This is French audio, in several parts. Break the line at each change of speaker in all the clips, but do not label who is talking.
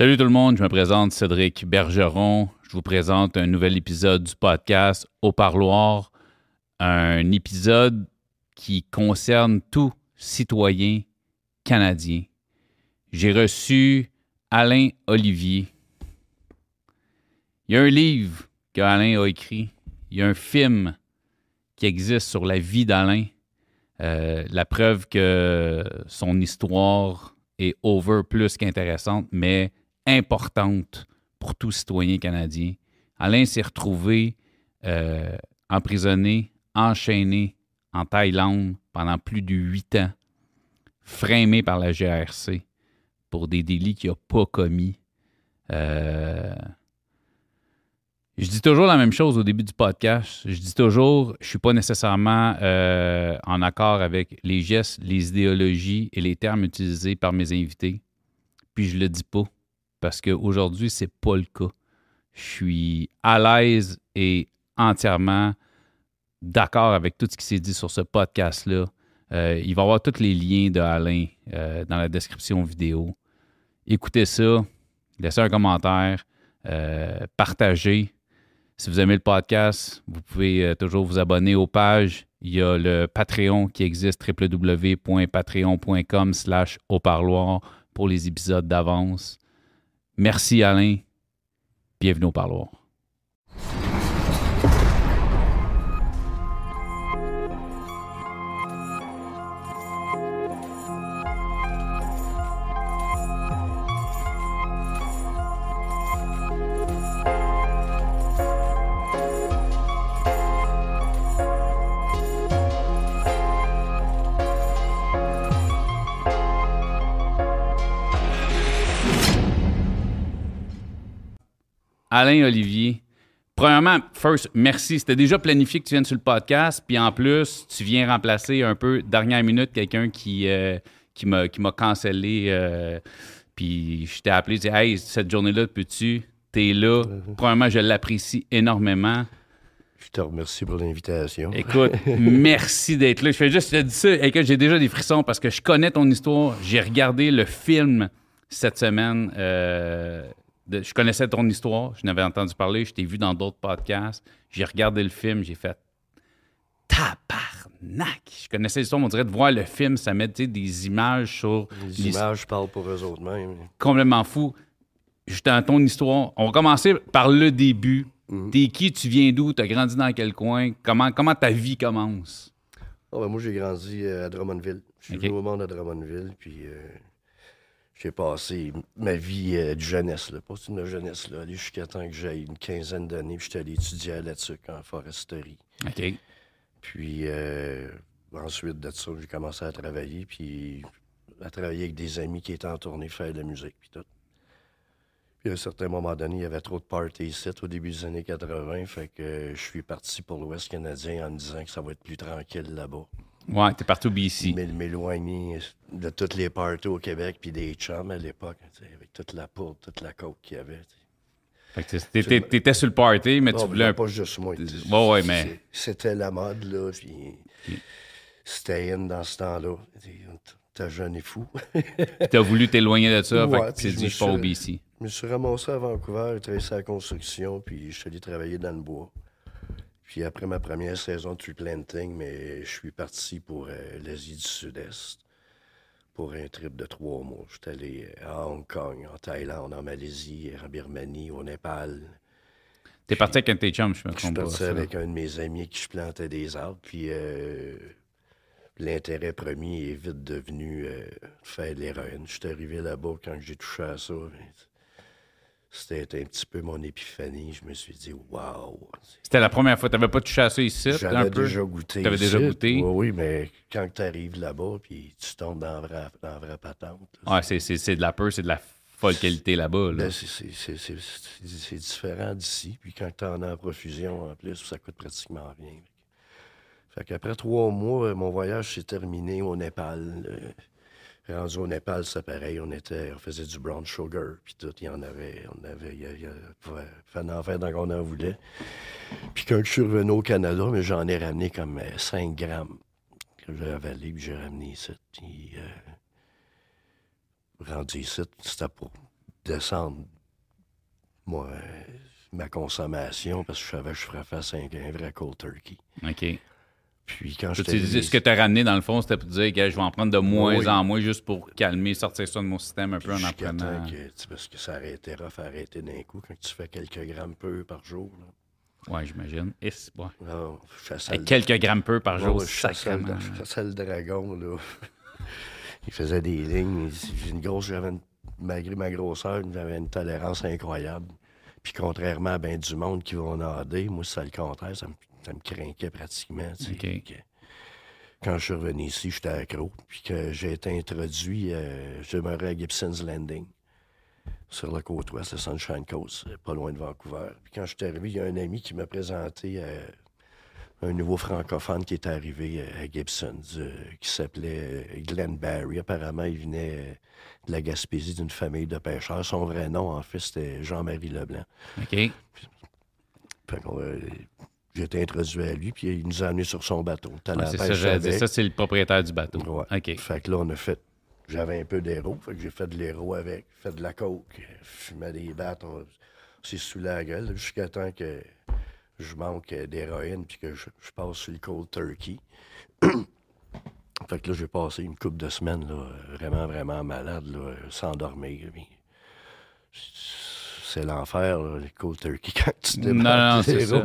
Salut tout le monde, je me présente Cédric Bergeron. Je vous présente un nouvel épisode du podcast Au Parloir, un épisode qui concerne tout citoyen canadien. J'ai reçu Alain Olivier. Il y a un livre qu'Alain a écrit. Il y a un film qui existe sur la vie d'Alain. Euh, la preuve que son histoire est over plus qu'intéressante, mais importante pour tout citoyen canadien. Alain s'est retrouvé euh, emprisonné, enchaîné en Thaïlande pendant plus de huit ans, frémé par la GRC pour des délits qu'il n'a pas commis. Euh, je dis toujours la même chose au début du podcast. Je dis toujours, je ne suis pas nécessairement euh, en accord avec les gestes, les idéologies et les termes utilisés par mes invités. Puis je le dis pas parce qu'aujourd'hui, ce n'est pas le cas. Je suis à l'aise et entièrement d'accord avec tout ce qui s'est dit sur ce podcast-là. Euh, il va y avoir tous les liens de Alain euh, dans la description vidéo. Écoutez ça, laissez un commentaire, euh, partagez. Si vous aimez le podcast, vous pouvez toujours vous abonner aux pages. Il y a le Patreon qui existe, www.patreon.com slash au parloir pour les épisodes d'avance. Merci Alain. Bienvenue au parloir. Alain Olivier. Premièrement, first, merci. C'était déjà planifié que tu viennes sur le podcast. Puis en plus, tu viens remplacer un peu, dernière minute, quelqu'un qui, euh, qui m'a cancellé. Euh, puis je t'ai appelé, je dit Hey, cette journée-là, peux-tu? T'es là. Mhm. Premièrement, je l'apprécie énormément.
Je te remercie pour l'invitation.
Écoute, merci d'être là. Je fais juste, je te dis ça, écoute, j'ai déjà des frissons parce que je connais ton histoire. J'ai regardé le film cette semaine. Euh, je connaissais ton histoire, je n'avais entendu parler, je t'ai vu dans d'autres podcasts, j'ai regardé le film, j'ai fait tabarnak! Je connaissais l'histoire, mais on dirait de voir le film, ça met des images sur.
Les images parlent pour eux autres mêmes.
Complètement fou. Juste dans ton histoire, on va commencer par le début. Mhm. T'es qui, tu viens d'où, t'as grandi dans quel coin, comment, comment ta vie commence?
Oh, ben moi, j'ai grandi à Drummondville. Je suis venu au monde à Drummondville, puis euh, j'ai passé ma vie euh, de jeunesse, là, pas une jeunesse, là, jusqu'à temps que j'ai une quinzaine d'années, puis j'étais allé étudier à Latuc en foresterie.
OK.
Puis euh, ensuite de ça, j'ai commencé à travailler, puis à travailler avec des amis qui étaient en tournée, faire de la musique, puis tout. Puis à un certain moment donné, il y avait trop de parties ici au début des années 80, fait que je suis parti pour l'Ouest canadien en me disant que ça va être plus tranquille là-bas.
Ouais, t'es partout BC.
M'éloigner de toutes les parties au Québec, puis des chums à l'époque, avec toute la poudre, toute la coke qu'il y avait.
Fait que t'étais sur le party, mais tu voulais un...
pas juste moi.
Ouais, ouais, mais...
C'était la mode, là, puis c'était in dans ce temps-là. T'es jeune et fou.
t'as voulu t'éloigner de ça, fait que tu dit, je suis pas au BC.
Je me suis ramassé à Vancouver, j'ai travaillé sur la construction, puis je suis allé travailler dans le bois. Puis après ma première saison de tree planting, mais je suis parti pour euh, l'Asie du Sud-Est pour un trip de trois mois. Je suis allé euh, à Hong Kong, en Thaïlande, en Malaisie, en Birmanie, au Népal.
T'es parti avec un de tes chums, je me
trompe pas. Je suis parti avec un de mes amis qui je plantais des arbres. Puis euh, l'intérêt premier est vite devenu faire de l'héroïne. Je suis arrivé là-bas quand j'ai touché à ça c'était un petit peu mon épiphanie. Je me suis dit, waouh!
C'était la première fois. Tu n'avais pas touché à ça ici?
J'avais déjà goûté.
Tu avais déjà goûté?
Oui, oui, mais quand tu arrives là-bas, puis tu tombes dans la vraie, dans la vraie patente.
Ouais, c'est de la peur, c'est de la folle qualité là-bas. Là.
Ben, c'est différent d'ici. Puis quand tu en as en profusion, en plus, ça coûte pratiquement rien. Fait qu'après trois mois, mon voyage s'est terminé au Népal. Euh, Rendu au Népal, c'est pareil. On, était, on faisait du brown sugar, puis tout. Il y en avait. On avait. Il y, en faire tant qu'on en voulait. Puis quand je suis revenu au Canada, mais j'en ai ramené comme 5 euh, grammes que j'ai avalé, puis j'ai ramené ici. Puis, euh, rendu ici, c'était pour descendre, moi, euh, ma consommation parce que je savais que je ferais face à un, un vrai cold turkey.
OK.
Puis quand
dis- ce que tu as ramené, dans le fond, c'était pour dire que je vais en prendre de moins
Oui.
en moins juste pour calmer, sortir ça de mon système un peu en apprenant.
que, parce que ça aurait été rough à arrêter d'un coup quand tu fais quelques grammes peu par jour. Là.
Ouais, j'imagine. Et ouais.
Je
Avec
le-
quelques grammes peu par jour,
ouais, je
sacrément.
je chassais le dragon, là. Il faisait des lignes. J'ai une grosse, j'avais une- malgré ma grosseur, j'avais une tolérance incroyable. Puis contrairement à bien du monde qui vont nader, moi, c'est le contraire, ça me, ça me craquait pratiquement. Que- Quand je suis revenu ici, j'étais accro. Puis que j'ai été introduit, euh, je demeurais à Gibson's Landing, sur la côte ouest, le Sunshine Coast, euh, pas loin de Vancouver. Puis quand je suis arrivé, il y a un ami qui m'a présenté euh, un nouveau francophone qui est arrivé à Gibson's, euh, qui s'appelait Glenn Barry. Apparemment, il venait de la Gaspésie d'une famille de pêcheurs. Son vrai nom, en fait, c'était Jean-Marie Leblanc.
OK.
J'ai été introduit à lui, puis il nous a amenés sur son bateau.
C'est ça. Ça, c'est le propriétaire du bateau.
Ouais.
OK.
Fait que là, on a fait. J'avais un peu d'héros, fait que j'ai fait de l'héros avec, fait de la coke, fumais des battes, on s'est sous la gueule, jusqu'à temps que je manque d'héroïne puis que je, je passe sur le cold turkey. fait que là, j'ai passé une couple de semaines, là, vraiment, vraiment malade, là, sans dormir. C'est l'enfer, le cold turkey, quand tu
Non,
démarres
non, c'est ça.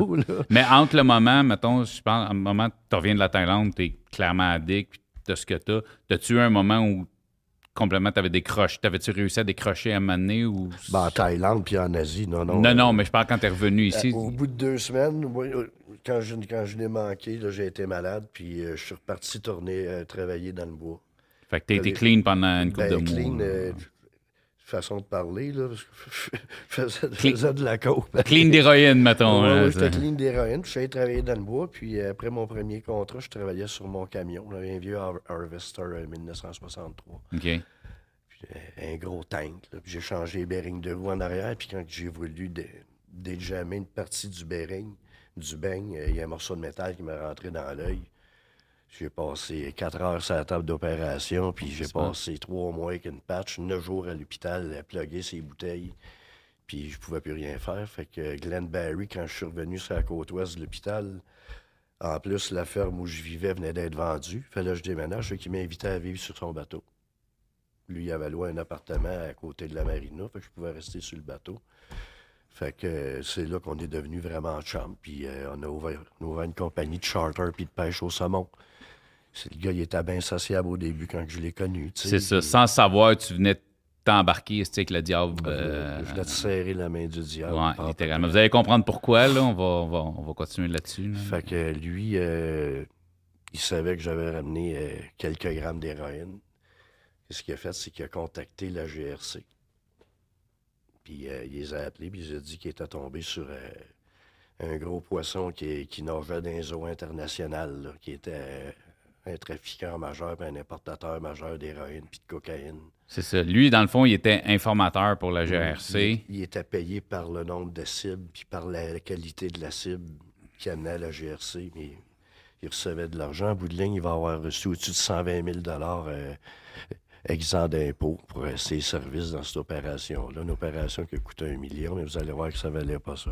Mais entre le moment, mettons, je pense, le moment que tu reviens de la Thaïlande, tu es clairement addict, puis t'as ce que tu as. T'as-tu eu un moment où complètement t'avais décroché, t'avais-tu réussi à décrocher à un moment donné ou.
Ben, en Thaïlande puis en Asie, non, non.
non,
euh,
non, mais je parle quand t'es revenu ici.
Euh, Au bout de deux semaines, euh, quand je, quand je l'ai manqué, j'ai été malade, puis euh, je suis reparti tourner, travailler dans le bois.
Fait que t'as été clean pendant une couple
Ben,
de mois.
clean, euh, façon de parler, là, parce que je faisais, faisais de la coke.
Clean d'héroïne, mettons.
Ouais,
là,
ouais, j'étais clean d'héroïne, puis je suis allé travailler dans le bois, puis euh, après mon premier contrat, je travaillais sur mon camion. J'avais un vieux Har- Harvester euh, 1963.
OK.
Puis, euh, un gros tank. là. Puis j'ai changé les bearings de roue en arrière. Puis quand j'ai voulu dé- déjammer une partie du bearing, du beigne, euh, il y a un morceau de métal qui m'est rentré dans l'œil. J'ai passé quatre heures sur la table d'opération, puis j'ai passé trois mois avec une patch, neuf jours à l'hôpital à plugger ses bouteilles. Puis je pouvais plus rien faire. Fait que Glenn Barry, quand je suis revenu sur la côte ouest de l'hôpital, en plus, la ferme où je vivais venait d'être vendue. Fallait que je déménage, fait qu'il m'invitait à vivre sur son bateau. Lui, il avait loué un appartement à côté de la marina, fait que je pouvais rester sur le bateau. Fait que euh, c'est là qu'on est devenu vraiment chum. Puis euh, on, a ouvert, on a ouvert une compagnie de charter puis de pêche au saumon. C'est le gars, il était bien sociable au début quand je l'ai connu.
C'est ça.
Puis,
Sans savoir, tu venais t'embarquer tu sais, avec le diable. euh,
Je venais de serrer la main du diable.
ouais,
Ah,
littéralement. Vous allez comprendre pourquoi, là. On va, on va, on va continuer là-dessus. là.
Fait que lui, euh, il savait que j'avais ramené euh, quelques grammes d'héroïne. Ce qu'il a fait, c'est qu'il a contacté la GRC. Puis euh, il les a appelés, puis il a dit qu'il était tombé sur euh, un gros poisson qui, qui nageait dans les eaux internationales, là, qui était euh, un trafiquant majeur, puis un importateur majeur d'héroïne puis de cocaïne.
C'est ça. Lui, dans le fond, il était informateur pour la GRC.
Il, il était payé par le nombre de cibles, puis par la, qualité de la cible qui amenait à la GRC. Mais il recevait de l'argent. En bout de ligne, il va avoir reçu au-dessus de 120 000 euh, exempt d'impôts pour ses services dans cette opération-là. Une opération qui a coûté un million, mais vous allez voir que ça valait pas ça.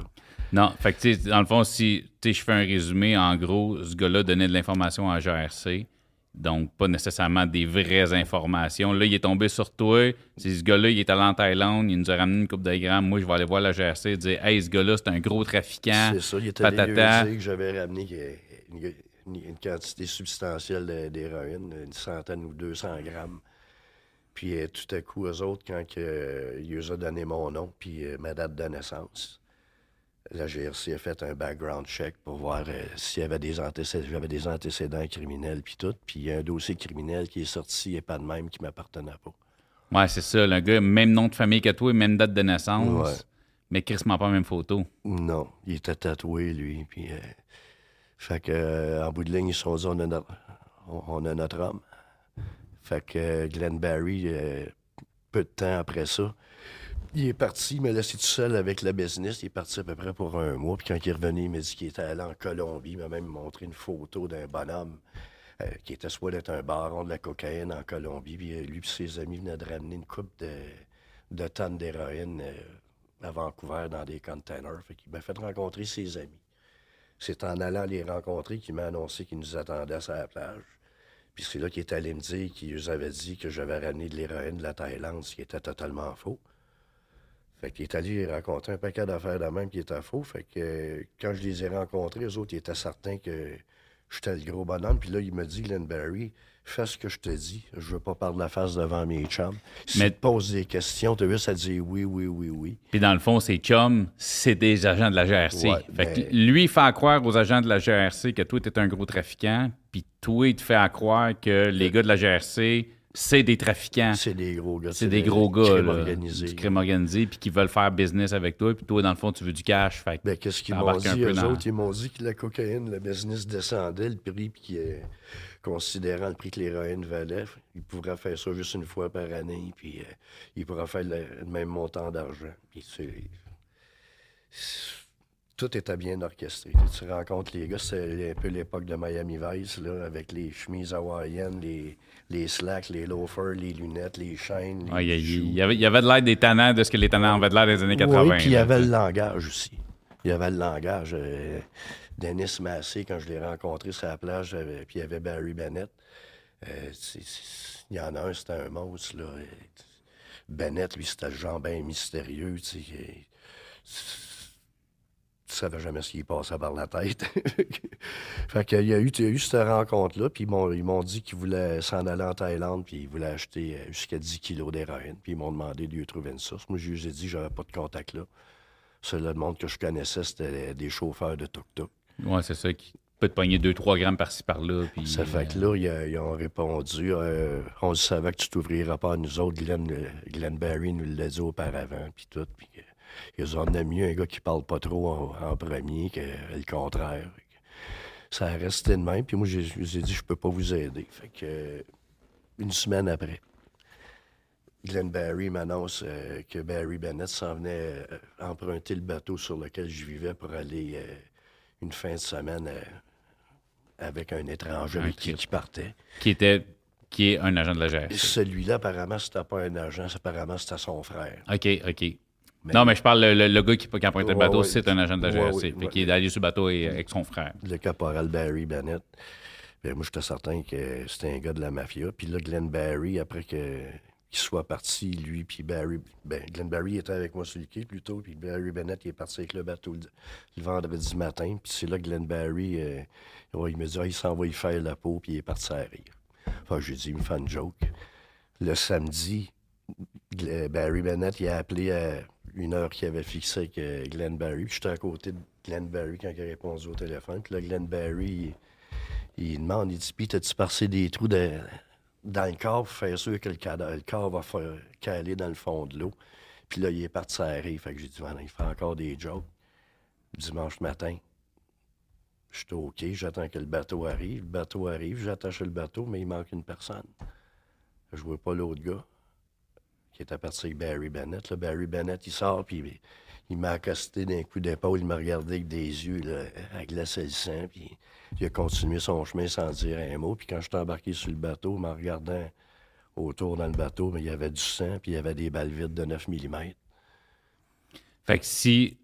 Non, fait que, dans le fond, si je fais un résumé, en gros, ce gars-là donnait de l'information à GRC, donc pas nécessairement des vraies informations. Là, il est tombé sur toi. C'est ce gars-là, il est allé en Thaïlande, il nous a ramené une coupe de grammes. Moi, je vais aller voir la GRC et dire Hey, ce gars-là, c'est un gros trafiquant.
C'est ça, il était
patata.
que j'avais ramené euh, une, une- une quantité substantielle d'héroïne, une centaine ou 200 grammes. Puis euh, tout à coup, eux autres, quand euh, il nous a donné mon nom puis euh, ma date de naissance, la GRC a fait un background check pour voir euh, s'il y avait des antécédents, j'avais des antécédents criminels puis tout. Puis il y a un dossier criminel qui est sorti et pas de même qui m'appartenait pas.
Ouais, c'est ça. Le gars, même nom de famille que toi, même date de naissance.
Ouais.
Mais crissement pas la même photo.
Non, il était tatoué, lui. Puis, fait que, en bout de ligne, ils se sont dit, on a notre, on a notre homme. Fait que euh, Glenn Barry, euh, peu de temps après ça, il est parti, il m'a laissé tout seul avec la business. Il est parti à peu près pour un mois. Puis quand il est revenu, il m'a dit qu'il était allé en Colombie. Il m'a même montré une photo d'un bonhomme euh, qui était soit d'être un baron de la cocaïne en Colombie. Puis lui et ses amis venaient de ramener une coupe de, tonnes d'héroïne à Vancouver dans des containers. Fait qu'il m'a fait rencontrer ses amis. C'est en allant les rencontrer qu'il m'a annoncé qu'il nous attendait sur la plage. Puis c'est là qu'il est allé me dire qu'il nous avait dit que j'avais ramené de l'héroïne de la Thaïlande, ce qui était totalement faux. Fait qu'il est allé rencontrer un paquet d'affaires de même qui était faux. Fait que quand je les ai rencontrés, les autres, ils étaient certains que j'étais le gros bonhomme. Puis là, il me dit, Glenn Barry, fais ce que je te dis. Je veux pas parler de la face devant mes chums. Si
Mais-
tu te poses des questions, tu as juste à dire oui, oui, oui, oui.
Puis dans le fond, ses chums, c'est des agents de la GRC.
Ouais,
fait que lui, il fait à croire aux agents de la GRC que toi, t'es un gros trafiquant. Puis toi, il te fait à croire que les gars de la GRC, c'est des trafiquants.
C'est des gros gars.
C'est des gros
du
gars,
crime
là,
organisé.
du crime organisé, puis qui veulent faire business avec toi. Puis toi, dans le fond, tu veux du cash. Fait
Ben, qu'est-ce qu'ils m'ont dit, eux
dans-
autres? Ils m'ont dit que la cocaïne, le business descendait, le prix, puis que, considérant le prix que l'héroïne valait, ils pourraient faire ça juste une fois par année, puis euh, ils pourraient faire le, le même montant d'argent. Tout était bien orchestré. Tu rencontres les gars, c'est un peu l'époque de Miami Vice, là, avec les chemises hawaïennes, les, les slacks, les loafers, les lunettes, les chaînes,
Ouais, il, y il y avait, il y avait de l'air des tannants de ce que les tannants avaient de l'air des années 80.
Oui, puis il y avait le langage aussi. Il y avait le langage. euh, Dennis Massé, quand je l'ai rencontré sur la plage, euh, puis il y avait Barry Bennett. Euh, il y en a un, c'était un monstre. Là. Bennett, lui, c'était bien mystérieux. Tu savais jamais ce qui passait par la tête. fait qu'il y a eu, il y a eu cette rencontre-là, puis ils m'ont, dit qu'ils voulaient s'en aller en Thaïlande, puis ils voulaient acheter euh, jusqu'à 10 kilos d'héroïne, puis ils m'ont demandé de lui trouver une source. Moi, je lui ai dit, j'avais pas de contact là. Seul le monde que je connaissais, c'était des chauffeurs de tuk-tuk.
Ouais, c'est ça qui peut te pogner 2-3 grammes par-ci par-là. Puis,
Ça fait que là, ils, a- ils ont répondu euh, On savait que tu t'ouvriras pas à nous autres. Glenn, euh, Glenn Barry nous l'a dit auparavant, puis tout. Puis euh, ils en ont mieux un gars qui parle pas trop en, en premier que le contraire. Ça a resté de même. Puis moi, je lui ai dit Je peux pas vous aider. Fait que euh, une semaine après, Glenn Barry m'annonce euh, que Barry Bennett s'en venait euh, emprunter le bateau sur lequel je vivais pour aller euh, une fin de semaine euh, avec un étranger
Un
qui, qui partait.
qui, était, qui est un agent de la GRC.
celui-là, apparemment, c'était pas un agent, apparemment, c'était son frère.
OK, OK. Non, mais je parle, le, le- gars qui, qui empruntait le bateau,
ouais.
c'est un agent de la GRC.
ouais, ouais.
qu'il est allé sur le bateau et- avec son frère.
le caporal Barry Bennett. Ben, moi, j'étais certain que c'était un gars de la mafia. Puis là, Glenn Barry, après que soit parti, lui, puis Barry... Ben, Glenn Barry était avec moi sur le quai, plutôt, puis Barry Bennett, il est parti avec le bateau le, le vendredi matin. Puis c'est là que Glenn Barry, euh, il me dit, ah, il s'en va y faire la peau, puis il est parti à rire. Enfin, j'ai dit, il me fait une joke. Le samedi, Gl- Barry Bennett, il a appelé à une heure qu'il avait fixée avec euh, Glenn Barry. Puis j'étais à côté de Glenn Barry quand il a répondu au téléphone. Puis là, Glenn Barry, il, demande, il dit, puis t'as-tu percé des trous de- dans le corps pour faire sûr que le, corps va faire caler dans le fond de l'eau? Puis là, il est parti à rire. Fait que j'ai dit, Voilà, il fait encore des jokes. Dimanche matin, je suis OK, j'attends que le bateau arrive. Le bateau arrive, j'attache le bateau, mais il manque une personne. Je vois pas l'autre gars qui était parti avec Barry Bennett. Là, Barry Bennett, il sort, puis il, il m'a accosté d'un coup d'épaule, il m'a regardé avec des yeux, là, à glacer le sang, puis il a continué son chemin sans dire un mot. Puis quand je suis embarqué sur le bateau, en regardant autour dans le bateau, mais il y avait du sang, puis il y avait des balles vides de 9 mm.
Fait que si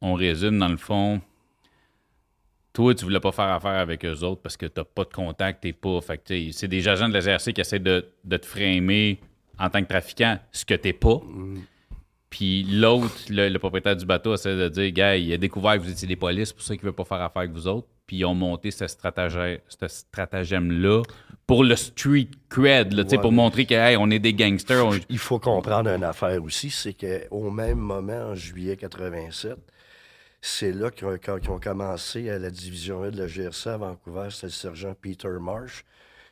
on résume, dans le fond, toi, tu voulais pas faire affaire avec eux autres parce que t'as pas de contact, t'es pas. Fait que tu c'est des agents de la GRC qui essaient de, de te framer en tant que trafiquant, ce que t'es pas. Puis l'autre, le, le propriétaire du bateau, essaie de dire, gars, il a découvert que vous étiez des polices, c'est pour ça qu'il veut pas faire affaire avec vous autres. Puis ils ont monté ce stratagème, ce stratagème-là pour le street cred, là,
Ouais,
pour montrer que, hey, on est des gangsters. on-
Il faut comprendre une affaire aussi, c'est qu'au même moment, en juillet 87, c'est là qu'ils ont, ont commencé à la division 1 de la GRC à Vancouver, c'était le sergent Peter Marsh.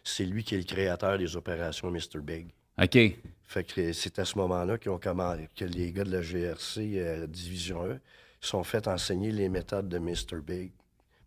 C'est lui qui est le créateur des opérations Mr. Big.
OK.
C'est à ce moment-là commandé, que les gars de la GRC euh, Division 1 sont fait enseigner les méthodes de Mr. Big.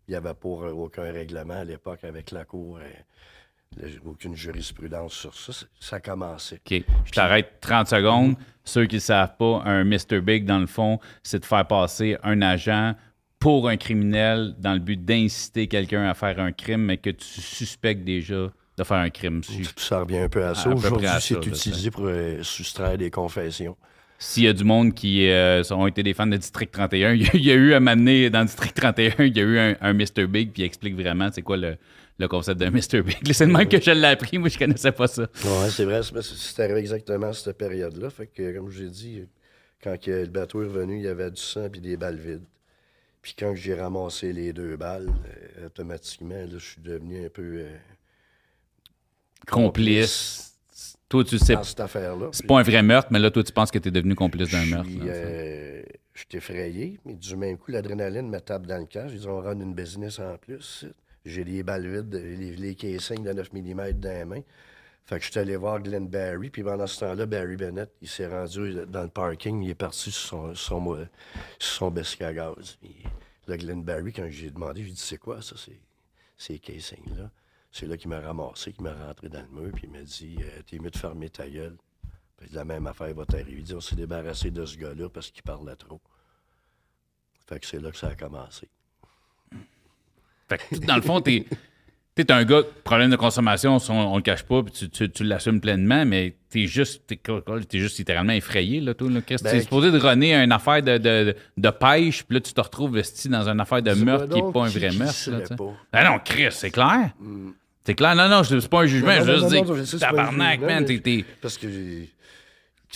Il n'y avait pour euh, aucun règlement à l'époque avec la Cour, euh, aucune jurisprudence sur ça. Ça commençait.
OK. Je t'arrête 30 secondes. Ceux qui ne savent pas, un Mr. Big, dans le fond, c'est de faire passer un agent pour un criminel dans le but d'inciter quelqu'un à faire un crime, mais que tu suspectes déjà de faire un crime. Si-
Ça revient un peu à ça. Aujourd'hui, c'est utilisé pour euh, soustraire des confessions.
s'il y a du monde qui euh, ont été des fans de District 31, il y a, il y a eu à m'amener dans District 31, il y a eu un, un Mr. Big, puis il explique vraiment c'est quoi le, le concept d'un Mr. Big. C'est le même que je l'ai appris, moi je connaissais pas ça.
Ouais, c'est vrai, c'est arrivé exactement à cette période-là. Fait que, comme je l'ai dit, quand que le bateau est revenu, il y avait du sang puis des balles vides. Puis quand j'ai ramassé les deux balles, euh, automatiquement, là, je suis devenu un peu euh,
Complice. Toi, tu sais,
dans cette affaire-là.
c'est pas un vrai meurtre, mais là, toi, tu penses que tu es devenu complice d'un meurtre. là,
euh, je suis effrayé, mais du même coup, l'adrénaline me tape dans le cœur. Ils ont rendu une business en plus. J'ai les balles vides, les, les casings de 9 mm dans les mains. Fait que je suis allé voir Glenn Barry, puis pendant ce temps-là, Barry Bennett, il s'est rendu dans le parking, il est parti sur son, son, euh, son à gaz. Puis là, Glenn Barry, quand j'ai demandé, j'ai dit C'est quoi ça, ces, ces casings-là C'est là qu'il m'a ramassé, qu'il m'a rentré dans le mur, puis il m'a dit euh, T'es mieux de fermer ta gueule. Puis la même affaire va t'arriver. Il dit On s'est débarrassé de ce gars-là parce qu'il parlait trop. Fait que c'est là que ça a commencé.
Fait que, dans le fond, t'es es un gars, problème de consommation, on, on le cache pas, puis tu, tu, tu l'assumes pleinement, mais t'es juste, t'es, t'es juste littéralement effrayé, là, toi, là. Qu'est-ce que
Ben,
t'es supposé de runner une affaire de, de, de pêche, puis là, tu te retrouves vesti dans une affaire de meurtre qui n'est pas un vrai meurtre, là,
pas.
Ah non, Chris, c'est clair. C'est clair? Non, non, c'est pas un jugement,
Non,
je veux juste dire, tabarnak, man, t'es,
Parce que j'ai.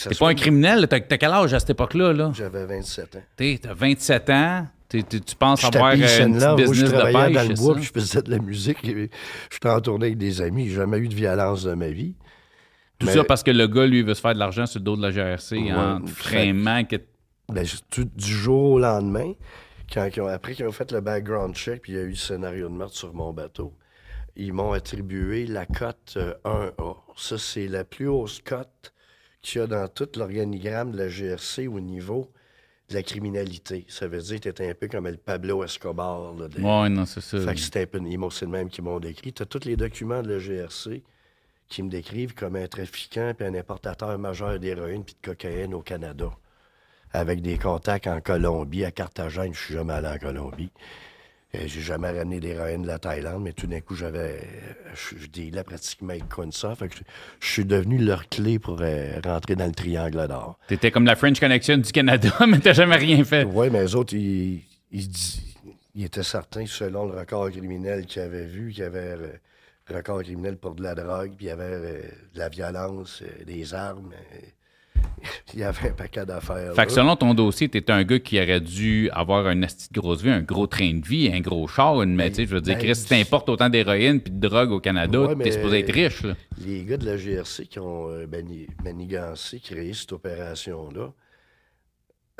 t'es pas un criminel, là. t'as, quel âge à cette époque-là, là?
J'avais 27 ans.
T'es, t'as 27 ans, tu penses avoir euh, une
là,
petite
moi, je
business de pêche,
dans le bois, puis je faisais de la musique. J'étais en tournée avec des amis. J'ai jamais eu de violence de ma vie.
Tout
Mais-
ça parce que le gars, lui, veut se faire de l'argent sur le dos de la GRC
Ouais,
en que.
Ben, tout- du jour au lendemain, quand après qu'ils ont fait le background check, puis il y a eu le scénario de meurtre sur mon bateau, ils m'ont attribué la cote euh, 1A. Ça, c'est la plus haute cote qu'il y a dans tout l'organigramme de la GRC au niveau de la criminalité. Ça veut dire que tu un peu comme le Pablo Escobar. Là, des-
Ouais, non, c'est ça.
Fait que c'était un peu, ils m'ont- c'est le même qu'ils m'ont décrit. Tu as tous les documents de la GRC qui me décrivent comme un trafiquant puis un importateur majeur d'héroïne puis de cocaïne au Canada. Avec des contacts en Colombie, à Carthagène. Je suis jamais allé en Colombie. Euh, J'ai jamais ramené d'héroïne de la Thaïlande, mais tout d'un coup, j'avais. euh, Je, je dealais pratiquement avec ça. Fait que je, je suis devenu leur clé pour euh, rentrer dans le triangle d'or.
T'étais comme la French Connection du Canada, mais t'as jamais rien fait.
Oui, mais les autres, ils, ils, ils étaient certains, selon le record criminel qu'ils avaient vu, qu'il y avait record criminel pour de la drogue, puis il y avait euh, de la violence, euh, des armes. Il y avait un paquet d'affaires.
Fait que selon ton dossier, t'étais un gars qui aurait dû avoir un asti de grosse vie, un gros train de vie, un gros char, une métier. Je veux dire,
ben,
Chris, si t'importes autant d'héroïne puis de drogue au Canada,
Ouais,
t'es supposé être riche, là.
Les gars de la GRC qui ont euh, mani- manigancé, créé cette opération-là,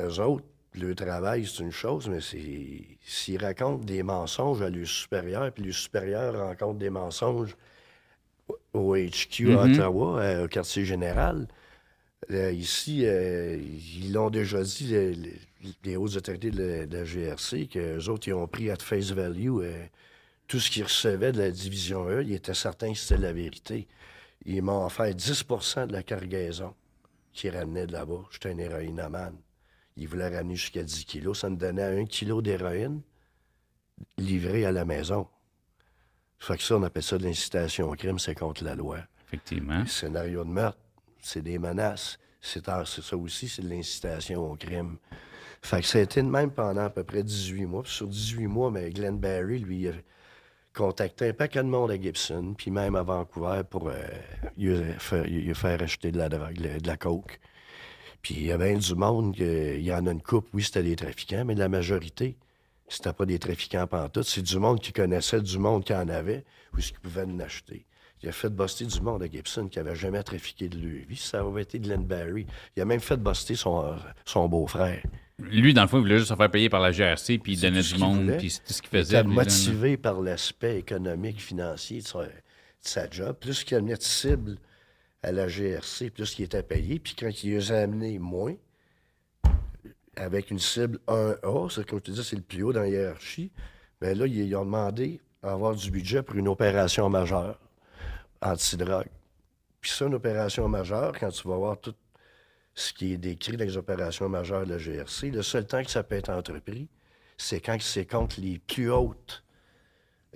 eux autres, le travail, c'est une chose, mais s'ils racontent des mensonges à leurs supérieurs, puis les supérieurs rencontrent des mensonges au- HQ à
Mhm.
Ottawa, euh, au quartier général, là, ici, euh, ils l'ont déjà dit, les, hautes autorités de la, de la GRC, qu'eux autres, ils ont pris at face value euh, tout ce qu'ils recevaient de la division E, ils étaient certains que c'était la vérité. Ils m'ont offert 10% de la cargaison qu'ils ramenaient de là-bas. J'étais un héroïnomane. Ils voulaient ramener jusqu'à 10 kilos. Ça me donnait un kilo d'héroïne livré à la maison. Fait que ça, on appelle ça de l'incitation au crime, c'est contre la loi.
Effectivement.
Scénario de meurtre, c'est des menaces. C'est ça aussi, c'est de l'incitation au crime. Fait que ça a été de même pendant à peu près 18 mois. Sur 18 mois, mais Glenn Barry, lui, a contacté un paquet de monde à Gibson, puis même à Vancouver pour lui faire, acheter de la coke. Puis il y avait du monde, il y en a une coupe, oui, c'était des trafiquants, mais la majorité, c'était pas des trafiquants pantoute. C'est du monde qui connaissait du monde qui en avait, ou ce qui pouvait en acheter. Il a fait buster du monde à Gibson qui avait jamais trafiqué de vie. Ça avait été Glenn Barry. Il a même fait buster son, son beau-frère.
Lui, dans le fond, il voulait juste se faire payer par la GRC, puis il donnait du monde, puis ce qu'il
Il
faisait.
était
lui, là, là.
motivé par l'aspect économique, financier de, sa job. Plus qu'il amenait de cible à la GRC, plus qu'il était payé. Puis quand il les a amenés moins, avec une cible 1A, c'est comme je te dis, c'est le plus haut dans la hiérarchie, mais là, ils, ils ont demandé à avoir du budget pour une opération majeure anti-drogue. Puis ça, une opération majeure, quand tu vas voir tout ce qui est décrit dans les opérations majeures de la GRC, le seul temps que ça peut être entrepris, c'est quand c'est contre les plus hautes,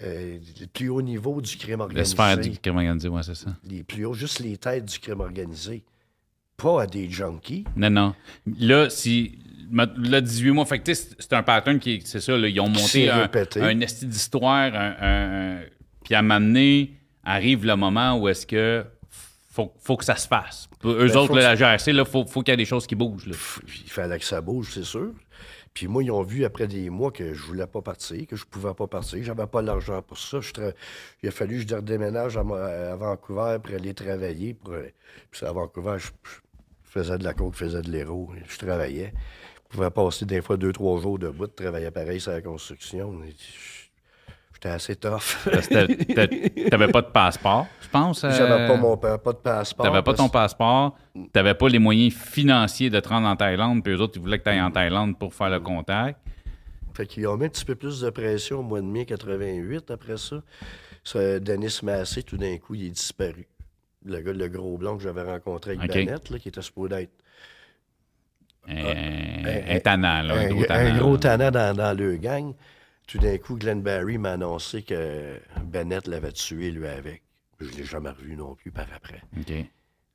euh, les plus hauts niveaux du crime
Le
organisé.
sphère du crime organisé, ouais, c'est ça.
Les plus hauts, juste les têtes du crime organisé. pas à des junkies.
Non, non. Là, si. Là, 18 mois, fait c'est un pattern qui. est- C'est ça, là, ils ont monté un, un esti d'histoire, un, un- un- puis à m'amener, arrive le moment où est-ce que faut, faut que ça se fasse. Eux
Ben,
autres, là, la GRC, il faut, faut qu'il y ait des choses qui bougent. là.
Il fallait que ça bouge, c'est sûr. Puis moi, ils ont vu après des mois que je voulais pas partir, que je pouvais pas partir. J'avais pas l'argent pour ça. Je tra- Il a fallu que je redéménage à, à Vancouver pour aller travailler. Pour... euh, Puis à Vancouver, je, je faisais de la coke, je faisais de l'héros. Je travaillais. Je pouvais passer des fois deux, trois jours debout, de travailler pareil sur la construction. Je- J'étais assez tough.
T'avais pas de passeport, je pense. euh,
J'avais pas mon pa- pas de passeport.
T'avais pas
parce-
ton passeport, t'avais pas les moyens financiers de te rendre en Thaïlande, puis eux autres, ils voulaient que tu ailles en Thaïlande pour faire le contact.
Fait qu'ils ont mis un petit peu plus de pression au mois de mai 88 après ça. Ça, Denis Massé, tout d'un coup, il est disparu. Le gars, le gros blond que j'avais rencontré avec
OK.
Bennett, là, qui était supposé être
Un,
un-
un tannant, là, un,
un,
gros
un
tannant.
gros
là.
tannant dans, dans le gang. Tout d'un coup, Glenn Barry m'a annoncé que Bennett l'avait tué, lui, avec. Je l'ai jamais revu non plus par après.
OK.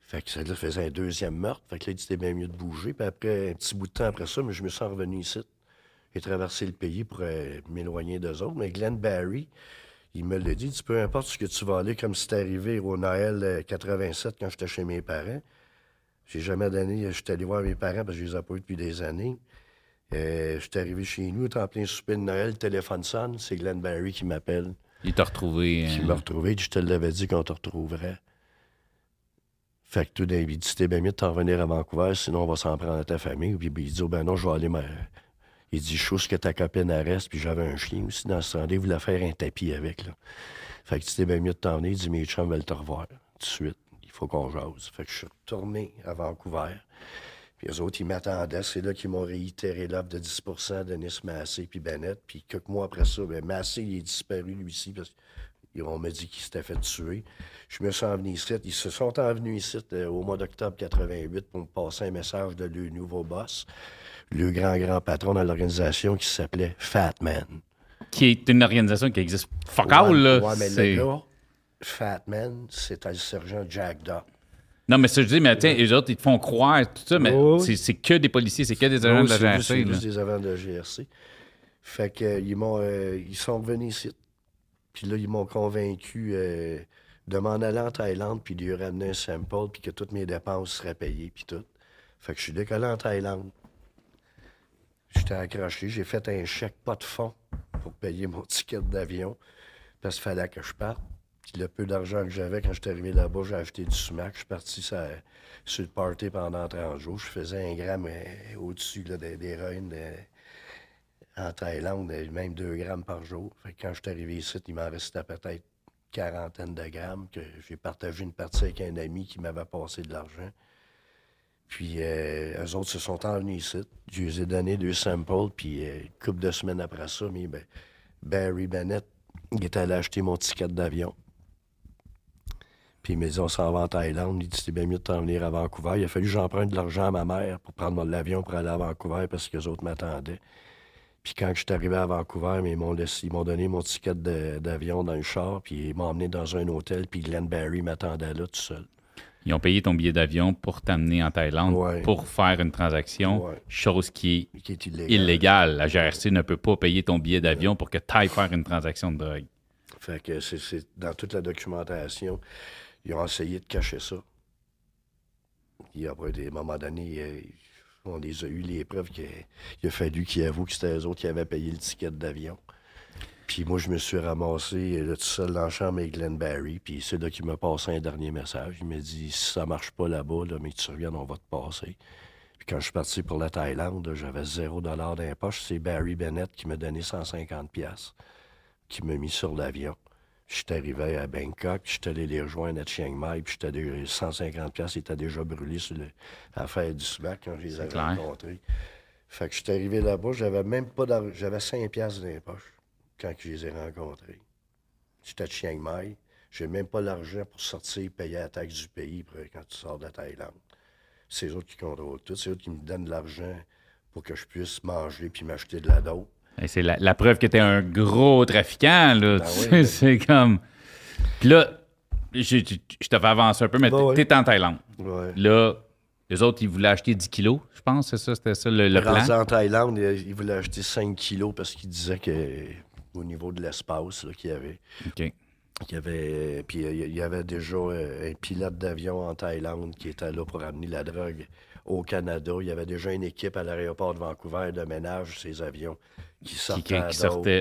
Fait que ça là, faisait un deuxième meurtre. Fait que là, il bien mieux de bouger. Puis après, un petit bout de temps après ça, mais je me suis revenu ici. J'ai traversé le pays pour euh, m'éloigner d'eux autres. Mais Glenn Barry, il me l'a dit, tu peu importe ce que tu vas aller, comme c'est arrivé au Noël euh, 87 quand j'étais chez mes parents. J'ai jamais donné, j'étais allé voir mes parents parce que je les ai pas eu depuis des années. Euh, j'étais arrivé chez nous, en plein souper de Noël, le téléphone sonne, c'est Glenn Barry qui m'appelle
Il t'a retrouvé.
qui
euh,
m'a retrouvé. Je te l'avais dit qu'on te retrouverait. Fait que tout d'un coup, il dit C'était bien mieux de t'en revenir à Vancouver, sinon on va s'en prendre à ta famille. Puis il dit Oh, Ben non, je vais aller. me- Il dit Chose que ta copine elle reste, puis j'avais un chien aussi dans ce. Il voulait faire un tapis avec. Là. Fait que c'était bien mieux de t'en venir. Il dit Mes chums veulent te revoir tout de suite. Il faut qu'on jase. Fait que je suis retourné à Vancouver. Puis eux autres, ils m'attendaient. C'est là qu'ils m'ont réitéré l'offre de 10 de Nice Massé puis Bennett. Puis quelques mois après ça, ben, Massé, il est disparu, lui aussi, parce qu'on m'a dit qu'il s'était fait tuer. Je me suis envenu ici. Ils se sont envenus ici euh, au mois d'octobre 88 pour me passer un message de le nouveau boss, le grand, grand patron dans l'organisation qui s'appelait Fat Man.
Qui est une organisation qui existe fuck all, là.
Ouais, mais
C'est-
le gars, Fat Man, c'était le sergent Jack Duck.
Non, mais ça, je dis, mais tiens, les autres, ils te font croire tout ça, mais
oui.
c'est- que des policiers, c'est que des agents de la GRC.
c'est juste des agents de la GRC. Fait que euh, ils m'ont euh, ils sont revenus ici. Puis là, ils m'ont convaincu euh, de m'en aller en Thaïlande, puis de lui ramener un sample, puis que toutes mes dépenses seraient payées, puis tout. Fait que je suis décollé en Thaïlande. J'étais accroché, j'ai fait un chèque pas de fond pour payer mon ticket d'avion, parce qu'il fallait que je parte. Le peu d'argent que j'avais quand j'étais arrivé là-bas, j'ai acheté du sumac. Je suis parti sur le party pendant 30 jours. Je faisais un gramme euh, au-dessus des, des de- en Thaïlande, même 2 grammes par jour. Quand je suis arrivé ici, il m'en restait peut-être quarantaine de grammes j'ai partagé une partie avec un ami qui m'avait passé de l'argent. Puis euh, eux autres se sont envenus ici. Je les ai donné deux samples, puis euh, une couple de semaines après ça, ben, Barry Bennett, est allé acheter mon ticket d'avion. Puis il m'a dit, on s'en va en Thaïlande. Il dit, c'est bien mieux de t'en venir à Vancouver. Il a fallu que j'emprunte de l'argent à ma mère pour prendre mon avion pour aller à Vancouver parce que les autres m'attendaient. Puis quand je suis arrivé à Vancouver, mais ils m'ont laissé- ils m'ont donné mon ticket d'avion dans le char, puis ils m'ont emmené dans un hôtel, puis Glenn Barry m'attendait là tout seul.
Ils ont payé ton billet d'avion pour t'amener en Thaïlande
Ouais.
pour faire une transaction,
Ouais.
chose qui est
Qui est illégal.
illégale. La GRC ne peut pas payer ton billet d'avion pour que tu ailles faire une transaction de drogue.
Fait que c'est, c'est- dans toute la documentation, ils ont essayé de cacher ça. Il y a des moments donnés, euh, on les a eu les preuves qu'il il a fallu qu'ils avouent que c'était eux autres qui avaient payé le ticket d'avion. Puis moi, je me suis ramassé euh, tout seul dans la chambre avec Glenn Barry. Puis c'est là qu'il m'a passé un dernier message. Il m'a dit si ça marche pas là-bas, là, mais que tu reviennes, on va te passer. Puis quand je suis parti pour la Thaïlande, j'avais zéro dollar dans. C'est Barry Bennett qui m'a donné 150 pièces qui m'a mis sur l'avion. Je suis arrivé à Bangkok, je suis allé les rejoindre à Chiang Mai, puis j'étais déjà 150 pièces étaient déjà brûlés sur le, à faire du SMAC quand je les avais
clair.
rencontrés. Fait que je suis arrivé là-bas, j'avais même pas j'avais 5 pièces dans les poches quand je les ai rencontrés. J'étais à Chiang Mai, j'ai même pas l'argent pour sortir et payer la taxe du pays pour- quand tu sors de la Thaïlande. C'est eux autres qui contrôlent tout, c'est eux autres qui me donnent de l'argent pour que je puisse manger puis m'acheter de la dope.
Et C'est la, la preuve que tu es un gros trafiquant. Là.
Ben oui, ben-
C'est comme. Puis là, je, je- je te fais avancer un peu, mais
Ben oui.
tu es en Thaïlande. Là, Les autres, ils voulaient acheter 10 kilos, je pense, c'est ça, c'était ça le, plan.
en Thaïlande, il il voulait acheter 5 kilos parce qu'il disait que au niveau de l'espace là, qu'il y avait.
OK.
qu'il y avait puis euh, il y avait déjà euh, un pilote d'avion en Thaïlande qui était là pour amener la drogue au Canada. Il y avait déjà une équipe à l'aéroport de Vancouver de ménage ces avions qui sortaient.
qui.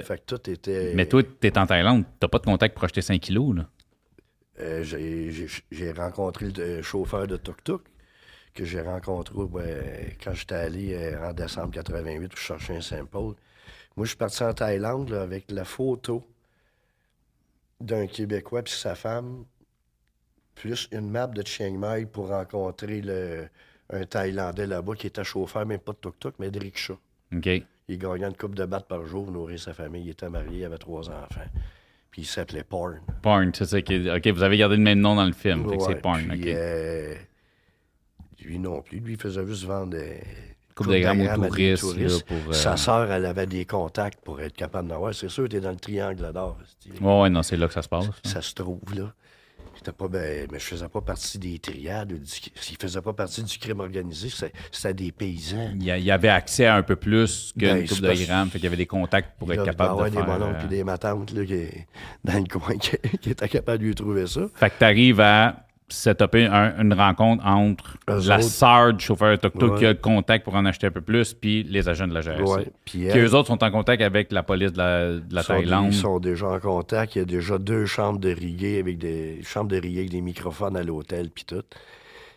Fait que tout était.
Mais toi, t'es en Thaïlande, t'as pas de contact pour acheter 5 kilos, là.
Euh, j'ai- rencontré le euh, chauffeur de tuk-tuk que j'ai rencontré ouais, quand j'étais allé euh, en décembre 88 pour chercher un sample. Moi, je suis parti en Thaïlande là, avec la photo d'un Québécois puis sa femme, plus une map de Chiang Mai pour rencontrer le, un Thaïlandais là-bas qui était chauffeur, même pas de tuk-tuk, mais de rickshaw.
OK.
Il gagnait une coupe de battes par jour pour nourrir sa famille. Il était marié, il avait trois enfants. Puis il s'appelait Porn.
Porn, c'est ça. qui OK, vous avez gardé le même nom dans le film. fait que
Ouais,
c'est Porn.
puis, euh, lui non plus. Lui, il faisait juste vendre des
Coupe de grammes aux touristes, là, pour, euh,
Sa sœur, elle avait des contacts pour être capable d'avoir. C'est sûr, tu es dans le triangle d'or. c'est-
Ouais, non, c'est là que ça se passe.
Ça se trouve, là. Pas, ben, mais je faisais pas partie des triades. ou du- S'il faisait pas partie du crime organisé, c'était des paysans.
Il y, avait accès à un peu plus qu'une
Ben,
coupe de grammes, fait qu'il y avait des contacts pour
Là,
être capable
avoir
de faire...
des mononcles
euh,
et des matantes là, qui, dans le coin qui, qui étaient capables de lui trouver ça.
Fait que t'arrives à setuper un- une rencontre entre
Eux
la
autres.
sœur du chauffeur tuk-tuk
Ouais.
qui a le contact pour en acheter un peu plus, puis les agents de la GRC.
Ouais. Puis elle-
eux autres sont en contact avec la police de la, de la
sont-
Thaïlande.
Ils sont déjà en contact. Il y a déjà deux chambres de rigueur avec des chambres de avec des microphones à l'hôtel puis tout.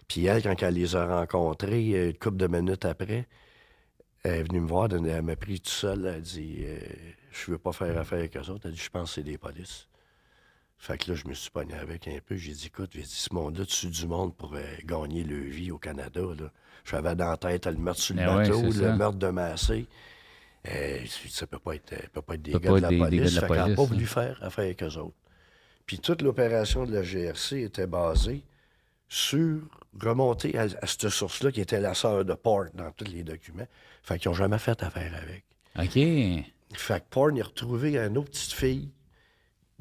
Puis elle, quand elle les a rencontrés, euh, une couple de minutes après, elle est venue me voir, elle elle m'a pris tout seul. Elle a dit euh, Je veux pas faire affaire avec eux autres. Elle a dit Je pense que c'est des polices. Fait que là, je me suis pogné avec un peu. J'ai dit Écoute, j'ai dit, ce monde-là, dessus du monde pour euh, gagner le vie au Canada. J'avais dans la tête le meurtre sur le
Ben
bateau, le
ça.
meurtre de Massé. Euh, ça peut pas être, euh, peut pas être des gars
pas
de la
être des- des gars
police.
de la
fait qu'elle n'a pas
police,
voulu faire affaire avec eux autres. Puis toute l'opération de la GRC était basée sur remonter à, à cette source-là qui était la sœur de Port dans tous les documents. Fait qu'ils n'ont jamais fait affaire avec.
OK.
Fait que Porn a retrouvé une autre petite fille,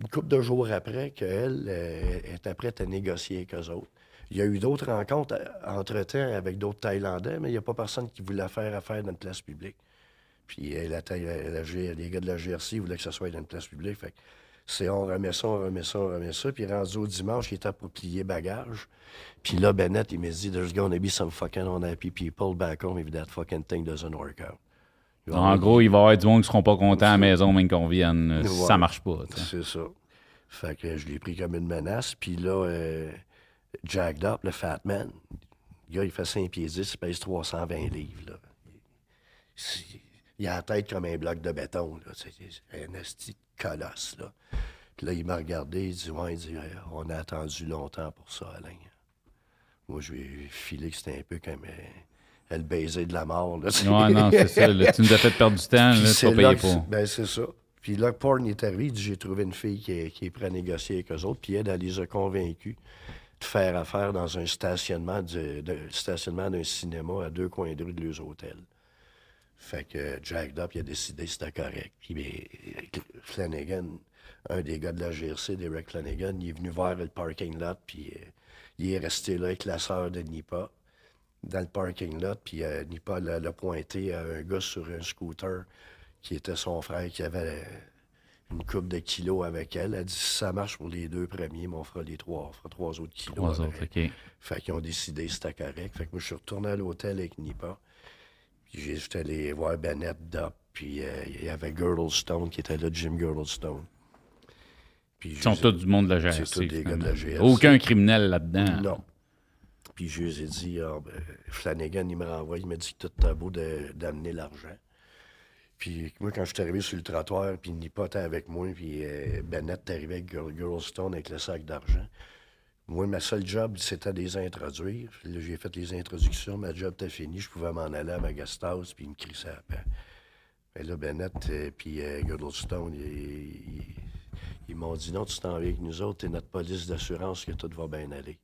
une couple de jours après, qu'elle euh, était prête à négocier avec eux autres. Il y a eu d'autres rencontres euh, entre-temps avec d'autres Thaïlandais, mais il n'y a pas personne qui voulait faire affaire dans une place publique. Puis euh, la, Thaï- la- les gars de la GRC voulaient que ça soit dans une place publique. Fait c'est on remet ça, on remet ça, on remet ça. Puis rendu au dimanche, il était pour plier bagage. Puis là, Bennett, il m'a dit, There's gonna be some fucking unhappy people back home if that fucking thing doesn't work out. Il
En gros, il va y avoir du monde qui seront pas contents à la maison, même qu'on vienne, euh,
Ouais.
ça marche pas.
C'est ça. Fait que je l'ai pris comme une menace. Puis là, euh, Jacked Up, le Fat Man, le gars, il fait 5 pieds 10, il pèse 320 livres. Là. C'est- Il a la tête comme un bloc de béton. C'est un esti de colosse. Là. Puis là, il m'a regardé, il dit Ouais, il dit, Euh, on a attendu longtemps pour ça, Alain. Moi, je lui ai filé que c'était un peu comme euh, le baiser de la mort. Là,
Ouais, non, c'est ça. là. tu nous as fait perdre du temps, là, tu vas payer pour.
Ben, c'est ça. Puis là, Porn est arrivé, il dit J'ai trouvé une fille qui est, qui est prête à négocier avec eux autres. Puis elle, elle les a convaincus de faire affaire dans un stationnement de- stationnement d'un cinéma à deux coins de rue de leurs hôtels. Fait que Jack Up, il a décidé que c'était correct. Puis ben, Flanagan, un des gars de la GRC, Derek Flanagan, il est venu voir le parking lot, puis euh, il est resté là avec la sœur de Nipa dans le parking lot, puis euh, Nipa l'a pointé à un gars sur un scooter qui était son frère qui avait euh, une coupe de kilos avec elle. Elle dit si ça marche pour les deux premiers, mais on fera les trois, on fera trois autres kilos.
Trois
avec.
autres, OK.
Fait qu'ils ont décidé que c'était correct. Fait que moi, je suis retourné à l'hôtel avec Nipa. Puis j'ai- j'étais allé voir Bennett Dup. Puis euh, il y avait Girdlestone qui était là, Jim Girdlestone. Puis
Ils sont tous du monde de la
C'est
GRC.
tous des gars de la. GRC.
Aucun criminel là-dedans.
Non. Puis je lui ai dit, ah, ben, Flanagan, il me renvoie, il m'a dit que tout beau de- d'amener l'argent. Puis moi, quand je suis arrivé sur le trottoir, puis Nipa était avec moi, puis euh, Bennett est arrivé avec Girl- Girlstone avec le sac d'argent. Moi, ma seule job, c'était de les introduire. Là, j'ai fait les introductions, ma job était finie, je pouvais m'en aller à ma puis il me crissait à peine. Mais là, Bennett euh, puis euh, ils- ils m'ont dit non, tu t'en viens avec nous autres, t'es notre police d'assurance que tout va bien aller.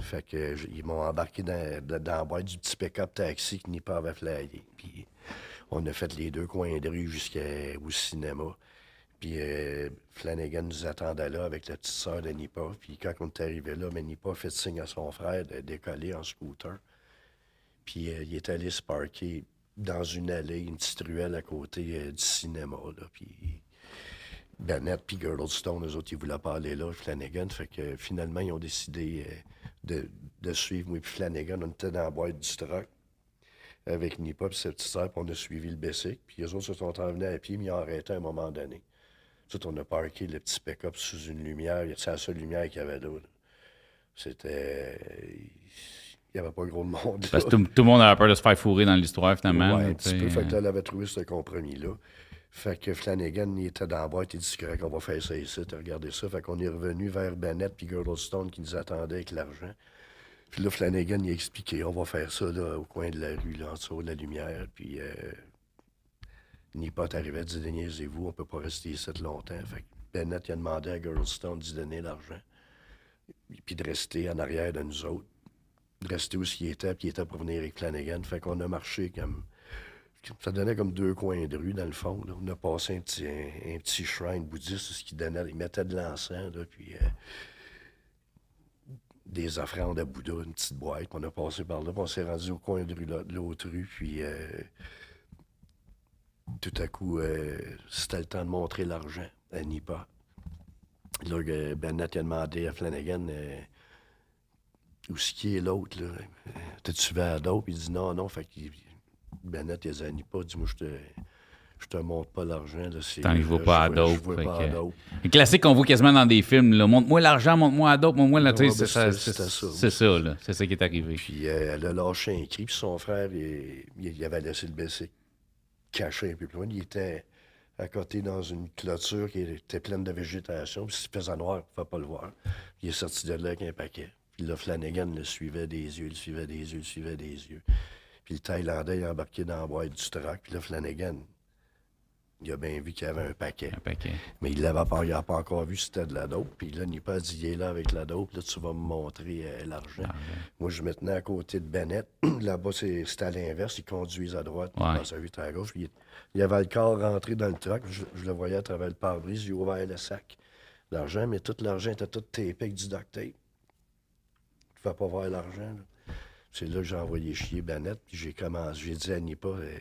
Fait que ils m'ont embarqué dans, dans, la boîte du petit pick-up taxi que Nipa avait flyé. Puis on a fait les deux coins de rue jusqu'au cinéma. Puis euh, Flanagan nous attendait là avec la petite sœur de Nipa. Puis quand on est arrivé là, mais Nipa a fait signe à son frère de décoller en scooter. Puis euh, il est allé se parker dans une allée, une petite ruelle à côté euh, du cinéma. Là. Puis Bennett puis Girdlestone, eux autres, ils voulaient pas aller là, Flanagan. Fait que finalement, ils ont décidé de, de, suivre moi puis Flanagan. On était dans la boîte du truck avec Nipa et sa petite puis on a suivi le Bessic. Puis les autres se sont envenus à pied, mais ils ont arrêté à un moment donné. Tout, on a parké le petit pick-up sous une lumière. C'est la seule lumière qu'il y avait là. C'était. Il n'y avait pas gros de monde.
Parce que tout, le monde avait peur de se faire fourrer dans l'histoire, finalement.
Oui, un petit peu. Fait que là, elle avait trouvé ce compromis-là. Fait que Flanagan, était dans la boîte, il dit correct, on va faire ça ici, regardez ça. Fait qu'on est revenu vers Bennett puis Girdlestone qui nous attendait avec l'argent. Puis là, Flanagan, il a expliqué, on va faire ça là, au coin de la rue, là, en dessous de la lumière. Puis euh, Nipot arrivait, dit Niaisez-vous, on peut pas rester ici longtemps. Fait que Bennett a demandé à Girlstone d'y donner l'argent. Puis de rester en arrière de nous autres. De rester où il était, puis il était pour venir avec Flanagan. Fait qu'on a marché comme. Ça donnait comme deux coins de rue, dans le fond. On a passé un petit, un, petit shrine bouddhiste, ce qui donnait. Il mettait de l'encens, puis. Euh, des offrandes à Bouddha, une petite boîte. On a passé par là, puis on s'est rendu au coin de, rue, de l'autre rue, puis euh, tout à coup, euh, c'était le temps de montrer l'argent à Nipa. Là, Bennett a demandé à Flanagan où ce qui est l'autre, là. T'as-tu à dope? Il dit non, non. Fait que Bennett, il a dit à Nipa, dis-moi, je te. Je te montre pas l'argent.
Tant que je ne pas à dope. Un classique qu'on voit quasiment dans des films. Montre-moi l'argent, montre-moi à dope, montre-moi la
ouais,
C'est ça. C'est ça, là. C'est ça qui est arrivé.
Puis elle a lâché un cri. Puis son frère, il, il avait laissé le baisser caché un peu plus loin. Il était à côté dans une clôture qui était pleine de végétation. Puis s'il faisait noir, il ne pouvait pas le voir. Il est sorti de là avec un paquet. Puis là, Flanagan le suivait des yeux, le suivait des yeux, le suivait des yeux. Puis le Thaïlandais, il a embarqué dans la boîte du truck. Puis là, Flanagan, il a bien vu qu'il y avait un paquet.
Un paquet.
Mais il n'avait pas, pas encore vu si c'était de la dope. Puis là, il pas dit, il est là avec la dope. Là, tu vas me montrer euh, l'argent. Moi, je me tenais à côté de Bennett. Là-bas, c'était à l'inverse. Ils conduisent à droite. Ouais. Puis à à gauche. il, y avait le corps rentré dans le truck. Je, le voyais à travers le pare-brise. Il ouvert le sac. L'argent, mais tout l'argent était tout tapé avec du duct tape. Tu ne pas voir l'argent. C'est là que j'ai envoyé chier Bennett. Puis j'ai commencé. J'ai dit à Nipa... Euh,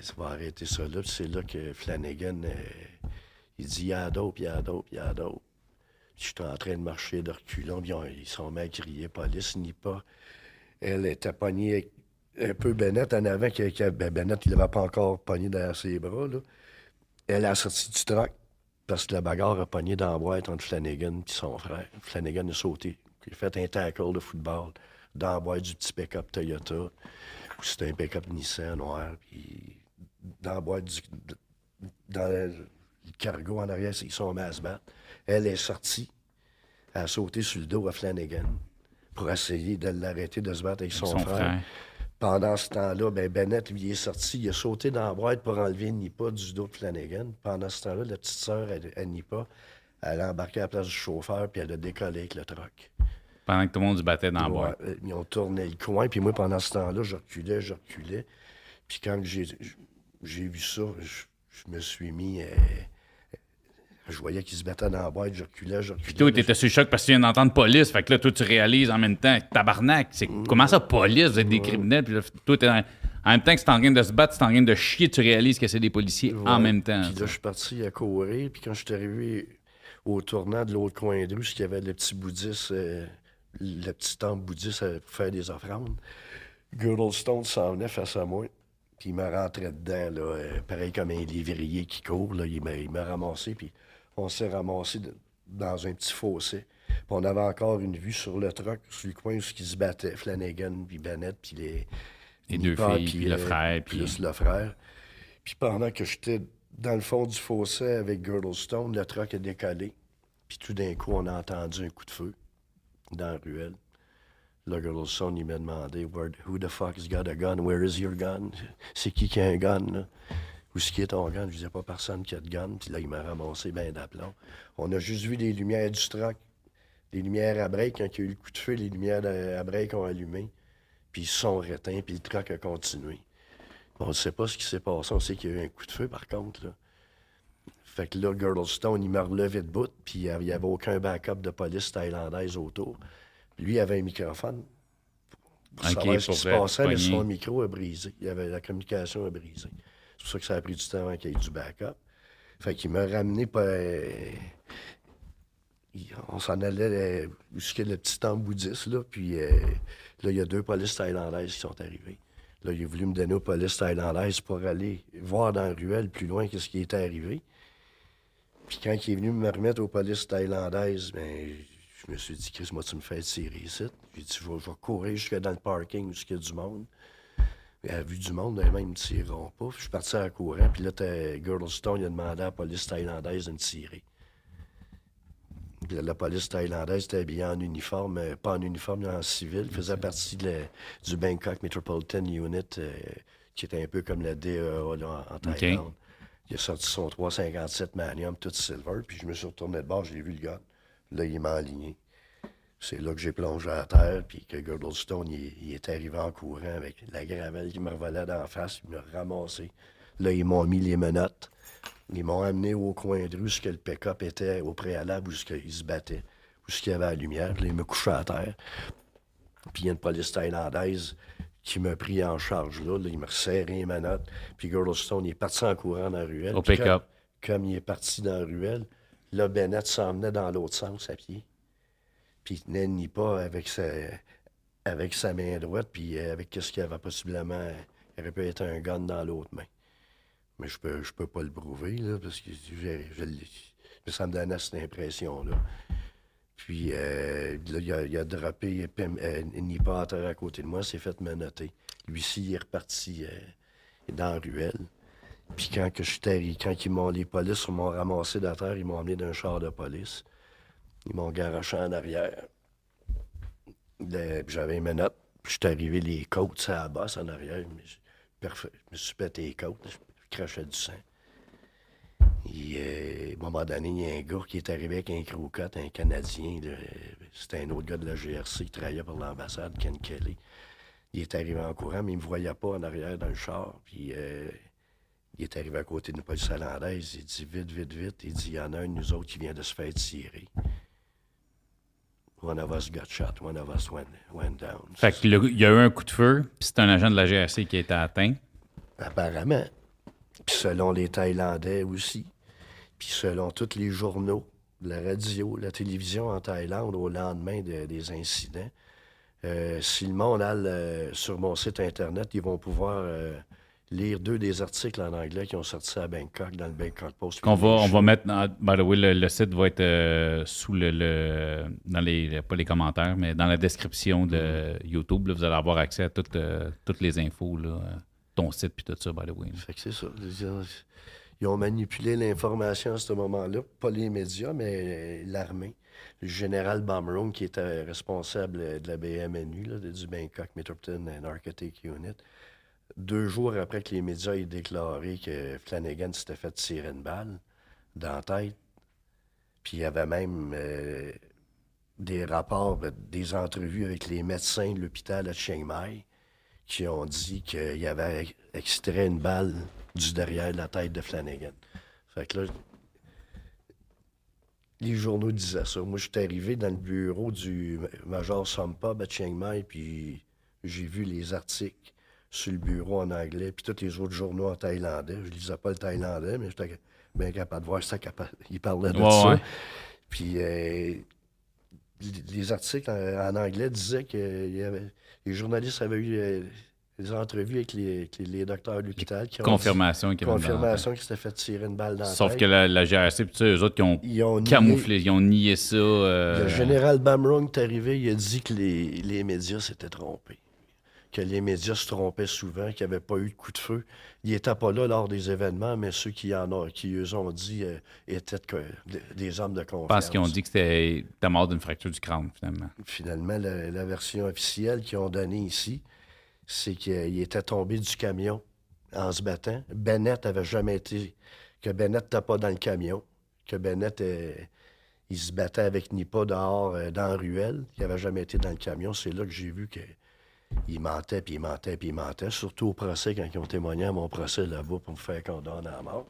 ça va arrêter ça là. C'est là que Flanagan, euh, il dit, il y a d'autres, il y a d'autres, il y a d'autres. J'étais en train de marcher de reculons, puis ils sont mal criés, police ni pas. Elle était pognée un peu Bennett en avant, que, ben Bennett, il l'avait pas encore pogné derrière ses bras. Là. Elle a sorti du truck parce que la bagarre a pogné dans la boîte entre Flanagan et son frère. Flanagan a sauté. Il a fait un tackle de football dans la boîte du petit pick-up Toyota. C'était un pick-up Nissan noir. Puis dans la boîte du. Dans le, cargo en arrière, ils sont mis à se battre. Elle est sortie. Elle a sauté sur le dos à Flanagan pour essayer de l'arrêter de se battre avec son, frère. Pendant ce temps-là, ben Bennett, lui, est sorti. Il a sauté dans la boîte pour enlever Nipa du dos de Flanagan. Pendant ce temps-là, la petite sœur, elle, Nipa, elle a embarqué à la place du chauffeur, puis elle a décollé avec le truck.
Pendant que tout le monde se battait dans la boîte.
Euh, ils ont tourné le coin, puis moi, pendant ce temps-là, je reculais, je reculais. Puis quand j'ai, vu ça, je, me suis mis. Euh, je voyais qu'ils se battaient dans la boîte, je reculais, je reculais.
Puis toi, t'étais sur choc parce que tu viens d'entendre police. Fait que là, toi, tu réalises en même temps, tabarnak, c'est mm. comment ça, police, vous êtes des criminels. Puis là, toi, t'es en... même temps que c'est en train de se battre, c'est en train de chier, tu réalises que c'est des policiers en même temps.
Puis là, je suis parti à courir. Puis quand je suis arrivé au tournant de l'autre coin de rue, il y avait le petit bouddhiste. Euh, le petit temple bouddhiste pour faire des offrandes. Girdlestone s'en venait face à moi. Puis il m'a rentré dedans, là, euh, pareil comme un lévrier qui court. Là, il m'a ramassé, puis on s'est ramassé dans un petit fossé. Puis on avait encore une vue sur le truck, sur le coin où ils se battaient, Flanagan, puis Bennett, puis les...
Les deux filles, puis, le frère.
Puis... Plus le frère. Puis pendant que j'étais dans le fond du fossé avec Girdlestone, le truck a décollé. Puis tout d'un coup, on a entendu un coup de feu dans la ruelle. Le Girlson, il m'a demandé Who the fuck has got a gun? Where is your gun? C'est qui qui a un gun? Là? Où est-ce qui est ton gun? Je disais pas personne qui a de gun. Puis là, il m'a ramassé ben d'aplomb. On a juste vu les lumières du truck, les lumières à break. Quand il y a eu le coup de feu, les lumières à break ont allumé. Puis ils sont réteints, puis le truck a continué. On ne sait pas ce qui s'est passé. On sait qu'il y a eu un coup de feu, par contre. Fait que là, Girdlestone, il me relevait de bout, puis il n'y avait aucun backup de police thaïlandaise autour. Lui, il avait un microphone pour savoir ce qui se passait, mais son micro a brisé. Il avait, la communication a brisé. C'est pour ça que ça a pris du temps avant qu'il y ait du backup. Fait qu'il m'a ramené pas. euh, il- on s'en allait euh, jusqu'à le petit temple bouddhiste, là, puis euh, là, il y a deux polices thaïlandaises qui sont arrivées. Là, il a voulu me donner aux polices thaïlandaises pour aller voir dans la ruelle plus loin qu'est-ce qui était arrivé. Puis quand il est venu me remettre aux polices thaïlandaises, ben, je me suis dit, Chris, moi, tu me fais tirer ici. J'ai dit, je vais, je vais courir jusque dans le parking où il y a du monde. Mais à la vue du monde, les ils me tireront pas. Puis je suis parti en courant. Puis là, Girdlestone, il a demandé à la police thaïlandaise de me tirer. Puis la police thaïlandaise était habillée en uniforme, euh, pas en uniforme, mais en civil. Il faisait partie de la- du Bangkok Metropolitan Unit, euh, qui était un peu comme la DEA là, en, en Thaïlande. Il a sorti son 357 Magnum, tout silver, puis je me suis retourné de bord, j'ai vu le gars. Là, il m'a aligné. C'est là que j'ai plongé à terre, puis que Girdlestone, il, il est arrivé en courant avec la gravelle qui me revolait d'en face, il m'a ramassé. Là, ils m'ont mis les menottes. Ils m'ont amené au coin de rue, où que le pick-up était au préalable, où qu'il se battait, où qu'il y avait la lumière. Là, il me couchait à terre. Puis il y a une police thaïlandaise qui m'a pris en charge là. Là, il m'a resserré les menottes. Puis Girdlestone, il est parti en courant dans la ruelle.
Au pick-up.
Comme, comme il est parti dans la ruelle, là, Bennett s'en venait dans l'autre sens à pied. Puis il tenait ni pas avec sa, avec sa main droite, puis euh, avec qu'est-ce qu'il y avait possiblement. Il aurait pu être un gun dans l'autre main. Mais je peux, je peux pas le prouver, là, parce que je ça me donnait cette impression-là. Puis euh, là, il a, il a Pim- euh, Nipa à terre à côté de moi, s'est fait menotter. Lui-ci, il est reparti euh, dans la ruelle. Puis quand que je suis quand ils m'ont, les polices m'ont ramassé de terre, ils m'ont emmené d'un char de police. Ils m'ont garoché en arrière. J'avais une menotte. Puis je suis arrivé les côtes, ça la bosse en arrière. Je, me suis pété les côtes. Je crachais du sang. Et, euh, à un moment donné, il y a un gars qui est arrivé avec un croquette, un Canadien. là. C'était un autre gars de la GRC qui travaillait pour l'ambassade, Ken Kelly. Il est arrivé en courant, mais il ne me voyait pas en arrière dans le char. Puis euh, il est arrivé à côté d'une police hollandaise. Il dit vite, vite, vite. Il dit il y en a un de nous autres qui vient de se faire tirer. One of us got shot, one of us went, went down.
Fait que le- il y a eu un coup de feu, puis c'est un agent de la GRC qui a été atteint.
Apparemment. Puis selon les Thaïlandais aussi. Puis selon tous les journaux, la radio, la télévision en Thaïlande au lendemain de- des incidents. euh, si le monde a le- sur mon site Internet, ils vont pouvoir euh, lire deux des articles en anglais qui ont sorti à Bangkok, dans le Bangkok Post.
Qu'on va, on va mettre, dans- by the way, le, le site va être euh, sous le, le- dans les, pas les commentaires, mais dans la description de YouTube. là, vous allez avoir accès à toutes, euh, toutes les infos, là, euh,
Fait que c'est ça. Ils ont- manipulé l'information à ce moment-là, pas les médias, mais euh, l'armée. Le général Bomroom, qui était responsable euh, de la BMNU, là, du Bangkok Metropolitan Narcotic Unit, deux jours après que les médias aient déclaré que Flanagan s'était fait tirer une balle dans la tête, puis il y avait même euh, des rapports, euh, des entrevues avec les médecins de l'hôpital à Chiang Mai qui ont dit qu'il avait extrait une balle du derrière de la tête de Flanagan. Fait que là, les journaux disaient ça. Moi, je suis arrivé dans le bureau du Major Sompub à Chiang Mai, puis j'ai vu les articles sur le bureau en anglais, puis tous les autres journaux en thaïlandais. Je lisais pas le thaïlandais, mais j'étais bien capable de voir ça. Ils parlaient de
Ouais,
ça.
ouais.
Puis euh, les- les articles en, en anglais disaient que il y avait- les journalistes avaient eu euh, des entrevues avec les, avec les- docteurs de l'hôpital qui ont
Confirmation.
dit,
qu'il y avait une balle dans la
confirmation qu'ils s'étaient fait tirer une balle dans
tête.
la
Sauf
tête.
que la, la GRC, puis tu sais, eux autres qui ont
Ils ont nié-
camouflé, ils ont nié ça. euh,
Le général Bamrung est arrivé, il a dit que les, les médias s'étaient trompés. Que les médias se trompaient souvent, qu'il n'y avait pas eu de coup de feu. Il n'était pas là lors des événements, mais ceux qui en ont, qui eux ont dit euh, étaient des hommes de confiance.
Pense qu'ils ont dit que c'était ta mort d'une fracture du crâne, finalement.
Finalement, la, la version officielle qu'ils ont donnée ici, c'est qu'il était tombé du camion en se battant. Bennett avait jamais été. que Bennett n'était pas dans le camion. Que Bennett, euh, il se battait avec Nipa dehors, euh, dans la ruelle. Il n'avait jamais été dans le camion. C'est là que j'ai vu que. Il mentait, puis il mentait, puis il mentait. Surtout au procès, quand ils ont témoigné à mon procès là-bas pour me faire condamner à mort.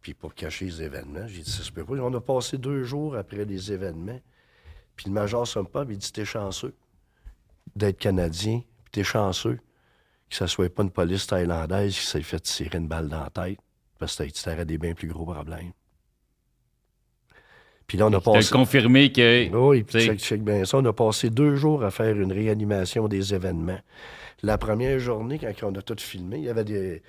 puis pour cacher les événements. J'ai dit, ça se peut pas. On a passé deux jours après les événements. Puis le major Sompov, il dit, t'es chanceux d'être Canadien, puis t'es chanceux que ça soit pas une police thaïlandaise qui s'est fait tirer une balle dans la tête, parce que tu aurais des bien plus gros problèmes. Puis là, on a passé.
confirmé que.
Oui, puis check, check bien ça. On a passé deux jours à faire une réanimation des événements. La première journée, quand on a tout filmé, il y avait des.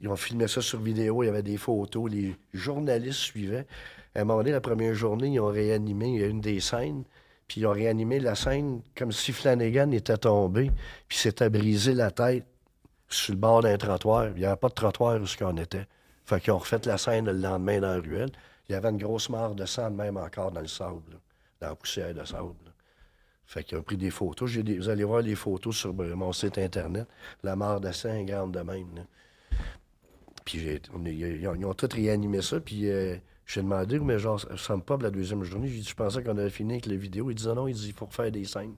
Ils ont filmé ça sur vidéo, il y avait des photos, les journalistes suivaient. À un moment donné, la première journée, ils ont réanimé une des scènes, puis ils ont réanimé la scène comme si Flanagan était tombé, puis s'était brisé la tête sur le bord d'un trottoir. Il n'y avait pas de trottoir où ce qu'on était. Fait qu'ils ont refait la scène le lendemain dans la ruelle. Il y avait une grosse mare de sang, même encore dans le sable, dans la poussière de sable. Fait qu'ils ont pris des photos. vous allez voir les photos sur mon site Internet. La mare de sang est grande de même. Puis ils, ont, tous réanimé ça. Puis euh, j'ai demandé, mais genre, ça me pas la deuxième journée. J'ai dit, je pensais qu'on avait fini avec la vidéo. Il disait non, il dit, il faut refaire des scènes.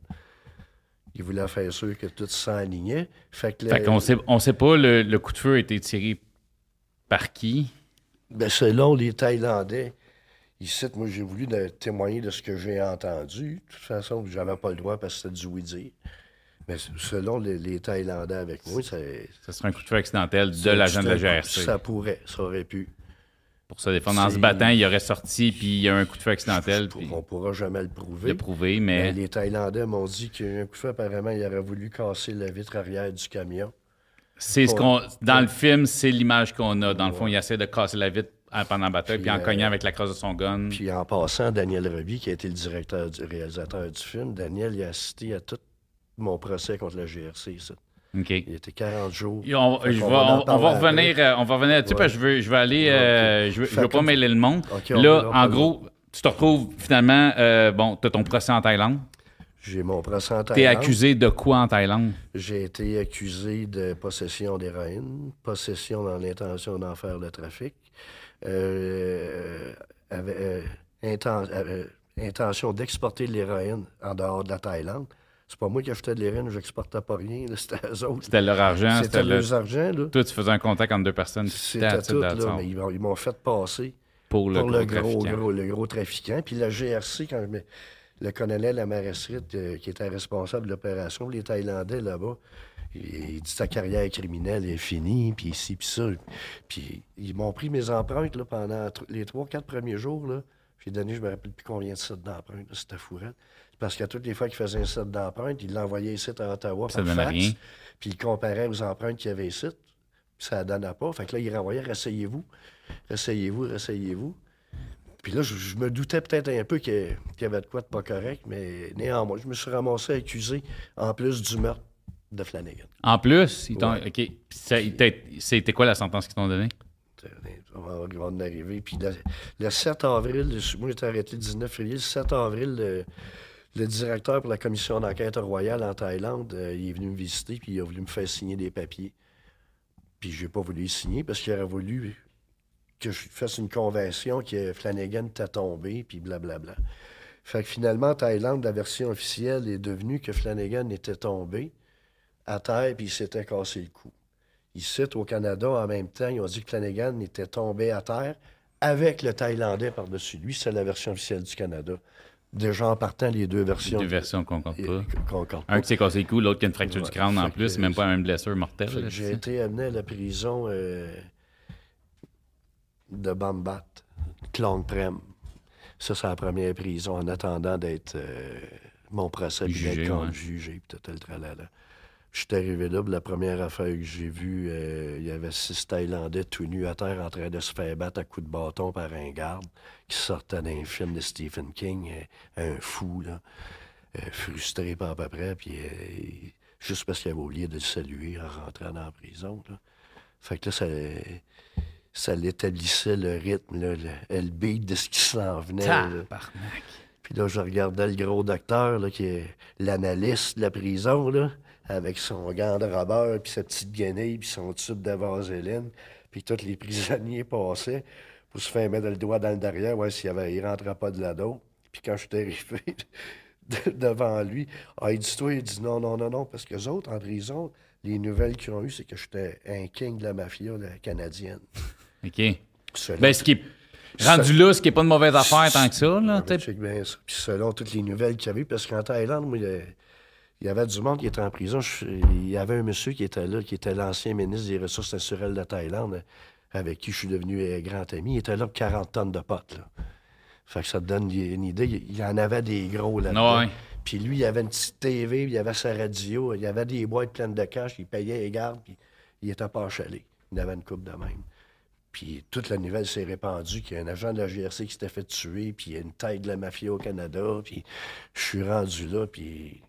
Il voulait faire sûr que tout s'alignait. Fait que.
Fait qu'on sait, on sait pas, le, le coup de feu a été tiré par qui?
Ben, selon les Thaïlandais, ici, moi, j'ai voulu témoigner de ce que j'ai entendu. De toute façon, j'avais pas le droit parce que c'était du oui-dire. Mais selon les, Thaïlandais avec moi, ça...
Ça serait un coup de feu accidentel de l'agent de la GRC.
Ça pourrait, ça aurait pu.
Pour se défendre en se battant, il aurait sorti, puis il y a un coup de feu accidentel.
On ne pourra jamais le prouver.
Le prouver, mais...
Les Thaïlandais m'ont dit qu'il y a eu un coup de feu, apparemment, il aurait voulu casser la vitre arrière du camion.
C'est ce qu'on. Dans le film, c'est l'image qu'on a. Dans le fond, il essaie de casser la vitre pendant la bataille, puis, en euh, cognant avec la crosse de son gun.
Puis en passant, Daniel Reby, qui a été le directeur, du réalisateur du film, Daniel, il a assisté à tout mon procès contre la GRC, ça. Il était 40 jours.
On, va, revenir, euh, on va revenir là-dessus, parce que je veux, je veux aller. Euh, je veux, veux pas mêler le monde. là, en gros, tu te retrouves finalement. bon, tu as ton procès en Thaïlande.
J'ai mon procès en
Thaïlande. T'es accusé de quoi en Thaïlande?
J'ai été accusé de possession d'héroïne, possession dans l'intention d'en faire le trafic, euh, euh, euh, intention d'exporter de l'héroïne en dehors de la Thaïlande. C'est pas moi qui achetais de l'héroïne, j'exportais pas rien, c'était eux autres.
C'était leur argent.
C'était leur argent, là.
Toi, tu faisais un contact entre deux personnes.
C'était tout, là, mais ils m'ont fait passer pour le, gros, gros, le gros trafiquant. Puis la GRC, quand je le colonel Amarasrit, euh, qui était responsable de l'opération, les Thaïlandais là-bas, il, dit ta carrière criminelle est finie, puis ici, puis ça. Puis ils m'ont pris mes empreintes là, pendant les trois, quatre premiers jours. Là. J'ai donné, je me rappelle plus combien de sets d'empreintes, c'était fourette. Parce qu'à toutes les fois qu'il faisait un set d'empreintes, il l'envoyait ici à Ottawa
ça par fax, rien.
Puis il comparait aux empreintes qu'il y avait ici. Puis ça ne donnait pas. Fait que là, il renvoyait, rasseyez-vous, rasseyez-vous, rasseyez-vous. Puis là, je, me doutais peut-être un peu qu'il y avait de quoi de pas correct, mais néanmoins, je me suis ramassé accusé, en plus du meurtre de Flanagan.
En plus? Ils OK. C'était quoi la sentence qu'ils t'ont donnée?
On va, en arriver. Puis le, 7 avril, moi j'étais arrêté le 19 février, le 7 avril, le, directeur pour la commission d'enquête royale en Thaïlande, euh, il est venu me visiter, puis il a voulu me faire signer des papiers. Puis j'ai pas voulu signer parce qu'il aurait voulu que je fasse une conversion que Flanagan était tombé, puis blablabla. Fait que finalement, en Thaïlande, la version officielle est devenue que Flanagan était tombé à terre, puis il s'était cassé le cou. Ici, au Canada, en même temps, ils ont dit que Flanagan était tombé à terre avec le Thaïlandais par-dessus lui. C'est la version officielle du Canada. Déjà en partant, les deux versions.
Les deux versions qu'on compte pas. Un qui s'est cassé le cou, l'autre qui a une fracture du crâne en plus, même pas une blessure mortelle.
J'ai été amené à la prison. Euh, de Bambat, Clone Prem. Ça, c'est la première prison en attendant d'être euh, mon procès,
jugé,
d'être jugé, puis tout le tralala. Je suis arrivé là, la première affaire que j'ai vue, euh, il y avait six Thaïlandais tout nus à terre en train de se faire battre à coups de bâton par un garde qui sortait d'un film de Stephen King, euh, un fou, là, frustré par à peu près, puis juste parce qu'il avait oublié de le saluer en rentrant dans la prison. Là. Fait que là, ça ça l'établissait le rythme, le, le, beat de ce qui s'en venait. Puis là, je regardais le gros docteur, là, qui est l'analyste de la prison, là, avec son gant de robeur, puis sa petite guenille, puis son tube de vaseline. Puis tous les prisonniers passaient pour se faire mettre le doigt dans le derrière, ouais, s'il ne rentrait pas de la dos. Puis quand je suis arrivé devant lui, ah, il dit Toi, il dit non, non, non, non, parce que les autres en prison, les nouvelles qu'ils ont eues, c'est que j'étais un king de la mafia canadienne.
OK.
Selon-
Ben, ce qui est rendu là, ce qui n'est pas une mauvaise affaire tant que ça. Là,
Ah, ben, check bien ça. Puis selon toutes les nouvelles qu'il y avait, parce qu'en Thaïlande, moi, il y avait du monde qui était en prison. Je- il y avait un monsieur qui était là, qui était l'ancien ministre des Ressources naturelles de Thaïlande, avec qui je suis devenu euh, grand ami. Il était là pour 40 tonnes de potes. Là. Fait que ça te donne une idée. Il y en avait des gros là-dedans.
Ouais.
Puis lui, il avait une petite TV, il avait sa radio, il avait des boîtes pleines de cash, il payait les gardes, puis il était pas chalé. Il avait une coupe de même. Puis toute la nouvelle s'est répandue qu'il y a un agent de la GRC qui s'était fait tuer, puis il y a une tête de la mafia au Canada, puis je suis rendu là, puis...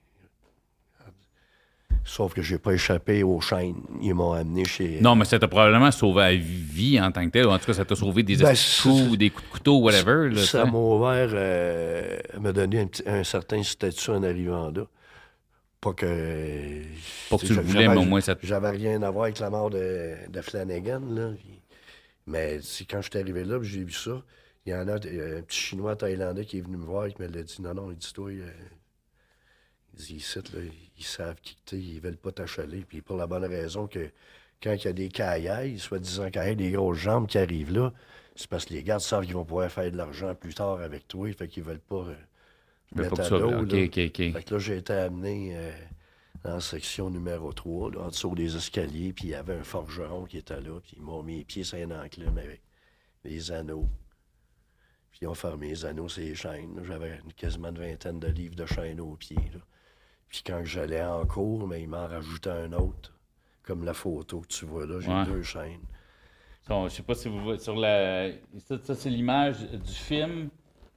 Sauf que j'ai pas échappé aux chaînes. Ils m'ont amené chez...
Non, mais ça t'a probablement sauvé la vie en tant que tel. En tout cas, ça t'a sauvé des
Ben,
coups, des coups de couteau, whatever. Là,
ça m'a ouvert, euh, m'a donné un, petit- un certain statut en arrivant là. Pas que.
Pas que tu le voulais, mais au moins ça
J'avais rien à voir avec la mort de, de Flanagan, là. puis- mais c'est quand je suis arrivé là, j'ai vu ça. Il y en a euh, un petit Chinois thaïlandais qui est venu me voir et qui me l'a dit Non, non, il dit Toi, euh, il dit Ici, là, ils savent qui t'es, ils veulent pas t'achaler. Puis pour la bonne raison que quand il y a des caillailles, soit-disant caillailles, des grosses jambes qui arrivent là, c'est parce que les gardes savent qu'ils vont pouvoir faire de l'argent plus tard avec toi, fait qu'ils veulent pas. euh, mettre à
ça.
l'eau,
OK,
là.
OK, OK.
Fait que là, j'ai été amené euh, dans la section numéro 3, là, en dessous des escaliers, puis il y avait un forgeron qui était là, puis ils m'ont mis les pieds sur un enclume avec des anneaux. Puis ils ont fermé les anneaux, ces chaînes. là. J'avais quasiment une vingtaine de livres de chaînes aux pieds. là. Puis quand j'allais en cours, mais ils m'en rajoutaient un autre. Comme la photo que tu vois là, j'ai
Ouais.
deux chaînes.
Son- je sais pas si vous voyez sur la. Ça, ça, c'est l'image du film.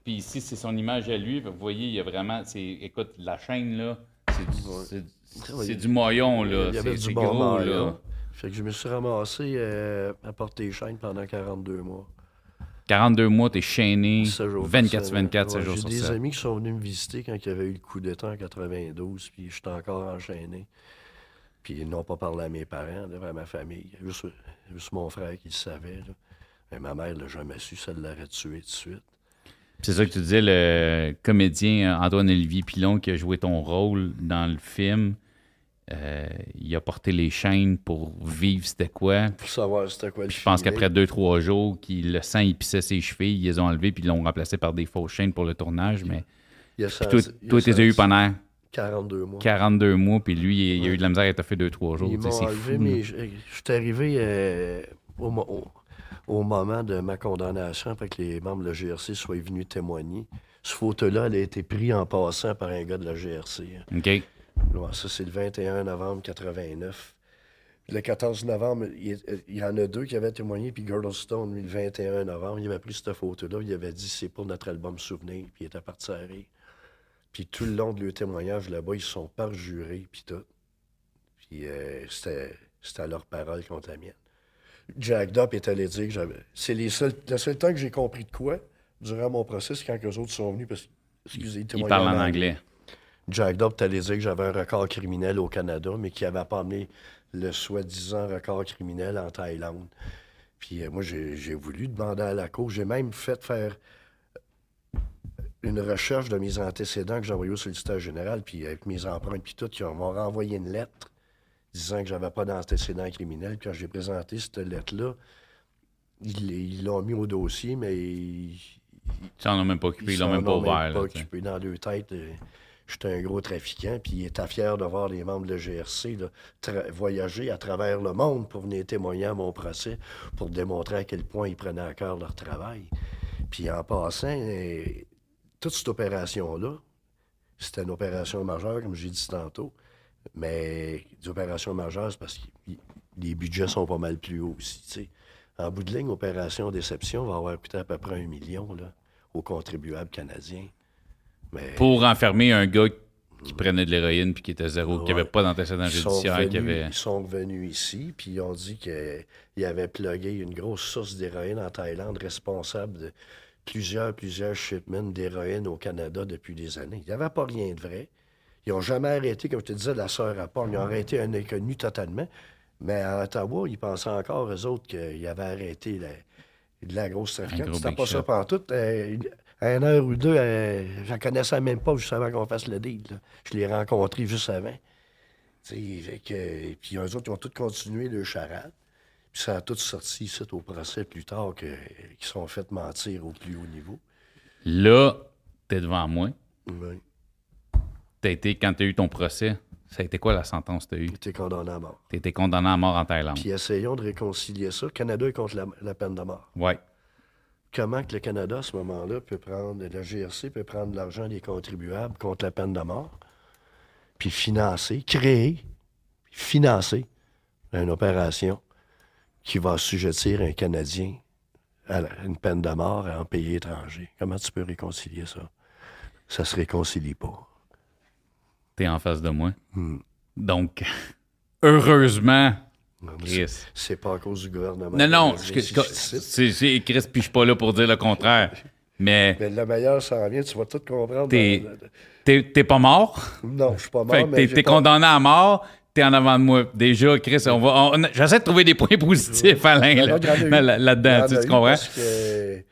Puis ici, c'est son image à lui. Vous voyez, il y a vraiment. c'est- Écoute, la chaîne, là, c'est du, c'est du moyon, là.
Il y avait
C'est
bon
gros,
maillot.
là.
Fait que je me suis ramassé euh, à porter chaînes pendant 42 mois.
42 mois, t'es chaîné.
Sept jours
24 sur
semaine.
24, 7
Ouais,
jours sur
J'ai des
7.
amis qui sont venus me visiter quand il y avait eu le coup d'État en 92, puis j'étais encore enchaîné. Puis ils n'ont pas parlé à mes parents, à ma famille. Juste, juste mon frère qui le savait. là. Mais ma mère l'a jamais su, ça l'aurait tué tout de suite.
C'est ça que tu disais, le comédien euh, Antoine-Olivier Pilon qui a joué ton rôle dans le film. euh, il a porté les chaînes pour vivre c'était quoi.
Pour savoir c'était quoi le
Puis je pense qu'après deux, trois jours, qu'il- le sang il pissait ses chevilles, ils les ont enlevés puis ils l'ont remplacé par des fausses chaînes pour le tournage. Mais
il a
puis toi,
il a
tu les as eu pendant
42 mois.
42 mois, puis lui, il, il a eu de la misère à fait deux, trois jours. C'est
enlevé,
fou.
mais je je suis arrivé euh, au, au- au moment de ma condamnation, après que les membres de la GRC soient venus témoigner. Ce photo-là, elle a été prise en passant par un gars de la GRC. hein.
OK.
Ouais, ça, c'est le 21 novembre 89. Le 14 novembre, il, y- il y en a deux qui avaient témoigné, puis Girdlestone, lui, le 21 novembre, il avait pris cette photo-là, il avait dit c'est pour notre album Souvenir, puis il était parti à rire. Puis tout le long de leur témoignage là-bas, ils se sont parjurés, puis tout. Puis euh, c'était c'était leur parole contre la mienne. Jack Dupp est allé dire que j'avais. C'est les seuls, le seul temps que j'ai compris de quoi durant mon procès, c'est quand les autres sont venus, parce que, excusez, ils
Il
témoignaient
parle en anglais.
Jack Dobb t'allais dire que j'avais un record criminel au Canada, mais qui avait pas amené le soi-disant record criminel en Thaïlande. Puis euh, moi, j'ai j'ai voulu demander à la cour. J'ai même fait faire une recherche de mes antécédents que j'ai envoyé au solliciteur général, puis avec mes empreintes, puis tout, ils m'ont renvoyé une lettre disant que j'avais pas d'antécédents criminels. Puis quand j'ai présenté cette lettre-là, ils l'ont mis au dossier, mais ils,
Tu n'en as même pas occupé, ils l'ont
s'en
même pas
ont
ouvert. sais.
occupé dans deux têtes. euh, J'étais un gros trafiquant, puis il était fier de voir les membres de la GRC là, voyager à travers le monde pour venir témoigner à mon procès, pour démontrer à quel point ils prenaient à cœur leur travail. Puis en passant, euh, toute cette opération-là, c'était une opération majeure, comme j'ai dit tantôt, mais des opérations majeures, c'est parce que les budgets sont pas mal plus hauts aussi. En bout de ligne, Opération Déception va avoir coûté à peu près un million là, aux contribuables canadiens. Mais
Pour enfermer un gars qui prenait de l'héroïne puis qui était zéro, qui n'avait pas
sont,
judiciaires, qui avait.
ils sont venus ici, puis ils ont dit qu'ils avaient plugué une grosse source d'héroïne en Thaïlande, responsable de plusieurs, plusieurs shipments d'héroïne au Canada depuis des années. Il n'y avait pas rien de vrai. Ils n'ont jamais arrêté, comme je te disais, la sœur à Paul. Ils ont arrêté un inconnu totalement. Mais à Ottawa, ils pensaient encore, eux autres, qu'ils avaient arrêté la, de la grosse trafiquante. C'était pas ça
shot.
pantoute. Euh, une- à une heure ou deux, euh, je la connaissais même pas juste avant qu'on fasse le deal. là. Je l'ai rencontré juste avant. Que- puis eux autres, ils ont tous continué le charade. Puis ça a tout sorti ici au procès plus tard que, qu'ils sont fait mentir au plus haut niveau.
Là, t'es devant moi.
Oui.
T'as été, quand t'as eu ton procès, ça a été quoi la sentence que t'as eue?
J'étais condamné à mort.
T'as été condamné à mort en Thaïlande.
Puis essayons de réconcilier ça. Le Canada est contre la, la peine de mort.
Ouais.
Comment que le Canada, à ce moment-là, peut prendre, la GRC peut prendre l'argent des contribuables contre la peine de mort, puis financer, créer, puis financer une opération qui va assujettir un Canadien à une peine de mort en pays étranger? Comment tu peux réconcilier ça? Ça se réconcilie pas.
T'es en face de moi.
Hmm.
Donc, heureusement, Chris.
c'est- pas à cause du gouvernement.
Non, non,
c'est
Chris, puis je suis pas là pour dire le contraire. Mais
Mais le meilleur s'en vient, tu vas tout comprendre.
T'es- pas mort?
Non, je suis pas mort,
t'es
pas-
condamné à mort. T'es en avant de moi. Déjà, Chris, on va. on- J'essaie de trouver des points positifs, Alain, là- là- là- là-dedans.
en
tu, comprends?
Parce que, tu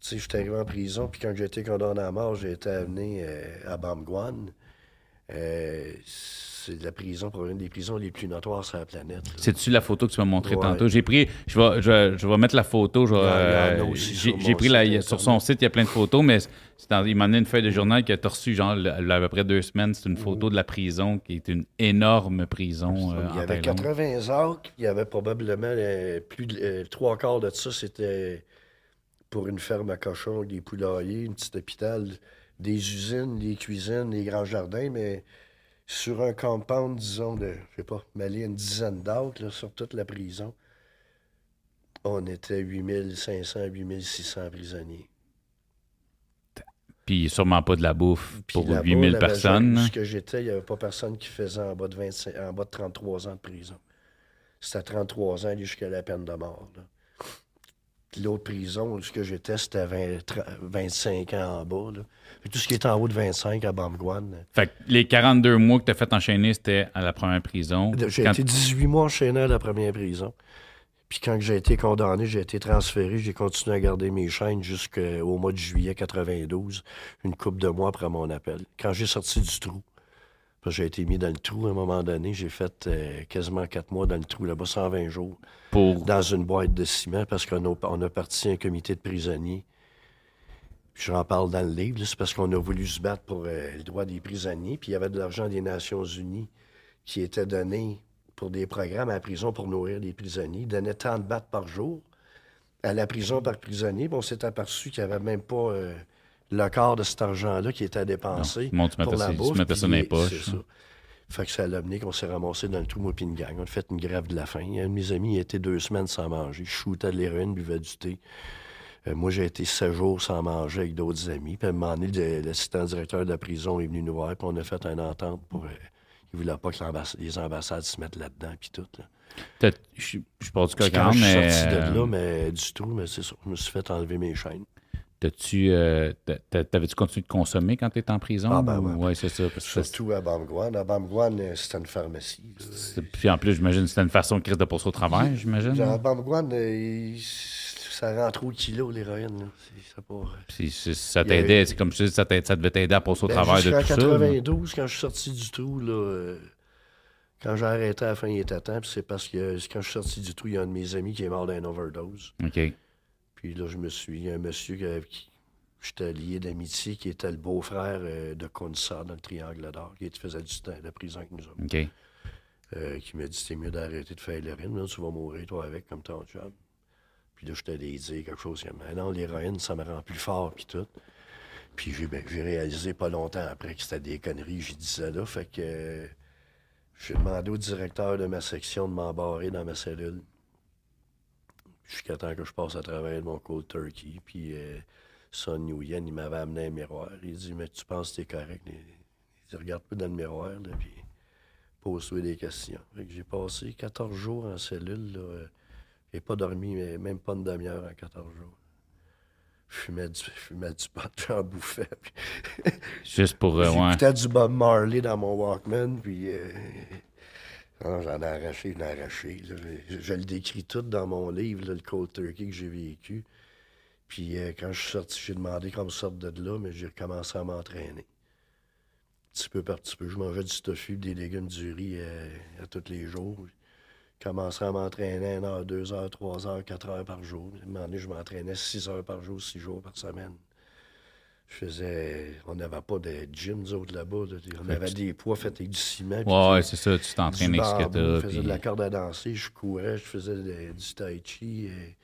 sais, je suis arrivé en prison, puis quand j'ai été condamné à mort, j'ai été amené euh, à Bamguan. Euh, c'est la prison, pour une des prisons les plus notoires sur la planète.
C'est-tu la photo que tu m'as montrée
Ouais.
tantôt? J'ai pris, je vais, je, je vais mettre la photo.
Il a
euh, j'ai pris la, sur son site, il y a plein de photos, mais dans- il m'a donné une feuille de journal tu as reçue, genre, le- à peu près deux semaines. C'est une photo de la prison, qui est une énorme prison euh,
il y avait
Thaïlande.
80 acres, il y avait probablement euh, plus de trois quarts de ça, c'était pour une ferme à cochons, des poulaillers, une petite hôpital, des usines, des cuisines, des grands jardins, mais sur un compound, disons, de, je sais pas, mêler une dizaine d'acres, là, sur toute la prison, on était 8500, 8600 prisonniers.
Puis sûrement pas de la bouffe
Puis
pour
là-bas,
8000
il y avait
personnes.
jamais-
là.
Où ce que j'étais, il n'y avait pas personne qui faisait en bas de, 25, en bas de 33 ans de prison. C'était 33 ans jusqu'à la peine de mort. là. L'autre prison, où ce que j'étais, c'était 20 tra- 25 ans en bas. là. Puis tout ce qui est en haut de 25 à Bamguan.
Fait que les 42 mois que tu as fait enchaîner, c'était à la première prison.
J'ai
Quand-
été 18 mois enchaîné à la première prison. Puis quand j'ai été condamné, j'ai été transféré, j'ai continué à garder mes chaînes jusqu'au mois de juillet 92, une couple de mois après mon appel. Quand j'ai sorti du trou, parce que j'ai été mis dans le trou à un moment donné, j'ai fait euh, quasiment quatre mois dans le trou, là-bas 120 jours,
pour
dans une boîte de ciment, parce qu'on a, on a parti un comité de prisonniers. J'en parle dans le livre, c'est parce qu'on a voulu se battre pour euh, le droit des prisonniers, puis il y avait de l'argent des Nations Unies qui était donné pour des programmes à la prison pour nourrir les prisonniers. Ils donnaient tant de battes par jour à la prison par prisonnier. Bon, on s'est aperçu qu'il n'y avait même pas euh, le quart de cet argent-là qui était à dépenser
Non, se
pour la bouffe.
mettait ça dans les poches, hein.
ça. Fait que ça l'a amené qu'on s'est ramassé dans le trou, moi une gang. On a fait une grève de la faim. Un de mes amis il été deux semaines sans manger. Je shootais de l'héroïne, buvais du thé. Euh, moi, j'ai été sept jours sans manger avec d'autres amis. Puis à un moment donné, l'assistant directeur de la prison est venu nous voir, puis on a fait une entente pour... euh, il voulait pas que les ambassades se mettent là-dedans, puis tout. Là.
Je je suis pas du
Puis
coq
quand je suis
mais.
sorti de
euh,
là, mais du tout, mais c'est ça. Je me suis fait enlever mes chaînes.
T'as-tu, euh, t'a- t'a- t'avais-tu continué de consommer quand t'étais en prison?
Ah, ben
ou-
ouais.
ouais, c'est ça. que
Surtout à Bamguan. À Bamguan, euh, c'était une pharmacie.
Puis en plus, j'imagine que c'était une façon de crise de passer au travail, j'imagine.
Genre, à Bamguan, euh, il- ça rend trop de kilos, l'héroïne. c'est-
ça
Il y a-
t'aidait, c'est comme dis, ça, ça devait t'aider à passer au
Ben,
travail de tout ça. là.
92, quand je suis sorti du trou, là, euh, quand j'ai arrêté à la fin, il était temps. C'est parce que euh, quand je suis sorti du trou, il y a un de mes amis qui est mort d'une overdose.
OK.
Puis là, je me suis. Il y a un monsieur qui, avec qui j'étais lié d'amitié, qui était le beau-frère euh, de Konsa dans le Triangle d'Or, qui faisait du temps de prison avec nous autres.
OK.
euh, qui m'a dit c'est mieux d'arrêter de faire l'héroïne, tu vas mourir toi avec comme ton job. Puis là, je t'allais dire quelque chose comme Ah non, l'héroïne, ça me rend plus fort, puis tout. Puis j'ai ben, j'ai réalisé pas longtemps après que c'était des conneries, j'ai dit ça là. Fait que j'ai demandé au directeur de ma section de m'embarrer dans ma cellule. Jusqu'à temps que je passe à travers mon cold turkey. Puis euh, Son Nguyen, il m'avait amené un miroir. Il dit Mais tu penses que t'es correct? Il dit Regarde pas dans le miroir, là, puis pose-toi des questions. Fait que j'ai passé 14 jours en cellule. Là, euh, j'ai pas dormi, mais même pas une demi-heure en 14 jours. Je fumais du, je fumais du pot, j'en bouffais. puis
Juste pour. euh, ouais.
J'écoutais du Bob Marley dans mon Walkman, puis euh, j'en ai arraché, j'en ai arraché. Je, je le décris tout dans mon livre, là, le Cold Turkey que j'ai vécu. Puis euh, quand je suis sorti, j'ai demandé qu'on me sorte de là, mais j'ai recommencé à m'entraîner. Petit peu par petit peu. Je mangeais du tofu, des légumes, du riz euh, à tous les jours. Commençais à m'entraîner 1 heure, 2 heures, 3 heures, 4 heures par jour. À un moment donné, je m'entraînais 6 heures par jour, 6 jours par semaine. Je faisais. On n'avait pas de gym, nous autres, là-bas. là. On
Fait
avait des poids faits avec du ciment.
Ouais, ouais, c'est ça. Tu t'entraînes
du
avec ce que t'as.
Je faisais
puis-
de la corde à danser, je courais, je faisais de- du tai chi. Et...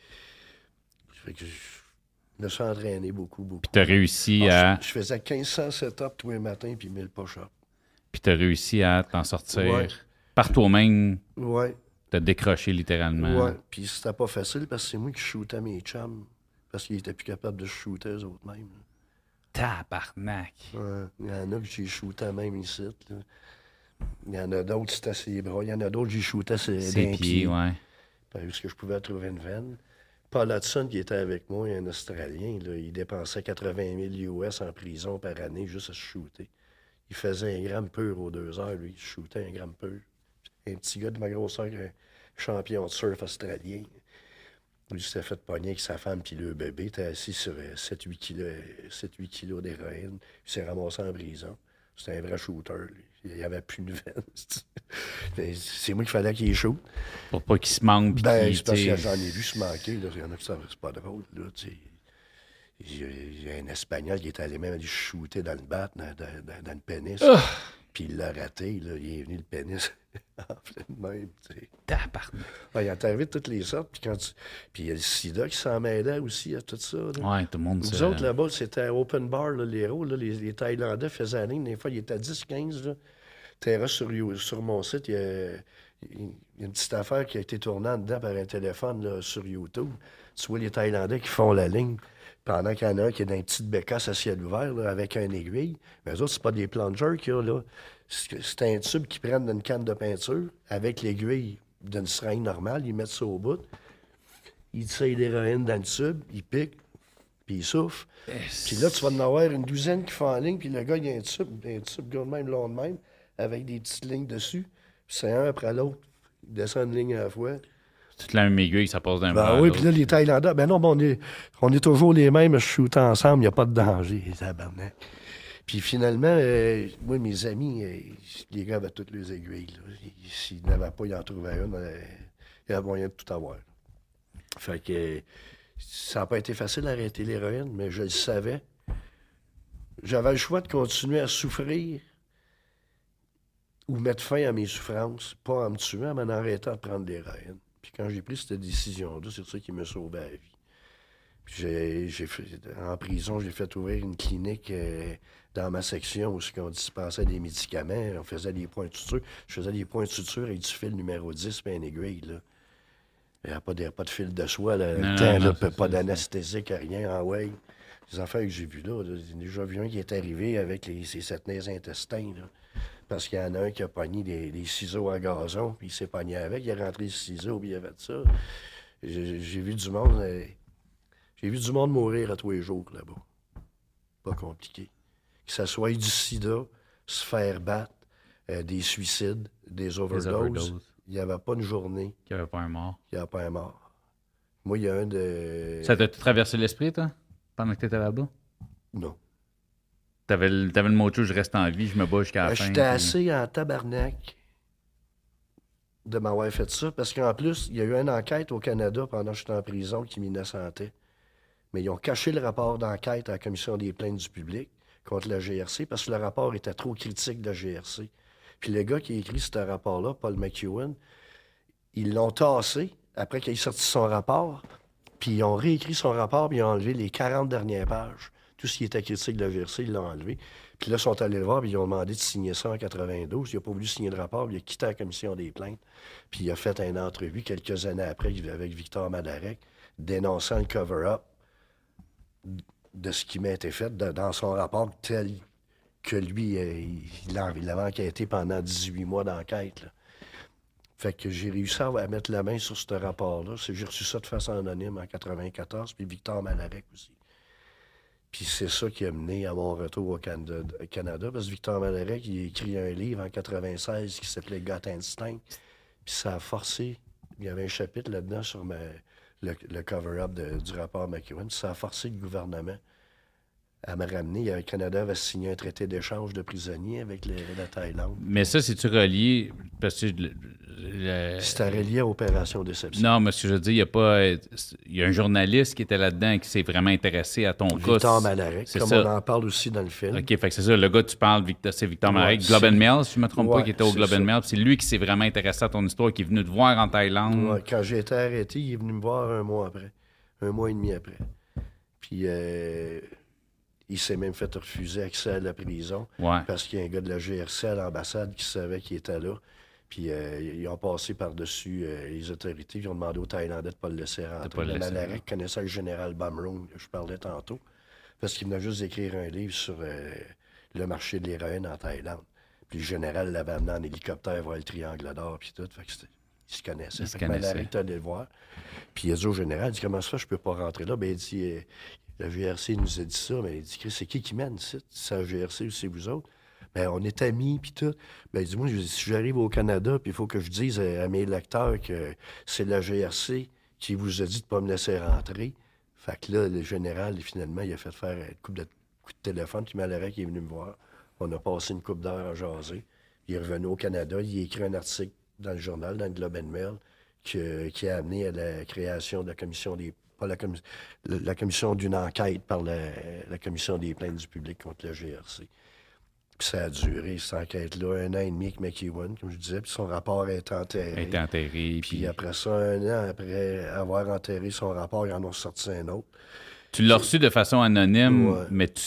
Fait que je me suis entraîné beaucoup, beaucoup.
Puis t'as réussi
Ah,
à.
je, je faisais 1500 setups tous les matins puis 1000 push-ups.
Puis t'as réussi à t'en sortir
Ouais.
par toi-même.
Ouais,
T'as décroché littéralement.
ouais. Puis c'était pas facile parce que c'est moi qui shootais mes chums. Parce qu'ils étaient plus capables de shooter eux autres mêmes.
Tabarnak.
Ouais. Il y en a que j'ai shooté même ici. là. Il y en a d'autres, c'était ses bras. Il y en a d'autres, j'ai shooté ses,
Ses pieds,
pied.
ouais.
Parce que je pouvais trouver une veine. Paul Hudson, qui était avec moi, un Australien, là, il dépensait 80 000 US en prison par année juste à se shooter. Il faisait un gramme pur aux deux heures, lui. Il shootait un gramme pur. Un petit gars de ma grosseur, un champion de surf australien. Lui, il s'était fait pogner avec sa femme puis le bébé. Il était assis sur euh, 7-8 kilos, 7-8 kilos d'héroïne. Il s'est ramassé en prison. C'était un vrai shooter, lui. Il n'y avait plus de veine. C'est moi qu'il fallait qu'il shoot.
Pour pas qu'il se manque.
Ben, c'est parce que j'en ai vu se manquer. Là. Il y en a qui savent c'est pas drôle. Là. Il y a- un Espagnol qui est allé même aller shooter dans le bat, dans, dans- dans- dans le pénis.
Ah!
Puis il l'a raté. Là. Il est venu le pénis enflé de même. Ouais, il est arrivé de toutes les sortes. Puis, quand tu- puis il y a le sida qui s'en mêlait aussi à tout ça. là.
Ouais, tout le monde
Nous autres, là-bas, c'était open bar, là, les héros. Là, les, les Thaïlandais faisaient la ligne. Des fois, il était à 10-15. là. T'es sur, sur mon site, il y, a, il y a une petite affaire qui a été tournée en dedans par un téléphone là, sur YouTube. Tu vois les Thaïlandais qui font la ligne pendant qu'il y en a un qui est dans une petite bécasse à ciel ouvert là, avec un aiguille. Mais eux autres, c'est pas des plungers qu'il y a là. C'est un tube qu'ils prennent d'une canne de peinture avec l'aiguille d'une seringue normale. Ils mettent ça au bout. Ils tirent l'héroïne dans le tube, ils piquent, puis ils soufflent. Puis là, tu vas en avoir une douzaine qui font en ligne, puis le gars, il y a un tube, un tube gros de même, long de même, avec des petites lignes dessus. Puis c'est un après l'autre. Il descend une ligne à la fois.
Toute la même aiguille, ça passe d'un
Ben oui, puis là, les Thaïlandais, ben non, ben on, est, on est toujours les mêmes, je shoot ensemble, il n'y a pas de danger, les. Puis finalement, euh, moi, mes amis, euh, les gars avaient toutes les aiguilles. S'ils n'avaient pas, ils en trouvaient une. euh, il y avait moyen de tout avoir. Fait que ça n'a pas été facile d'arrêter l'héroïne, mais je le savais. J'avais le choix de continuer à souffrir ou mettre fin à mes souffrances, pas en me tuant, mais en arrêtant de prendre l'héroïne. Puis quand j'ai pris cette décision-là, c'est ça qui me sauvait la vie. J'ai, j'ai fait, en prison, j'ai fait ouvrir une clinique euh, dans ma section où on dispensait des médicaments, on faisait des points de suture. Je faisais des points de suture avec du fil numéro 10 puis un aiguille, là. Il n'y a pas de, pas de fil de soie, là.
Non,
temps,
non,
là,
c'est
pas
ça,
d'anesthésique, rien, en way. Les affaires que j'ai vues là, là, j'ai déjà vu un qui est arrivé avec les, ses sept nez intestins, là. Parce qu'il y en a un qui a pogné des, des ciseaux à gazon, puis il s'est pogné avec, il a rentré le ciseau, puis il a fait ça. J'ai vu du monde. euh, j'ai vu du monde mourir à tous les jours là-bas. Pas compliqué. Que ce soit du sida, se faire battre, euh, des suicides, des overdoses.
overdoses.
Il n'y avait pas une journée,
Qu'il n'y avait pas un mort.
il n'y avait pas un mort. Moi, il y a un de.
Ça t'a traversé l'esprit, toi, pendant que t'étais là-bas?
Non.
T'avais le, t'avais le mot je reste en vie, je me bats jusqu'à la
Ben,
fin.
J'étais
puis-
assez en tabarnak de m'avoir fait ça, parce qu'en plus, il y a eu une enquête au Canada pendant que j'étais en prison qui m'innocentait. Mais ils ont caché le rapport d'enquête à la Commission des plaintes du public contre la GRC parce que le rapport était trop critique de la GRC. Puis le gars qui a écrit ce rapport-là, Paul McEwen, ils l'ont tassé après qu'il ait sorti son rapport, puis ils ont réécrit son rapport, puis ils ont enlevé les 40 dernières pages. Ce qui était critique de la GRC, ils l'ont enlevé. Puis là, ils sont allés le voir, puis ils ont demandé de signer ça en 92. Il n'a pas voulu signer le rapport, puis il a quitté la commission des plaintes. Puis il a fait une entrevue quelques années après avec Victor Madarek, dénonçant le cover-up de ce qui m'a été fait dans son rapport tel que lui, euh, il, l'a- il avait enquêté pendant 18 mois d'enquête. Fait que j'ai réussi à mettre la main sur ce rapport-là. J'ai reçu ça de façon anonyme en 94, puis Victor Malarek aussi. Puis c'est ça qui a mené à mon retour au Canada, parce que Victor Malarek, il a écrit un livre en 96 qui s'appelait Got Instinct. Puis ça a forcé, il y avait un chapitre là-dedans sur le, le cover-up du rapport McEwen, ça a forcé le gouvernement à me ramener. Le Canada avait signé un traité d'échange de prisonniers avec les- la Thaïlande.
Mais ça, c'est-tu relié? Parce que. le- le-
C'était relié à Opération Déception.
non, mais ce que je veux dire, il y a pas. Il y a un journaliste qui était là-dedans qui s'est vraiment intéressé à ton cas.
Victor Malarek,
c'est
comme
ça.
on en parle aussi dans le film.
OK, fait que c'est ça. Le gars, tu parles, Victor- c'est Victor
Ouais,
Globe and Mail, si je ne me trompe pas, qui était au Globe and Mail. C'est lui qui s'est vraiment intéressé à ton histoire, qui est venu te voir en Thaïlande.
Ouais, quand j'ai été arrêté, il est venu me voir un mois après. Un mois et demi après. Puis euh, il s'est même fait refuser accès à la prison
Ouais.
parce qu'il y a un gars de la GRC à l'ambassade qui savait qu'il était là. Puis euh, ils ont passé par-dessus euh, les autorités, ils ont demandé aux Thaïlandais de ne pas le laisser rentrer.
le
Malarek connaissait le général Bamroon, je parlais tantôt, parce qu'il venait juste d'écrire un livre sur euh, le marché de l'héroïne en Thaïlande. Puis le général l'avait amené en hélicoptère voir le triangle d'or, puis tout. Fait que c'était- il se connaissait.
Il se connaissait.
Malarek est allé le voir. Puis il a dit au général, il dit, comment ça, je peux pas rentrer là? Ben, il dit, la GRC nous a dit ça, mais il dit, Chris, c'est qui qui mène ici? C'est la GRC ou c'est vous autres? Ben, on est amis, puis tout. Il dit, moi, dis, si j'arrive au Canada, puis il faut que je dise à, mes lecteurs que c'est la GRC qui vous a dit de pas me laisser rentrer. Fait que là, le général, finalement, il a fait faire une coupe de, coup de téléphone, puis Malarek qui est venu me voir. On a passé une coupe d'heure à jaser. Il est revenu au Canada, il a écrit un article dans le journal, dans le Globe and Mail, qui a amené à la création de la commission des. Pas la, la- commission d'une enquête par la, la commission des plaintes du public contre le GRC. Puis ça a duré, cette enquête-là, un an et demi avec McEwan, comme je disais, puis son rapport a été enterré.
Enterré.
Puis
Puis
après ça, un an après avoir enterré son rapport, ils en ont sorti un autre.
tu l'as reçu de façon anonyme,
Ouais.
mais tu.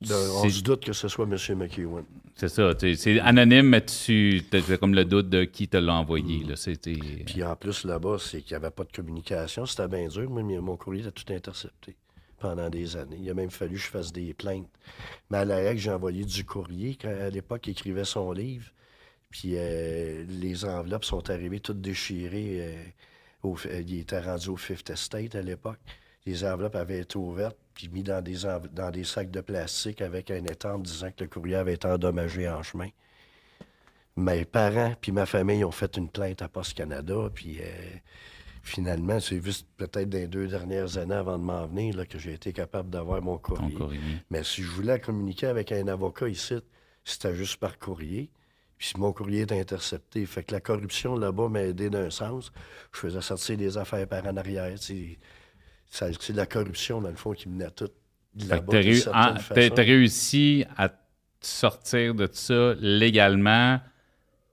De- on se doute que ce soit M. McEwan.
C'est ça. C'est anonyme, mais tu as comme le doute de qui te l'a envoyé. Là. C'était.
Puis en plus, là-bas, c'est qu'il n'y avait pas de communication. C'était bien dur. Mais mon courrier était tout intercepté pendant des années. Il a même fallu que je fasse des plaintes. Mais à la j'ai envoyé du courrier quand, à l'époque, il écrivait son livre. Puis euh, les enveloppes sont arrivées toutes déchirées. euh, au- euh, il était rendu au Fifth Estate à l'époque. Les enveloppes avaient été ouvertes puis mis dans des, env- dans des sacs de plastique avec un étampe disant que le courrier avait été endommagé en chemin. Mes parents puis ma famille ont fait une plainte à Post Canada, puis euh, finalement, c'est juste peut-être dans les deux dernières années avant de m'en venir là, que j'ai été capable d'avoir mon courrier.
courrier.
Mais si je voulais communiquer avec un avocat ici, c'était juste par courrier. Puis mon courrier est intercepté. Fait que la corruption là-bas m'a aidé d'un sens. Je faisais sortir des affaires par en arrière. C'est la corruption, dans le fond, qui menait à tout
t'as réussi à sortir de ça légalement,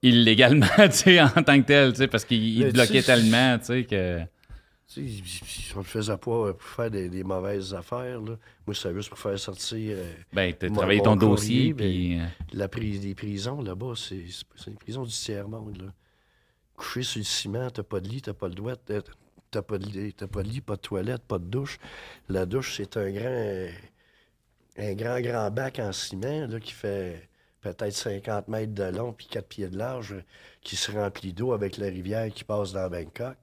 illégalement, tu sais, en tant que tel, tu sais, parce qu'il bloquait tellement, tu sais, que...
Tu sais, on le faisait pas euh, pour faire des, des mauvaises affaires. Là. Moi, c'était juste pour faire sortir euh,
Ben, t'as travaillé ton
courrier,
dossier, puis... euh,
la prise des prisons là-bas. C'est c'est une prison du tiers-monde. là. Couché sur le ciment, t'as pas de lit, t'as pas le doigt, t'as pas de lit, t'as pas de lit, pas de toilette, pas de douche. La douche, c'est un grand, un grand, grand bac en ciment là, qui fait peut-être 50 mètres de long puis 4 pieds de large, qui se remplit d'eau avec la rivière qui passe dans Bangkok.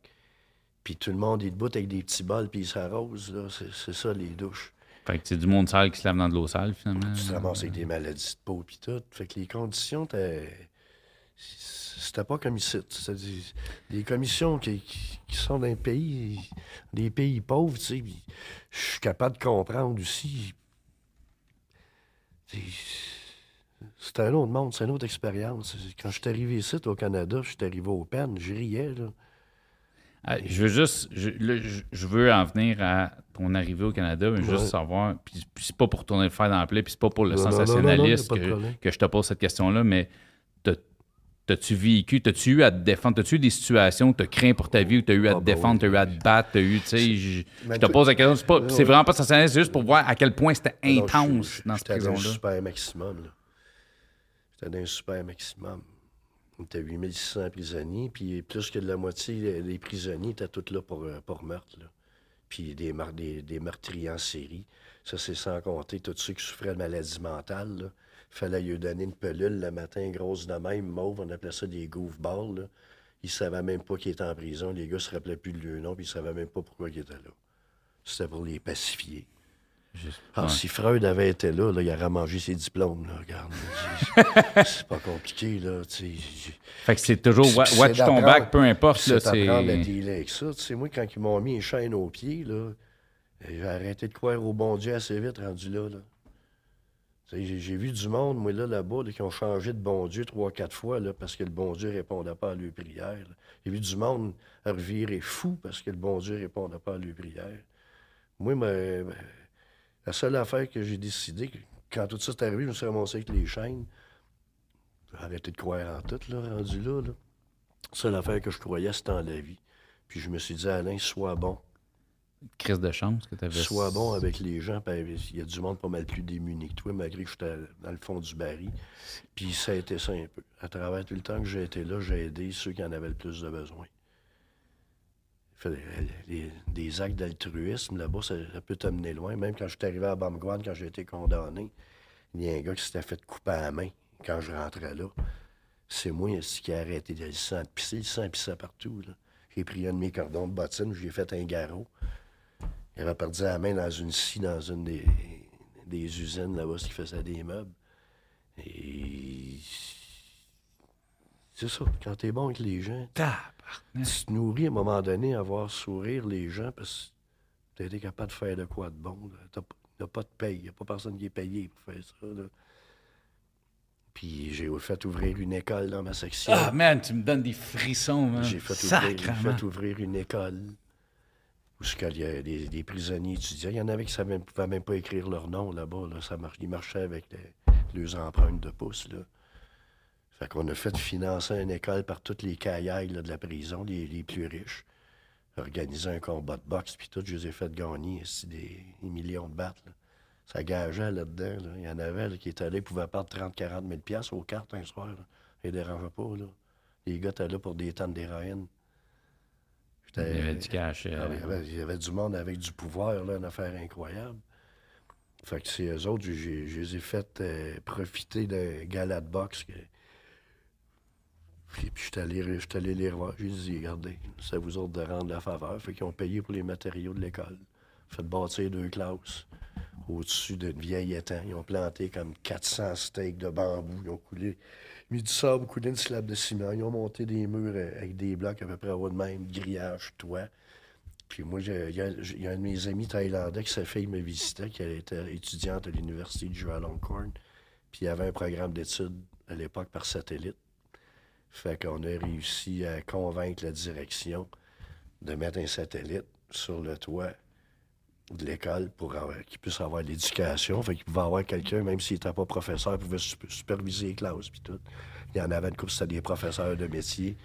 Puis tout le monde est debout avec des petits bols puis il s'arrose. là. C'est c'est ça, les douches.
Fait que c'est du monde sale qui se lave dans de l'eau sale, finalement.
Tu te ramasses avec des maladies de peau puis tout. Fait que les conditions, t'es- c'était pas comme ici. C'est-à-dire, les commissions qui, qui- qui sont dans les pays, des pays pauvres, tu sais, je suis capable de comprendre aussi. C'est- un autre monde, c'est une autre expérience. Quand je suis arrivé ici, au Canada, je suis arrivé au PEN, je riais, là.
Ah, je veux juste, je, là, je- veux en venir à ton arrivée au Canada, mais juste savoir, puis, puis c'est pas pour tourner le fer dans la plaie, puis c'est pas pour le
Non,
que, que je te pose cette question-là, mais t'as- t'as-tu vécu, t'as-tu eu à te défendre, t'as-tu eu des situations où t'as craint pour ta vie, où t'as eu à
Ah,
te
ben
défendre,
oui.
t'as eu à te battre, t'as eu, tu sais, je, te pose la question, c'est, pas- vraiment pas sensationnel, c'est juste pour voir à quel point c'était
non, je-
intense
je-
dans cette
J'étais dans un
prison-là.
super maximum. là. J'étais dans un super maximum. On était 8600 prisonniers, puis plus que de la moitié des prisonniers étaient tous là pour, euh, pour meurtre. là. Puis des, mar- des, des meurtriers en série. Ça, c'est sans compter tous ceux qui souffraient de maladies mentales. là. Fallait lui donner une pelule le matin, grosse de même, mauve, on appelait ça des goofballs. là. Ils savaient même pas qu'ils étaient en prison. Les gars se rappelaient plus de leur nom, puis ils savaient même pas pourquoi ils étaient là. C'était pour les pacifier.
Juste-
Ah,
ouais.
si Freud avait été là, là, il aurait mangé ses diplômes. Là, regarde, c'est- pas compliqué. Là,
Fait que c'est toujours watch ton back, peu importe.
c'est à
c'est...
dealer avec ça. Tu sais, moi, quand ils m'ont mis une chaîne aux pieds, là, j'ai arrêté de croire au bon Dieu assez vite rendu là. là. J'ai vu du monde, moi, là, là-bas, qui ont changé de bon Dieu trois, quatre fois, là, parce que le bon Dieu ne répondait pas à leurs prières. J'ai vu du monde revirer fou parce que le bon Dieu ne répondait pas à leurs prières. Moi, la seule affaire que j'ai décidé, quand tout ça est arrivé, je me suis ramassé avec les chaînes. J'ai arrêté de croire en tout, là, rendu là. là. La seule affaire que je croyais, c'était en la vie. Puis je me suis dit, Alain, sois bon.
Crise de chance que tu avais.
Sois bon avec les gens. Il y a du monde pas mal plus démuni que toi, malgré que j'étais dans le fond du baril. Puis ça a été ça un peu. À travers tout le temps que j'ai été là, j'ai aidé ceux qui en avaient le plus de besoin. des actes d'altruisme, là-bas, ça, peut t'amener loin. Même quand je suis arrivé à Bamgwan, quand j'ai été condamné, il y a un gars qui s'était fait couper à la main quand je rentrais là. C'est moi qui ai arrêté le sang de pisser. Le sang pissait partout. J'ai pris un de mes cordons de bottine, j'ai fait un garrot. Il avait perdu la main dans une scie, dans une des, des usines là-bas qui faisait des meubles. Et. C'est ça, quand t'es bon avec les gens, tu te nourris à un moment donné à voir sourire les gens parce que t'as été capable de faire de quoi de bon. Il n'y a pas de paye, il n'y a pas personne qui est payé pour faire ça. Puis j'ai fait ouvrir une école dans ma section.
Ah, man, tu me donnes des frissons, man.
J'ai fait, fait, ouvrir une école où il y a des, prisonniers étudiants. Il y en avait qui ne pouvaient même pas écrire leur nom là-bas. Là. Ils marchaient avec les, leurs empreintes de pouce. Là. Fait qu'on a fait financer une école par toutes les caillailles de la prison, les, plus riches. Organiser un combat de boxe, puis tout, je les ai fait gagner des, des millions de battes. Là ça gageait là-dedans. Il y en avait qui étaient allés, pouvaient perdre 30-40 000 pièces aux cartes un soir. Là. Ils dérangeaient pas. Là. Les gars étaient là pour des tonnes d'héroïne.
Il y avait du cash.
Euh, il, y avait, du monde avec du pouvoir, là, une affaire incroyable. Fait que c'est eux autres, je, les ai fait euh, profiter d'un gala de boxe. Puis, je suis allé, allé, les revoir. J'ai dit, regardez, c'est vous autres de rendre la faveur. Fait qu'ils ont payé pour les matériaux de l'école. Fait bâtir deux classes au-dessus d'une vieille étang. Ils ont planté comme 400 steaks de bambou. Ils ont coulé, mis du sable, coulé une slab de ciment. Ils ont monté des murs euh, avec des blocs à peu près au de même, grillage, toit. Puis moi, il y, a un de mes amis thaïlandais qui sa fille me visitait, qui était étudiante à l'université du Chulalongkorn. Puis il y avait un programme d'études à l'époque par satellite. Fait qu'on a réussi à convaincre la direction de mettre un satellite sur le toit de l'école pour qu'il puisse avoir l'éducation. Fait qu'il pouvait avoir quelqu'un, même s'il n'était pas professeur, pouvait superviser les classes puis tout. Il y en avait une couple, c'était des professeurs de métier.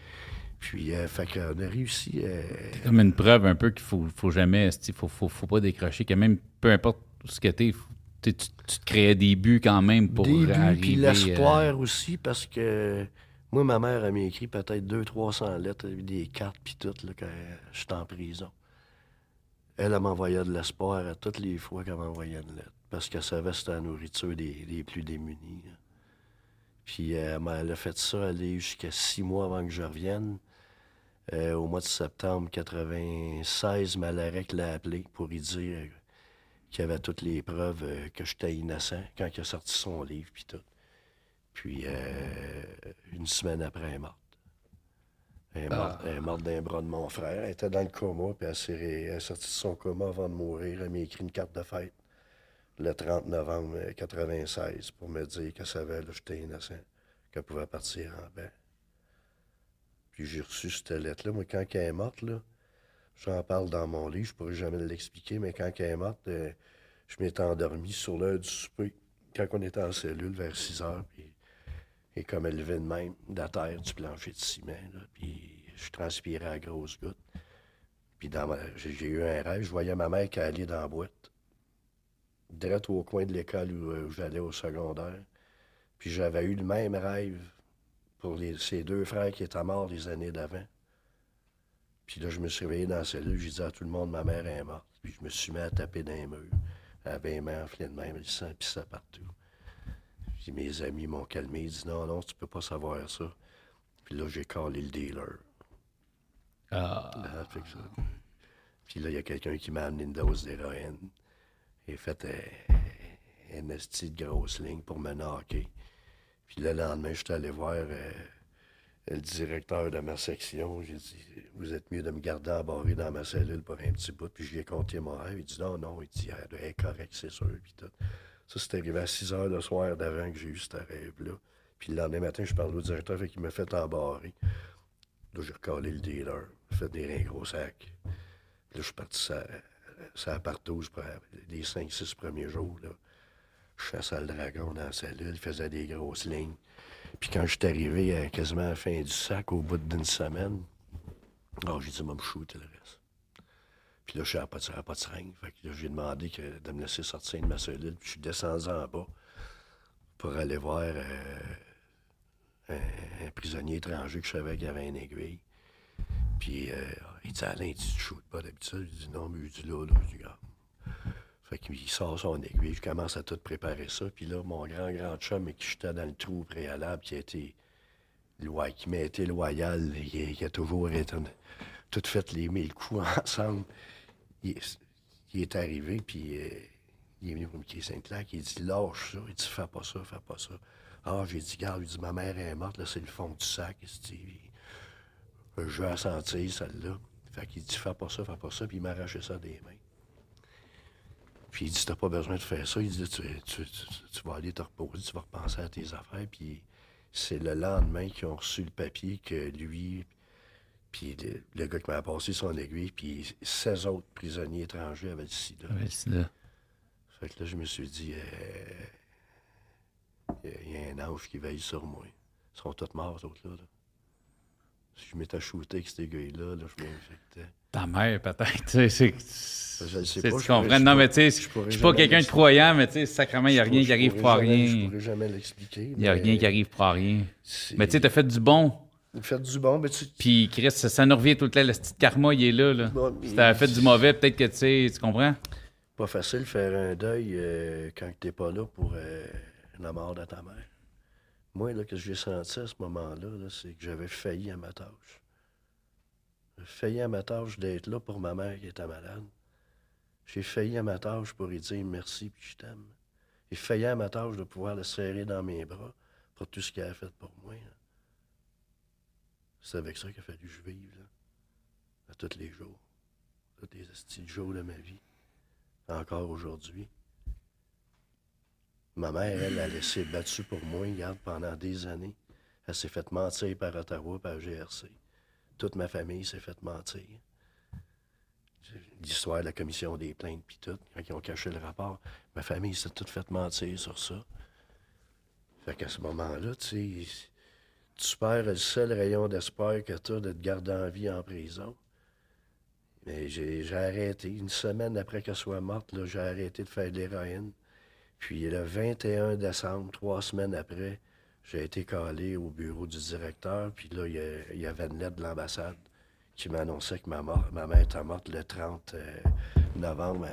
Puis, euh, fait qu'on a réussi. Euh,
C'est comme une preuve un peu qu'il faut, faut jamais, il faut, faut, faut, pas décrocher, que même peu importe ce que t'es, tu, tu te créais des buts quand même pour des buts, arriver...
Puis l'espoir aussi, parce que moi, ma mère, a m'a écrit peut-être 200-300 lettres, des cartes, puis tout, là, quand j'étais en prison. Elle, m'envoyait de l'espoir à toutes les fois qu'elle m'envoyait une lettre. Parce qu'elle savait que c'était la nourriture des, plus démunis. Puis euh, elle a fait ça aller jusqu'à six mois avant que je revienne. Euh, au mois de septembre 96, Malarek l'a appelé pour lui dire qu'il y avait toutes les preuves euh, que j'étais innocent quand il a sorti son livre, puis tout. Puis une semaine après, elle est morte. Elle est, morte, d'un bras de mon frère. Elle était dans le coma, puis elle, est sortie de son coma avant de mourir. Elle m'a écrit une carte de fête le 30 novembre 1996 pour me dire qu'elle savait que j'étais innocent, qu'elle pouvait partir en paix. Puis j'ai reçu cette lettre-là. Moi, quand elle est morte, là, j'en parle dans mon livre, je pourrais jamais l'expliquer, mais quand elle est morte, euh, je m'étais endormi sur l'heure du souper, quand on était en cellule, vers 6 heures. Puis et comme levait de même de la terre du plancher de ciment. puis je transpirais à grosses gouttes. Puis j'ai eu un rêve, je voyais ma mère qui allait dans la boîte, direct au coin de l'école où, euh, j'allais au secondaire. Puis j'avais eu le même rêve pour les, ces deux frères qui étaient morts les années d'avant. Puis là, je me suis réveillé dans la cellule, je disais à tout le monde, ma mère est morte. Puis je me suis mis à taper dans les murs. Avait les mains enflées de même, le sang pissait partout. Puis mes amis m'ont calmé. Ils disent non, non, tu peux pas savoir ça. Puis là, j'ai callé le dealer.
Ah.
ah Puis là, il y a quelqu'un qui m'a amené une dose d'héroïne. A fait un, un de grosse ligne pour me knocker. Puis le lendemain, je suis allé voir euh, le directeur de ma section. J'ai dit Vous êtes mieux de me garder embarré dans ma cellule pour un petit bout. Puis je lui ai compté mon rêve. Il dit Non, non. Il dit Elle est correcte, c'est sûr. Puis tout. Ça, c'est arrivé à 6 heures le soir d'avant que j'ai eu ce rêve-là. Puis le lendemain matin, je parle au directeur, fait qu'il m'a fait embarrer. Là, j'ai recalé le dealer, fait des gros sacs. Là, je suis parti ça, ça partout les 5-6 premiers jours. Là. Je chassais le dragon dans la cellule, faisait des grosses lignes. Puis quand je suis arrivé à quasiment la fin du sac, au bout d'une semaine, oh, j'ai dit, me shooter le reste. Puis là, je n'avais pas, de, pas de seringue. Fait que j'ai demandé que, de me laisser sortir de ma cellule. Puis je suis descendu en bas pour aller voir euh, un, prisonnier étranger que je savais qu'il avait une aiguille. Puis euh, il dit Alain, tu te shootes pas d'habitude? Il dit non, mais il dit là, là, je dis Fait qu'il sort son aiguille, je commence à tout préparer ça. Puis là, mon grand, grand chum, qui j'étais dans le trou préalable, qui a été, qui m'a été loyal, il, a toujours été tout fait les mille coups ensemble il, est arrivé, puis euh, il est venu pour me Saint-Clair, il dit Lâche ça. Il dit Fais pas ça, fais pas ça. Ah, j'ai dit Garde, il dit Ma mère est morte, là, c'est le fond du sac. Je vais sentir celle-là. Fait qu'il dit Fais pas ça, fais pas ça, puis il m'a arraché ça des mains. Puis il dit T'as pas besoin de faire ça. Il dit tu, tu, vas aller te reposer, tu vas repenser à tes affaires. Puis c'est le lendemain qu'ils ont reçu le papier que lui, puis le, gars qui m'a passé son aiguille, puis 16 autres prisonniers étrangers avaient le sida.
le sida.
Fait que là, je me suis dit, il euh, y, a un ange qui veille sur moi. Ils sont tous morts, ces autres-là. Si je m'étais shooté avec ces gars-là, là, je m'infectais.
Ta mère, peut-être. C'est,
je sais pas.
Tu comprends? Non, mais tu sais, je suis pas quelqu'un de croyant, mais tu sais, sacrément, il n'y a rien qui arrive pour rien.
Je pourrais jamais l'expliquer.
Il n'y a rien qui arrive pour rien. Mais tu sais, t'as fait du bon.
Fait du bon, mais tu...
Puis Chris, ça, nous revient tout le temps, le petit karma, il est là. là. si t'avais fait du mauvais, peut-être que tu sais, tu comprends?
Pas facile faire un deuil euh, quand t'es pas là pour euh, la mort de ta mère. Moi, là, que j'ai senti à ce moment-là, c'est que j'avais failli à ma tâche. J'ai failli à ma tâche d'être là pour ma mère qui était malade. J'ai failli à ma tâche pour lui dire merci puis je t'aime. J'ai failli à ma tâche de pouvoir le serrer dans mes bras pour tout ce qu'il a fait pour moi. C'est avec ça qu'il a fallu que je vive, à tous les jours. Tous les petits jours de ma vie. Encore aujourd'hui. Ma mère, elle, a laissé battu pour moi, regarde, pendant des années. Elle s'est faite mentir par Ottawa, par GRC. Toute ma famille s'est faite mentir. L'histoire de la commission des plaintes, puis tout, quand ils ont caché le rapport, ma famille s'est toute faite mentir sur ça. Fait qu'à ce moment-là, tu sais, tu perds le seul rayon d'espoir que tu as de te garder en vie en prison. Mais j'ai arrêté. Une semaine après qu'elle soit morte, j'ai arrêté de faire de l'héroïne. Puis le 21 décembre, trois semaines après, j'ai été calé au bureau du directeur. Puis là, il y, avait une lettre de l'ambassade qui m'annonçait que ma, ma mère était morte le 30 euh, novembre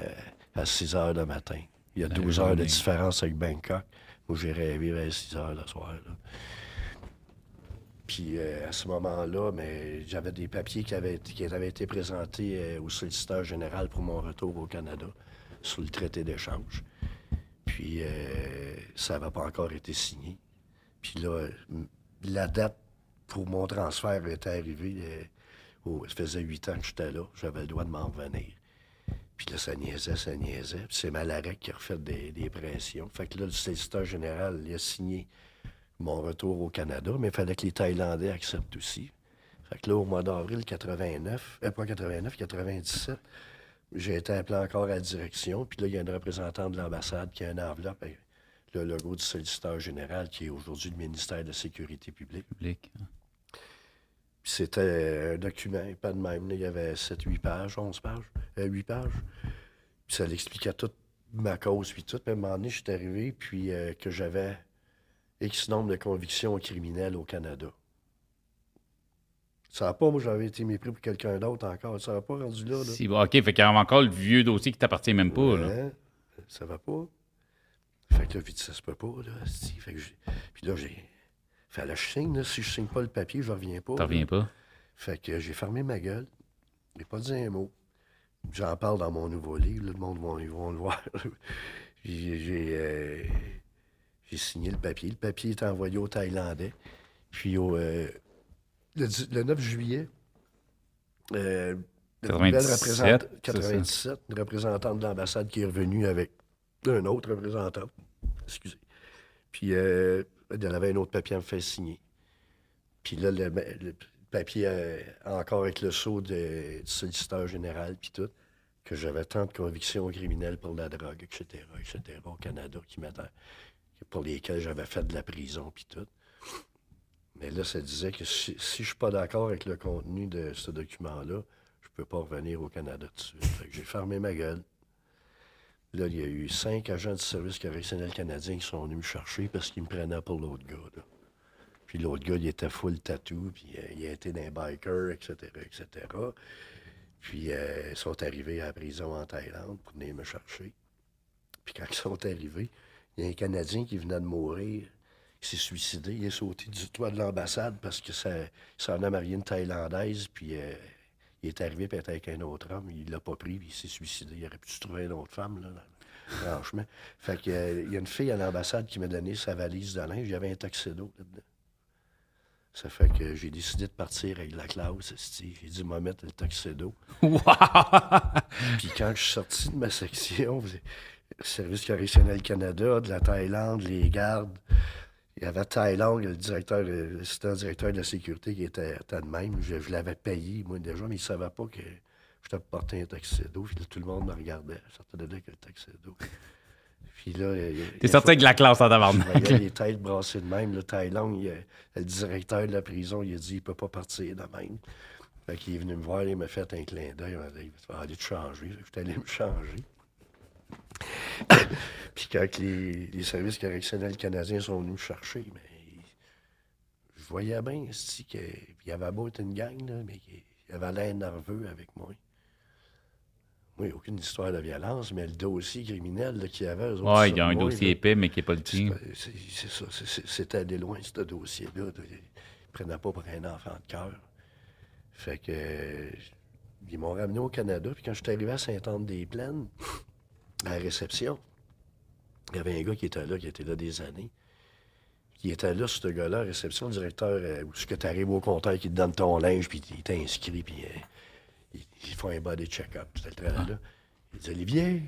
à, 6 heures du matin. Il y a 12 heures de différence avec Bangkok. Moi, j'ai rêvé à 6 heures le soir. Puis euh, à ce moment-là, mais j'avais des papiers qui avaient, qui avaient été présentés euh, au solliciteur général pour mon retour au Canada sur le traité d'échange. Puis euh, ça n'avait pas encore été signé. Puis là, la date pour mon transfert était arrivée. ça faisait huit ans que j'étais là. J'avais le droit de m'en revenir. Puis là, ça niaisait, ça niaisait. Puis c'est Malarec qui a refait des, des pressions. Fait que là, le solliciteur général, il a signé mon retour au Canada, mais il fallait que les Thaïlandais acceptent aussi. Fait que là, au mois d'avril 89, euh, pas 89, 97, j'ai été appelé encore à la direction. Puis là, il y a un représentant de l'ambassade qui a une enveloppe avec le logo du solliciteur général, qui est aujourd'hui le ministère de la Sécurité publique.
Public. Hein.
Puis c'était un document, pas de même. il y avait 7, 8 pages, 11 pages, 8 euh, pages. Puis ça l'expliquait toute ma cause, puis tout. Même un moment donné, je suis arrivé, puis euh, que j'avais X nombre de convictions criminelles au Canada. Ça n'a pas, moi, j'avais été mépris pour quelqu'un d'autre encore. Ça n'a pas rendu là.
Si, OK, fait qu'il y a encore le vieux dossier qui t'appartient même pas.
là. Ça va pas. Fait que là, vite, ça se peut pas. Là. Fait que Puis là, j'ai. Fait là, je signe. Là. Si je signe pas le papier, je reviens pas.
Tu reviens pas?
Fait que j'ai fermé ma gueule. J'ai pas dit un mot. J'en parle dans mon nouveau livre. le monde va, ils vont le voir. j'ai. Euh, j'ai signé le papier. Le papier est envoyé aux Thaïlandais. Puis au, euh, le, 9 juillet, euh,
97,
une représentante de l'ambassade qui est revenue avec un autre représentant. excusez. Puis, euh, en avait un autre papier à me faire signer. Puis là, le, le papier, euh, encore avec le sceau de, du solliciteur général, puis tout, que j'avais tant de convictions criminelles pour la drogue, etc., etc., au Canada, qui m'attend- pour lesquelles j'avais fait de la prison, puis tout. Mais là, ça disait que si, si je suis pas d'accord avec le contenu de ce document-là, je peux pas revenir au Canada tout de suite. Fait j'ai fermé ma gueule. Là, il y a eu cinq agents du service correctionnel canadien qui sont venus me chercher parce qu'ils me prenaient pour l'autre gars. là. Puis l'autre gars, il était full tatou, puis euh, il a été d'un biker, etc., etc. Puis euh, ils sont arrivés à la prison en Thaïlande pour venir me chercher. Puis quand ils sont arrivés, il y a un Canadien qui venait de mourir. Il s'est suicidé. Il est sauté du toit de l'ambassade parce que ça, s'en a marié une Thaïlandaise. Puis euh, il est arrivé peut-être avec un autre homme. Il l'a pas pris, puis il s'est suicidé. Il aurait pu se trouver une autre femme, là, franchement. Fait que, euh, il y a une fille à l'ambassade qui m'a donné sa valise de linge. J'avais un tuxedo là-dedans. Ça fait que j'ai décidé de partir avec la classe. J'ai dit, moi, mettre le tuxedo.
Wow!
Puis quand je suis sorti de ma section, Service correctionnel Canada, de la Thaïlande, les gardes, il y avait Thaïlande, le directeur, le assistant directeur de la sécurité qui était, était de même. Je, je l'avais payé, moi, déjà, mais il ne savait pas que je t'avais porté un tuxedo. Puis là, tout le monde me regardait. Je sortais de là avec le tuxedo. Puis là... il
T'es sorti avec la classe en tabarnak.
voyais les têtes brassées de même. Le Thaïlande, il le directeur de la prison, il a dit il peut pas partir de même. Fait qu'il est venu me voir, il m'a fait un clin d'œil. Il m'a dit Tu vas aller te changer. Que J'étais allé me changer. Puis quand les, les services correctionnels canadiens sont venus me chercher, mais je voyais bien esti, que il y avait beau être une gang, là, mais qu'il il avait l'air nerveux avec moi. Moi, aucune histoire de violence, mais le dossier criminel qu'il y avait, sur
il y a un
moi,
dossier
là,
épais, mais qui n'est pas le tien.
c'est ça. C'était allé loin, ce dossier-là. Ils ne prenaient pas pour un enfant de cœur. Fait que. Ils m'ont ramené au Canada. Puis quand je suis arrivé à Sainte-Anne-des-Plaines, à la réception, il y avait un gars qui était là, qui était là des années. Qui était là, ce gars-là, à la réception, le directeur, euh, où ce que tu arrives au compteur, qui te donne ton linge, puis il t'inscrit, puis euh, ils, ils font un body check-up. C'était le travail-là. Il dit Olivier,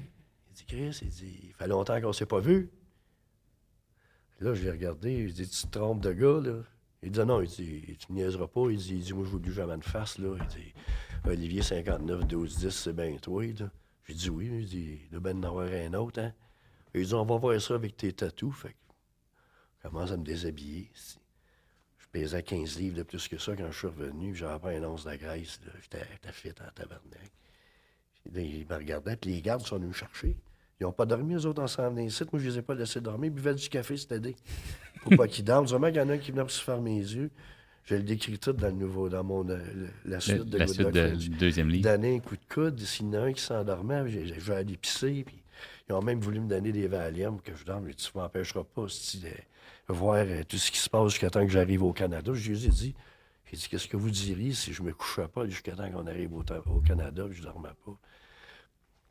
il dit Chris, il dit Il fait longtemps qu'on ne s'est pas vu. Là, je l'ai regardé, il dit Tu te trompes de gars, là Il dit Non, il dit Tu me niaiseras pas. Il dit, il dit Moi, je veux plus jamais de face, là. Il dit Olivier 59 12 10, c'est bien toi, là. J'ai dit Oui. Il dit Il doit en avoir un autre, hein. Il dit On va voir ça avec tes tatous. Fait que je commence à me déshabiller. Je pesais 15 livres de plus que ça quand je suis revenu. J'avais pas un once de graisse. J'étais fit en tabarnak. Ils me regardaient, les gardes sont venus me chercher. Ils n'ont pas dormi, eux autres, ensemble ici. Moi, je les ai pas laissés dormir. Ils buvaient du café, c'était aidé. Pour pas qu'ils dorment. Vraiment qu'il y en a un qui venait pour se fermer les yeux. Je le décris tout dans le nouveau, dans mon, euh, le- la suite de
La
Good
suite
Luck
de-
French.
du deuxième livre.
Donner un coup de coude. S'il y en a un qui s'endormait, j'ai- vais aller pisser. Puis ils ont même voulu me donner des Valium pour que je dorme. Dit, tu ne m'empêcheras pas hostie, de voir euh, tout ce qui se passe jusqu'à temps que j'arrive au Canada. Je lui ai dit, j'ai dit, qu'est-ce que vous diriez si je me couchais pas jusqu'à temps qu'on arrive au, Canada et je dormais pas?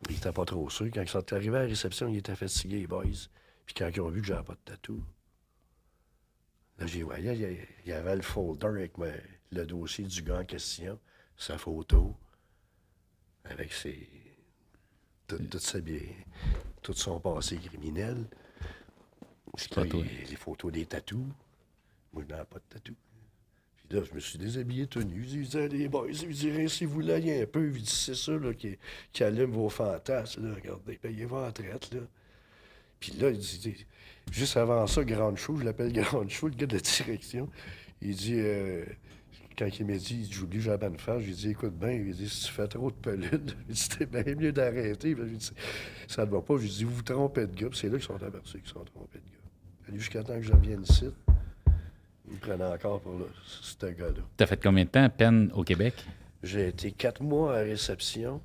Il était pas trop sûr. Quand ils sont arrivés à la réception, ils étaient fatigués, les boys. Puis quand ils ont vu que j'avais pas de tatou, là, j'ai voyé, il y a- il y avait le folder avec ma- le dossier du gars en question, sa photo, avec ses. Tout, son passé criminel. Là, les, photos des tatous. Moi, je n'avais pas de tatou. Puis là, je me suis déshabillé tout nu. Je disais, les boys, je dirais, si vous l'aillez un peu, je dis, c'est ça là, qui, qui allume vos fantasmes. Là. Regardez, payez vos retraites. Là. Puis là, il dit, dit- juste avant ça, Grande Chou, je l'appelle Grande Chou, le gars de la direction. Il dit, euh, quand il m'a dit, j'oublie jamais à me faire, j'ai dit, écoute bien, il dit, si tu fais trop de peludes, c'était bien mieux d'arrêter. J'ai dit, ça ne va pas. J'ai dit, vous vous trompez de gars. C'est là qu'ils sont aperçus qu'ils sont trompés de gars. Jusqu'à temps que je revienne ici. Ils me prenaient encore pour le- ce gars-là.
T'as fait combien de temps à peine au Québec?
J'ai été quatre mois à réception.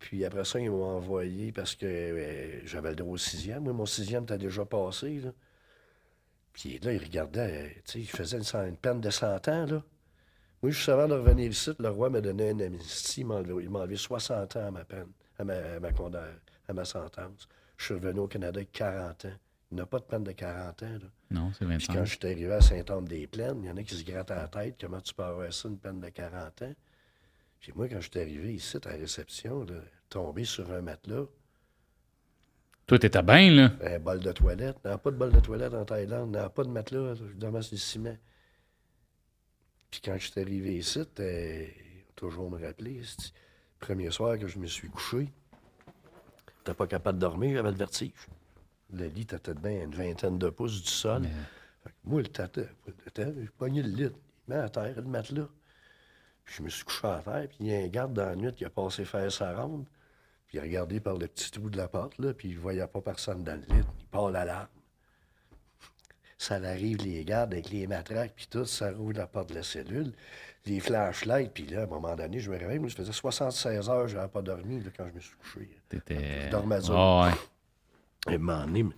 Puis après ça, ils m'ont envoyé parce que euh, j'avais le droit au sixième. Moi, mon sixième était déjà passé. Là. Puis là, ils regardaient, euh, tu sais, ils faisaient une, une peine de 100 ans. Là. Moi, juste avant de revenir ici, le roi m'a donné un amnistie. Il m'a enlevé, il m'a enlevé 60 ans à ma peine, à ma, à ma, à ma sentence. Je suis revenu au Canada avec 40 ans. Il n'y a pas de peine de 40 ans. Là.
Non, c'est
Puis quand
25.
je suis arrivé à Saint-Anne-des-Plaines, il y en a qui se grattent à la tête. Comment tu peux avoir ça, une peine de 40 ans? Puis moi, quand je suis arrivé ici, à la réception, là, tombé sur un matelas,
Toi, t'étais bien, là.
Un bol de toilette. Il n'y a pas de bol de toilette en Thaïlande. Il n'y a pas de matelas. Évidemment, c'est le ciment. Puis quand je suis arrivé ici, toujours me rappeler, premier soir que je me suis couché, t'es pas capable de dormir, j'avais le vertige. Le lit était bien à une vingtaine de pouces du sol. Fait que moi, le tata, j'ai pogné le lit, il met à terre le matelas. Puis je me suis couché à terre, puis il y a un garde dans la nuit qui a passé faire sa ronde. Puis il a regardé par le petit trou de la porte, là, puis il voyait pas personne dans le lit. Il part l'alarme. Ça arrive, les gardes avec les matraques, puis tout, ça roule la porte de la cellule, les flashlights, puis là, à un moment donné, je me réveille, moi, je faisais 76 heures, je n'avais pas dormi là, quand je me suis couché.
T'étais.
Je dormais dur.
Ah, ouais.
Et doné,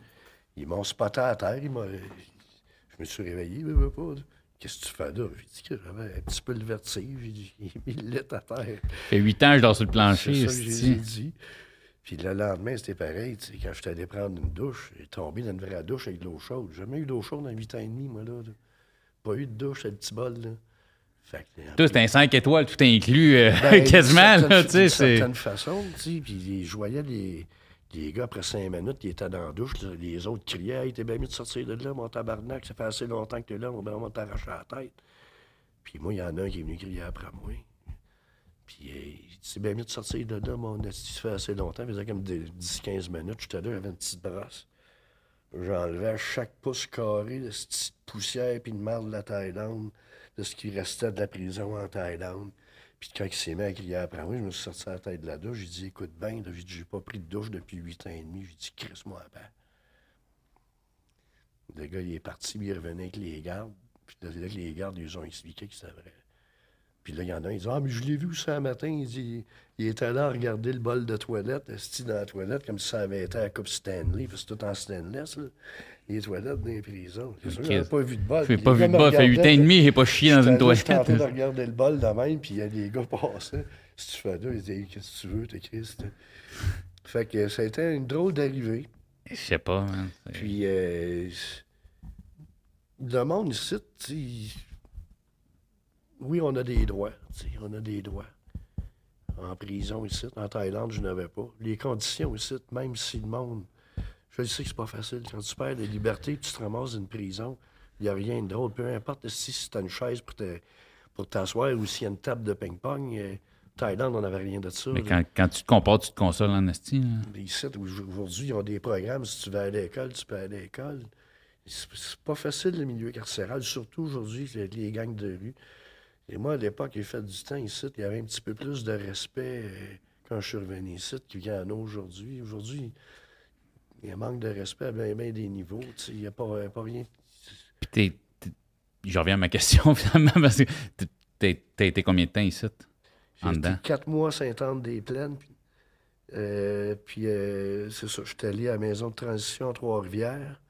ils m'ont spoté à terre, ils m'ont- je me suis réveillé, veux pas. Qu'est-ce que tu fais là? J'ai dit que j'avais un petit peu le vertige, j'ai dit, il mis le lit à terre.
Ça fait huit ans que je dors sur le
C'est
plancher.
ça que j'ai dit. Puis le lendemain, c'était pareil. tu sais, Quand je suis allé prendre une douche, j'ai tombé dans une vraie douche avec de l'eau chaude. J'ai jamais eu d'eau chaude dans 8 ans et demi, moi, là. là. Pas eu de douche, avec le petit bol, là. Fait que,
Toi, c'était un 5 étoiles, tout inclus, euh,
ben,
quasiment, là, tu sais.
D'une
c'est-
certaine façon, tu sais. Puis je voyais les, les gars, après cinq minutes, qui étaient dans la douche. les autres criaient Hey, t'es bien mieux de sortir de là, mon tabarnak. Ça fait assez longtemps que t'es là, on va t'arracher la tête. Puis moi, il y en a un qui est venu crier après moi. Puis il dit, c'est bien mieux de sortir de là, mon esti, ça fait assez longtemps. Ça faisait comme des 10-15 minutes. J'étais là, j'avais une petite brosse. J'enlevais chaque pouce carré de cette petite poussière puis de marde de la Thaïlande, de ce qui restait de la prison en Thaïlande. Puis quand il s'est mis à crier après moi, je me suis sorti à la tête de la douche. J'ai dit, écoute bien, j'ai j'ai pas pris de douche depuis 8 ans et demi. J'ai dit, crisse-moi part. Le gars, il est parti, puis il revenait avec les gardes. Puis là, les gardes, ils ont expliqué que c'était vrai. Puis là, il y en a un, il dit Ah, mais je l'ai vu ça un matin. Il dit Il était là à regarder le bol de toilette, esti dans la toilette, comme si ça avait été à la Coupe Stanley, parce que c'est tout en stainless, là. Les toilettes dans les prisons. C'est sûr, j'avais pas vu de bol. Puis
pas vu de bas, ça fait 8 ans et demi, j'ai pas chié dans une toilette.
J'étais en train de regarder le bol de même, puis il y a des gars passaient. Si tu fais là, ils disaient Qu'est-ce que tu veux, t'es Christ Fait que ça a été une drôle d'arrivée.
Je sais pas. C'est-
Puis, euh, le monde ici, tu oui, on a des droits. On a des droits. En prison ici, en Thaïlande, je n'avais pas. Les conditions ici, même si le monde. Je sais que c'est pas facile. Quand tu perds la liberté tu te ramasses dans une prison, il n'y a rien de drôle. Peu importe si, si tu as une chaise pour te- pour t'asseoir ou s'il y a une table de ping-pong. euh, Thaïlande, on n'avait rien de ça.
Mais quand, quand tu te compares, tu te consoles en esti.
Mais Ici, aujourd'hui, ils ont des programmes. Si tu vas à l'école, tu peux aller à l'école. C'est c'est pas facile, le milieu carcéral, surtout aujourd'hui, les, les gangs de rue. Et moi, à l'époque, j'ai fait du temps ici. Il y avait un petit peu plus de respect euh, quand je suis revenu ici qu'il y en a aujourd'hui. Aujourd'hui, il y a manque de respect à bien, bien des niveaux. Il n'y a pas, pas rien.
Puis t'es- t'es- Je reviens à ma question, finalement, parce que t'as été combien de temps ici? En dedans?
quatre mois à Sainte-Anne-des-Plaines. Puis, euh, puis euh, c'est ça, j'étais allé à la maison de transition à Trois-Rivières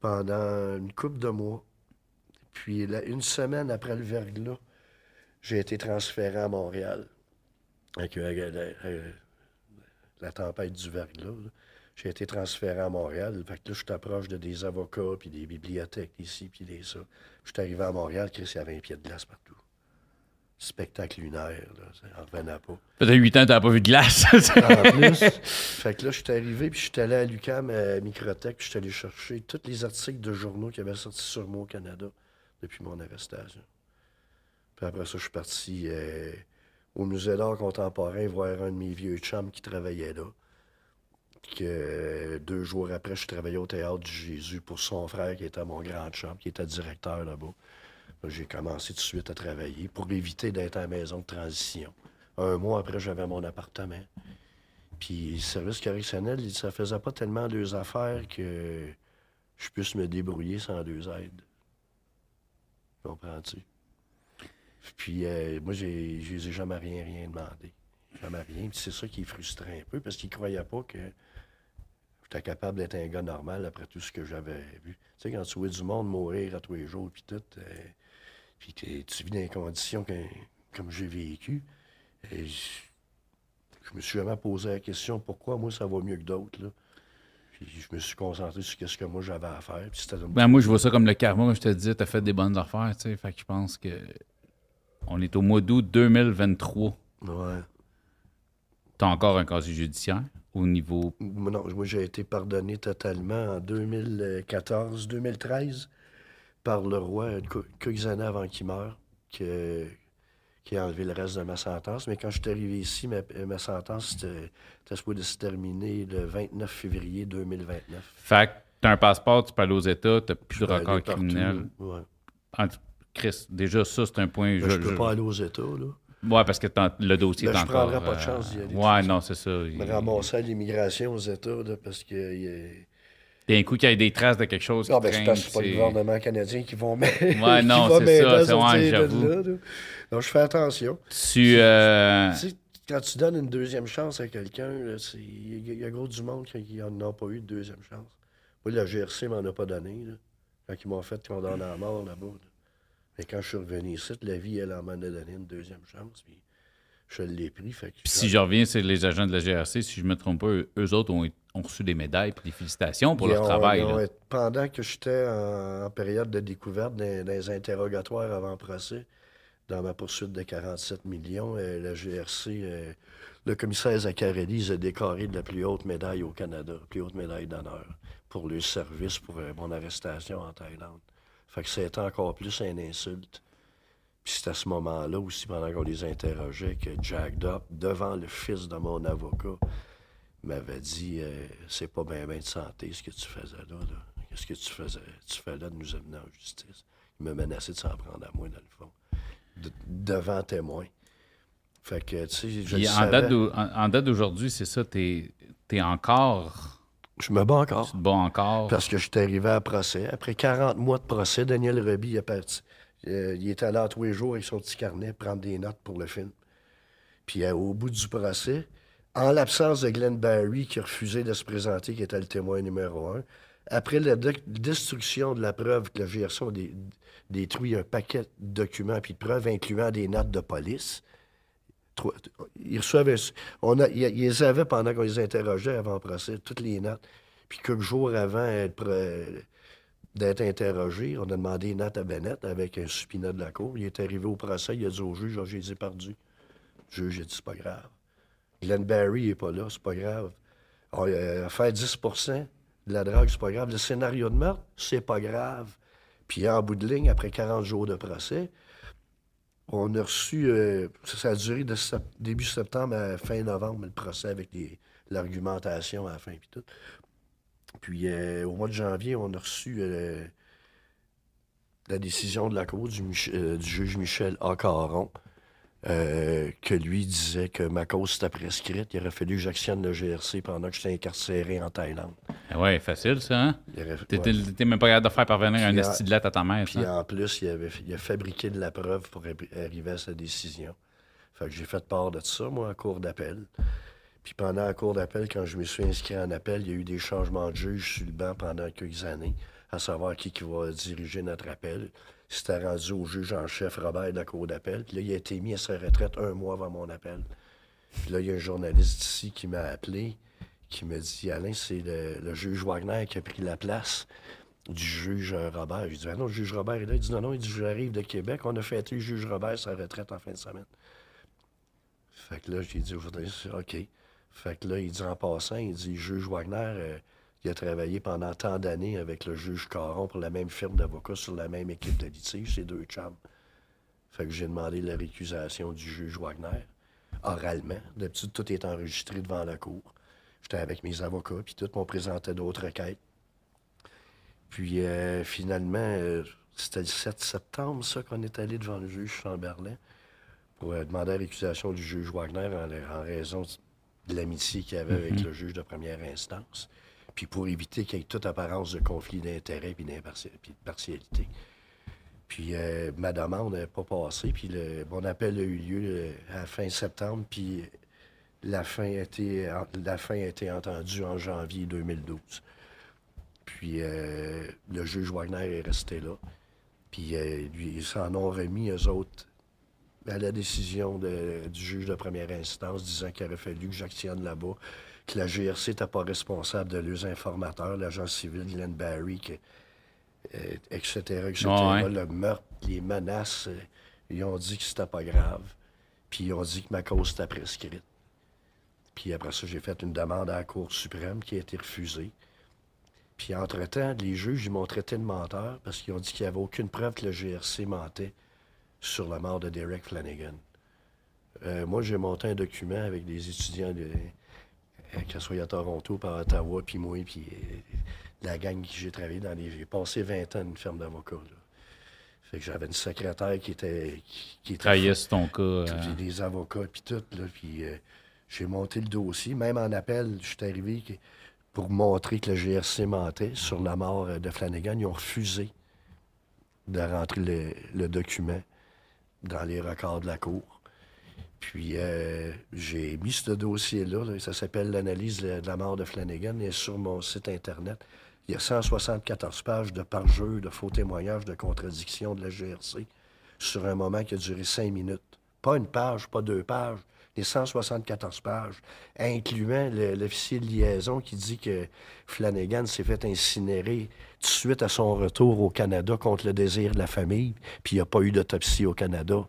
pendant une couple de mois. Puis là, une semaine après le verglas, j'ai été transféré à Montréal. Avec euh, la, euh, la tempête du verglas. J'ai été transféré à Montréal. Fait que là, je t'approche de des avocats, puis des bibliothèques ici, puis des ça. Je suis arrivé à Montréal, Chris, il y avait un pied de glace partout. Spectacle lunaire, là. En revenait pas.
Peut-être 8 ans, t'as pas vu de glace.
En plus, fait que là, je suis arrivé, puis je suis allé à l'UQAM, à Microtech, puis je suis allé chercher tous les articles de journaux qui avaient sorti sur moi au Canada depuis mon arrestation. Puis après ça, je suis parti euh, au Musée d'art contemporain voir un de mes vieux chums qui travaillait là. Que euh, deux jours après, je travaillais au Théâtre du Jésus pour son frère, qui était mon grand chum, qui était directeur là-bas. Là, J'ai commencé tout de suite à travailler pour éviter d'être à la maison de transition. Un mois après, j'avais mon appartement. Puis le service correctionnel, ça faisait pas tellement deux affaires que je puisse me débrouiller sans deux aides. Comprends-tu? Puis euh, moi, je les ai jamais rien, demandé. Jamais rien. Puis c'est ça qui est frustrant un peu parce qu'ils croyaient pas que j'étais capable d'être un gars normal après tout ce que j'avais vu. Tu sais, quand tu vois du monde mourir à tous les jours, puis tout, euh, puis tu vis dans des conditions comme j'ai vécu, et je, je me suis jamais posé la question pourquoi moi ça va mieux que d'autres. Là? Puis je me suis concentré sur ce que moi j'avais à faire. Puis
Ben, moi, je vois ça comme le karma, comme je te disais, t'as fait des bonnes affaires, tu sais. Fait que je pense que. On est au mois d'août 2023.
Ouais.
T'as encore un casier judiciaire. au niveau?
Non, moi, j'ai été pardonné totalement en 2014, 2013 par le roi, quelques années avant qu'il meure, que, qui a enlevé le reste de ma sentence. Mais quand je suis arrivé ici, ma, ma sentence était supposée se terminer le 29 février 2029.
Fait que tu as un passeport, tu peux aller aux États, tu n'as plus de record criminel.
Ouais.
Chris, déjà, ça, c'est un point.
Ben, je ne peux pas aller aux États, là.
Oui, parce que le dossier
ben,
est encore...
Je ne prendrai pas de chance d'y aller.
Oui, non, c'est ça.
Je me ramasser à l'immigration aux États, là, parce que...
Il y a un coup qu'il y a des traces de quelque chose.
Non, ben, c'est parce que pas le gouvernement canadien qui vont m'aider.
Ouais, non, c'est ça. C'est ouais, j'avoue.
Donc, je fais attention.
Tu. Euh...
Tu sais, quand tu donnes une deuxième chance à quelqu'un, il y, a gros du monde qui n'en a pas eu de deuxième chance. Moi, la GRC m'en a pas donné. Là, quand ils m'ont fait condamner à mort là-bas. Mais quand je suis revenu ici, la vie, elle, m'en a donné une deuxième chance. Puis je l'ai pris. Fait
puis si je reviens, c'est les agents de la GRC, si je ne me trompe pas, eux autres ont, reçu des médailles et des félicitations pour leur travail.
pendant que j'étais en, période de découverte les interrogatoires avant procès, dans ma poursuite de 47 millions, euh, la GRC, euh, le commissaire Zaccarelli, a décoré de la plus haute médaille au Canada, la plus haute médaille d'honneur pour le service pour euh, mon arrestation en Thaïlande. Fait que c'était encore plus une insulte. Puis c'est à ce moment-là aussi, pendant qu'on les interrogeait, que Jack Up, devant le fils de mon avocat, m'avait dit C'est pas bien bien de santé ce que tu faisais là. Qu'est-ce que tu faisais Tu fais là de nous amener en justice Il me menaçait de s'en prendre à moi, dans le fond devant témoin. Fait que, tu sais, je
en, date d'aujourd'hui, c'est ça, t'es es encore...
Je me bats encore.
Tu te bats encore.
Parce que je suis arrivé à procès. Après 40 mois de procès, Daniel Reby est parti. Euh, il était là tous les jours avec son petit carnet prendre des notes pour le film. Puis euh, au bout du procès, en l'absence de Glenn Barry qui refusait de se présenter, qui était le témoin numéro un, après la destruction de la preuve que le GRC a détruit un paquet de documents puis de preuves, incluant des notes de police, ils les avaient pendant qu'on les interrogeait avant le procès, toutes les notes. Puis quelques jours avant d'être interrogé, on a demandé une note à Bennett avec un supinat de la cour. Il est arrivé au procès, il a dit au juge, j'ai les ai perdus. Le juge a dit, c'est pas grave. Glenn Barry n'est pas là, c'est pas grave. On a fait 10% de la drogue, c'est pas grave. Le scénario de meurtre, c'est pas grave. Puis en bout de ligne, après 40 jours de procès, on a reçu, euh, ça, a duré de début septembre à fin novembre, le procès avec l'argumentation à la fin puis tout. Puis euh, au mois de janvier, on a reçu euh, la décision de la Cour du, du juge Michel A. Euh, que lui disait que ma cause était prescrite. Il aurait fallu que j'actionne le GRC pendant que j'étais incarcéré en Thaïlande.
Ah ouais, facile ça, hein? T'étais même pas capable de faire parvenir un estilette à ta mère.
Puis en plus, il, avait, il a fabriqué de la preuve pour arriver à sa décision. Fait que j'ai fait part de ça, moi, en cours d'appel. Puis pendant la cour d'appel, quand je me suis inscrit en appel, il y a eu des changements de juge sur le banc pendant quelques années, à savoir qui, qui va diriger notre appel c'était rendu au juge en chef Robert de la Cour d'appel. Puis là, il a été mis à sa retraite un mois avant mon appel. Puis là, il y a un journaliste ici qui m'a appelé, qui m'a dit Alain, c'est le, juge Wagner qui a pris la place du juge Robert. Je dis Ah non, le juge Robert est là. Il dit Non, non, il dit J'arrive de Québec. On a fêté le juge Robert sa retraite en fin de semaine. Fait que là, j'ai dit OK. Fait que là, il dit en passant, il dit Juge Wagner. Euh, il a travaillé pendant tant d'années avec le juge Caron pour la même firme d'avocats sur la même équipe de litige, ces deux chambres. Fait que j'ai demandé la récusation du juge Wagner, oralement. D'habitude, tout est enregistré devant la cour. J'étais avec mes avocats, puis tout m'ont présenté d'autres requêtes. Puis euh, finalement, euh, c'était le 7 septembre, ça, qu'on est allé devant le juge Chamberlain pour euh, demander la récusation du juge Wagner en, raison de l'amitié qu'il avait avec mm-hmm. le juge de première instance puis pour éviter qu'il y ait toute apparence de conflit d'intérêt puis, de partialité. Puis euh, ma demande n'est pas passée, puis le, mon appel a eu lieu euh, à la fin septembre, puis la fin, a été, la fin a été entendue en janvier 2012. Puis euh, le juge Wagner est resté là. Puis lui, ils s'en ont remis, eux autres, à la décision du juge de première instance, disant qu'il aurait fallu que j'actionne là-bas que la GRC n'était pas responsable de leurs informateurs, l'agent civil Glenn Barry, etc., euh, etc. Le meurtre, les menaces, euh, ils ont dit que c'était pas grave. Puis ils ont dit que ma cause était prescrite. Puis après ça, j'ai fait une demande à la Cour suprême qui a été refusée. Puis entre-temps, les juges, ils m'ont traité de menteur parce qu'ils ont dit qu'il n'y avait aucune preuve que le GRC mentait sur la mort de Derek Flanagan. Euh, moi, j'ai monté un document avec des étudiants, de, que ce soit à Toronto, par Ottawa, puis moi, puis euh, la gang qui j'ai travaillé dans les... J'ai passé 20 ans dans une ferme d'avocats. Fait que j'avais une secrétaire qui était... Qui, était
ton cas. euh,
puis des avocats, puis tout, là, puis euh, j'ai monté le dossier. Même en appel, je suis arrivé que- pour montrer que le GRC mentait sur la mort euh, de Flanagan. Ils ont refusé de rentrer le, le document dans les records de la Cour. Puis euh, j'ai mis ce dossier-là, là, ça s'appelle l'analyse de la mort de Flanagan, et sur mon site Internet, il y a 174 pages de parjure, de faux témoignages, de contradictions de la GRC sur un moment qui a duré cinq minutes. Pas une page, pas deux pages, les 174 pages, incluant l'officier de liaison qui dit que Flanagan s'est fait incinérer tout de suite à son retour au Canada contre le désir de la famille, puis il n'y a pas eu d'autopsie au Canada.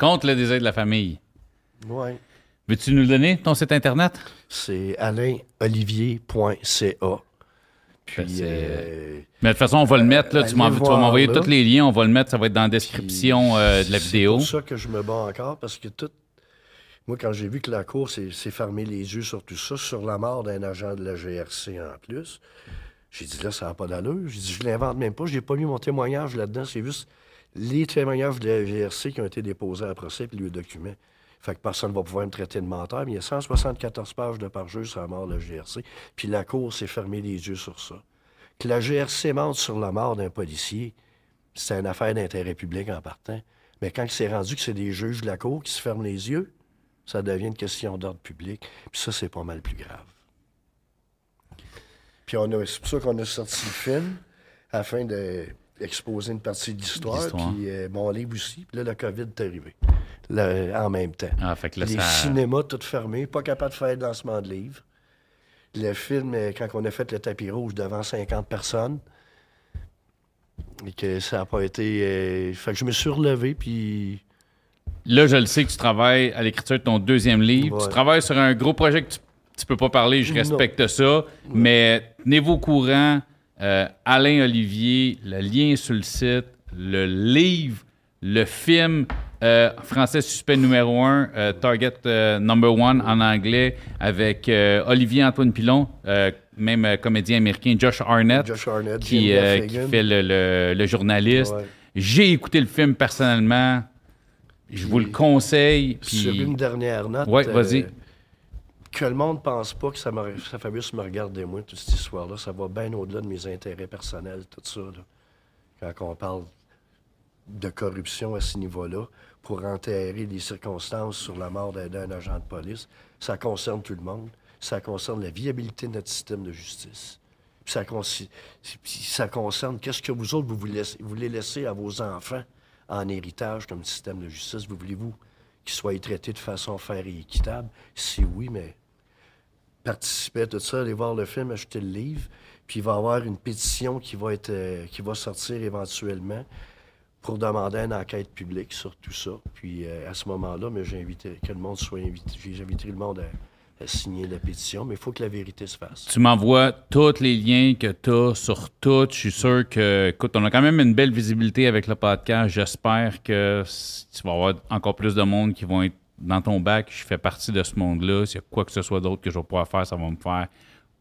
Contre le désir de la famille.
Oui.
Veux-tu nous le donner, ton site Internet?
C'est alainolivier.ca. Puis,
C'est-
euh,
Mais de toute façon, on va le mettre. Là, tu vas m'envoyer tous les liens. On va le mettre. Ça va être dans la description euh, de la vidéo.
C'est pour ça que je me bats encore, parce que tout. Moi, quand j'ai vu que la Cour s'est s'est fermé les yeux sur tout ça, sur la mort d'un agent de la GRC en plus, j'ai dit là, ça n'a pas d'allure. J'ai dit, je l'invente même pas. Je n'ai pas mis mon témoignage là-dedans. C'est juste les témoignages de la GRC qui ont été déposés à procès puis le document. Fait que personne ne va pouvoir me traiter de menteur. Mais il y a 174 pages de parjure sur la mort de la GRC. Puis la Cour s'est fermé les yeux sur ça. Que la GRC mente sur la mort d'un policier, c'est une affaire d'intérêt public en partant. Mais quand c'est rendu que c'est des juges de la Cour qui se ferment les yeux, ça devient une question d'ordre public. Puis ça, c'est pas mal plus grave. Puis on a- c'est pour ça qu'on a sorti le film, afin d'exposer une partie de l'histoire. Puis euh, mon livre aussi. Puis là, le COVID est arrivé. Là, en même temps.
Ah, fait que là,
Les
ça...
cinémas tout fermés, pas capable de faire de lancement de livres. Le film, euh, quand on a fait le tapis rouge devant 50 personnes, et que ça n'a pas été. euh, Fait que je me suis relevé, puis.
Là, je le sais que tu travailles à l'écriture de ton deuxième livre. Tu travailles sur un gros projet que tu, tu peux pas parler, je
Non.
respecte ça. Mais tenez-vous au courant. Euh, Alain Olivier, le lien sur le site, le livre, le film euh, français suspect numéro un, euh, Target number one en anglais, avec Olivier Antoine Pilon, même comédien américain, Josh Arnett,
Josh Arnett,
qui, fait le, le- le journaliste.
Ouais.
J'ai écouté le film personnellement. Je vous le conseille.
Sur
Puis...
une dernière note.
Ouais, vas-y.
Que le monde pense pas que ça, me, ça juste me regarder moi, toute cette histoire-là. Ça va bien au-delà de mes intérêts personnels, tout ça. là. Quand on parle de corruption à ce niveau-là, pour enterrer les circonstances sur la mort d'un agent de police, ça concerne tout le monde. Ça concerne la viabilité de notre système de justice. Puis ça, ça concerne qu'est-ce que vous autres, vous voulez, laisser- vous voulez laisser à vos enfants en héritage comme système de justice? Vous voulez-vous qu'ils soient traités de façon fair et équitable? Si oui, mais participer à tout ça, aller voir le film, acheter le livre, puis il va y avoir une pétition qui va, être, euh, qui va sortir éventuellement pour demander une enquête publique sur tout ça. Puis euh, à ce moment-là, mais j'ai invité que le monde soit invité. J'inviterai le monde à, à signer la pétition, mais il faut que la vérité se fasse.
Tu m'envoies tous les liens que tu as sur tout. Je suis sûr que, écoute, on a quand même une belle visibilité avec le podcast. J'espère que tu vas avoir encore plus de monde qui vont être dans ton bac. Je fais partie de ce monde-là. S'il y a quoi que ce soit d'autre que je vais pouvoir faire, ça va me faire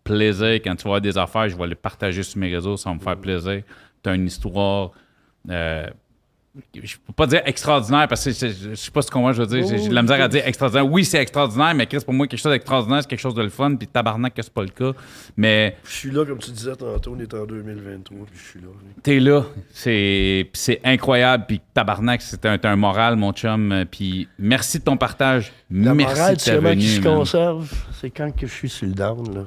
plaisir. Quand tu vas avoir des affaires, je vais les partager sur mes réseaux. Ça va me faire plaisir. Tu as une histoire. euh, je peux pas dire extraordinaire parce que je, sais pas ce qu'on je veux dire. J'ai de la misère à dire extraordinaire. Oui, c'est extraordinaire, mais Chris, pour moi, quelque chose d'extraordinaire, c'est quelque chose de le fun, puis tabarnak que c'est pas le cas. Mais
Je suis là, comme tu disais tantôt, on est en 2023, puis je suis là.
t'es là, c'est incroyable, puis tabarnak, c'est un, un moral, mon chum. Puis merci de ton partage.
La
merci
morale,
de ta
comment qui
venue,
se conserve, c'est quand que je suis sur le down, là.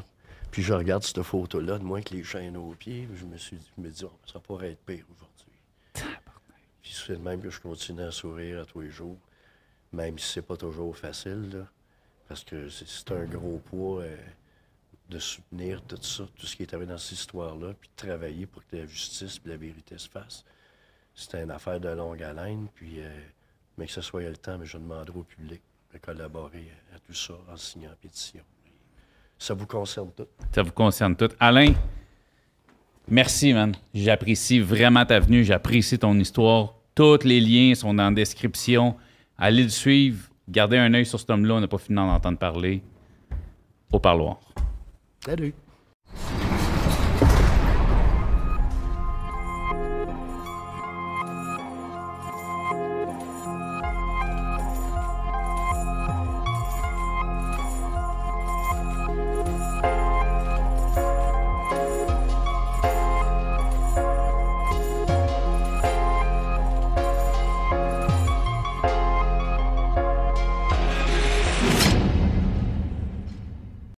Puis je regarde cette photo-là, de moi avec les chaînes aux pieds, je me suis je me dis, Oh, ça pourrait être pire. Puis c'est de même que je continue à sourire à tous les jours, même si c'est pas toujours facile, là. Parce que c'est- c'est un gros poids euh, de soutenir tout ça, tout ce qui est arrivé dans cette histoire-là, puis de travailler pour que la justice et la vérité se fassent. C'était une affaire de longue haleine, puis, euh, mais que ce soit le temps, mais je demanderai au public de collaborer à tout ça en signant pétition. Ça vous concerne tout.
Ça vous concerne tout. Alain, merci, man. J'apprécie vraiment ta venue. J'apprécie ton histoire. Tous les liens sont dans la description. Allez le suivre. Gardez un œil sur cet homme-là. On n'a pas fini d'en entendre parler. Au parloir.
Salut!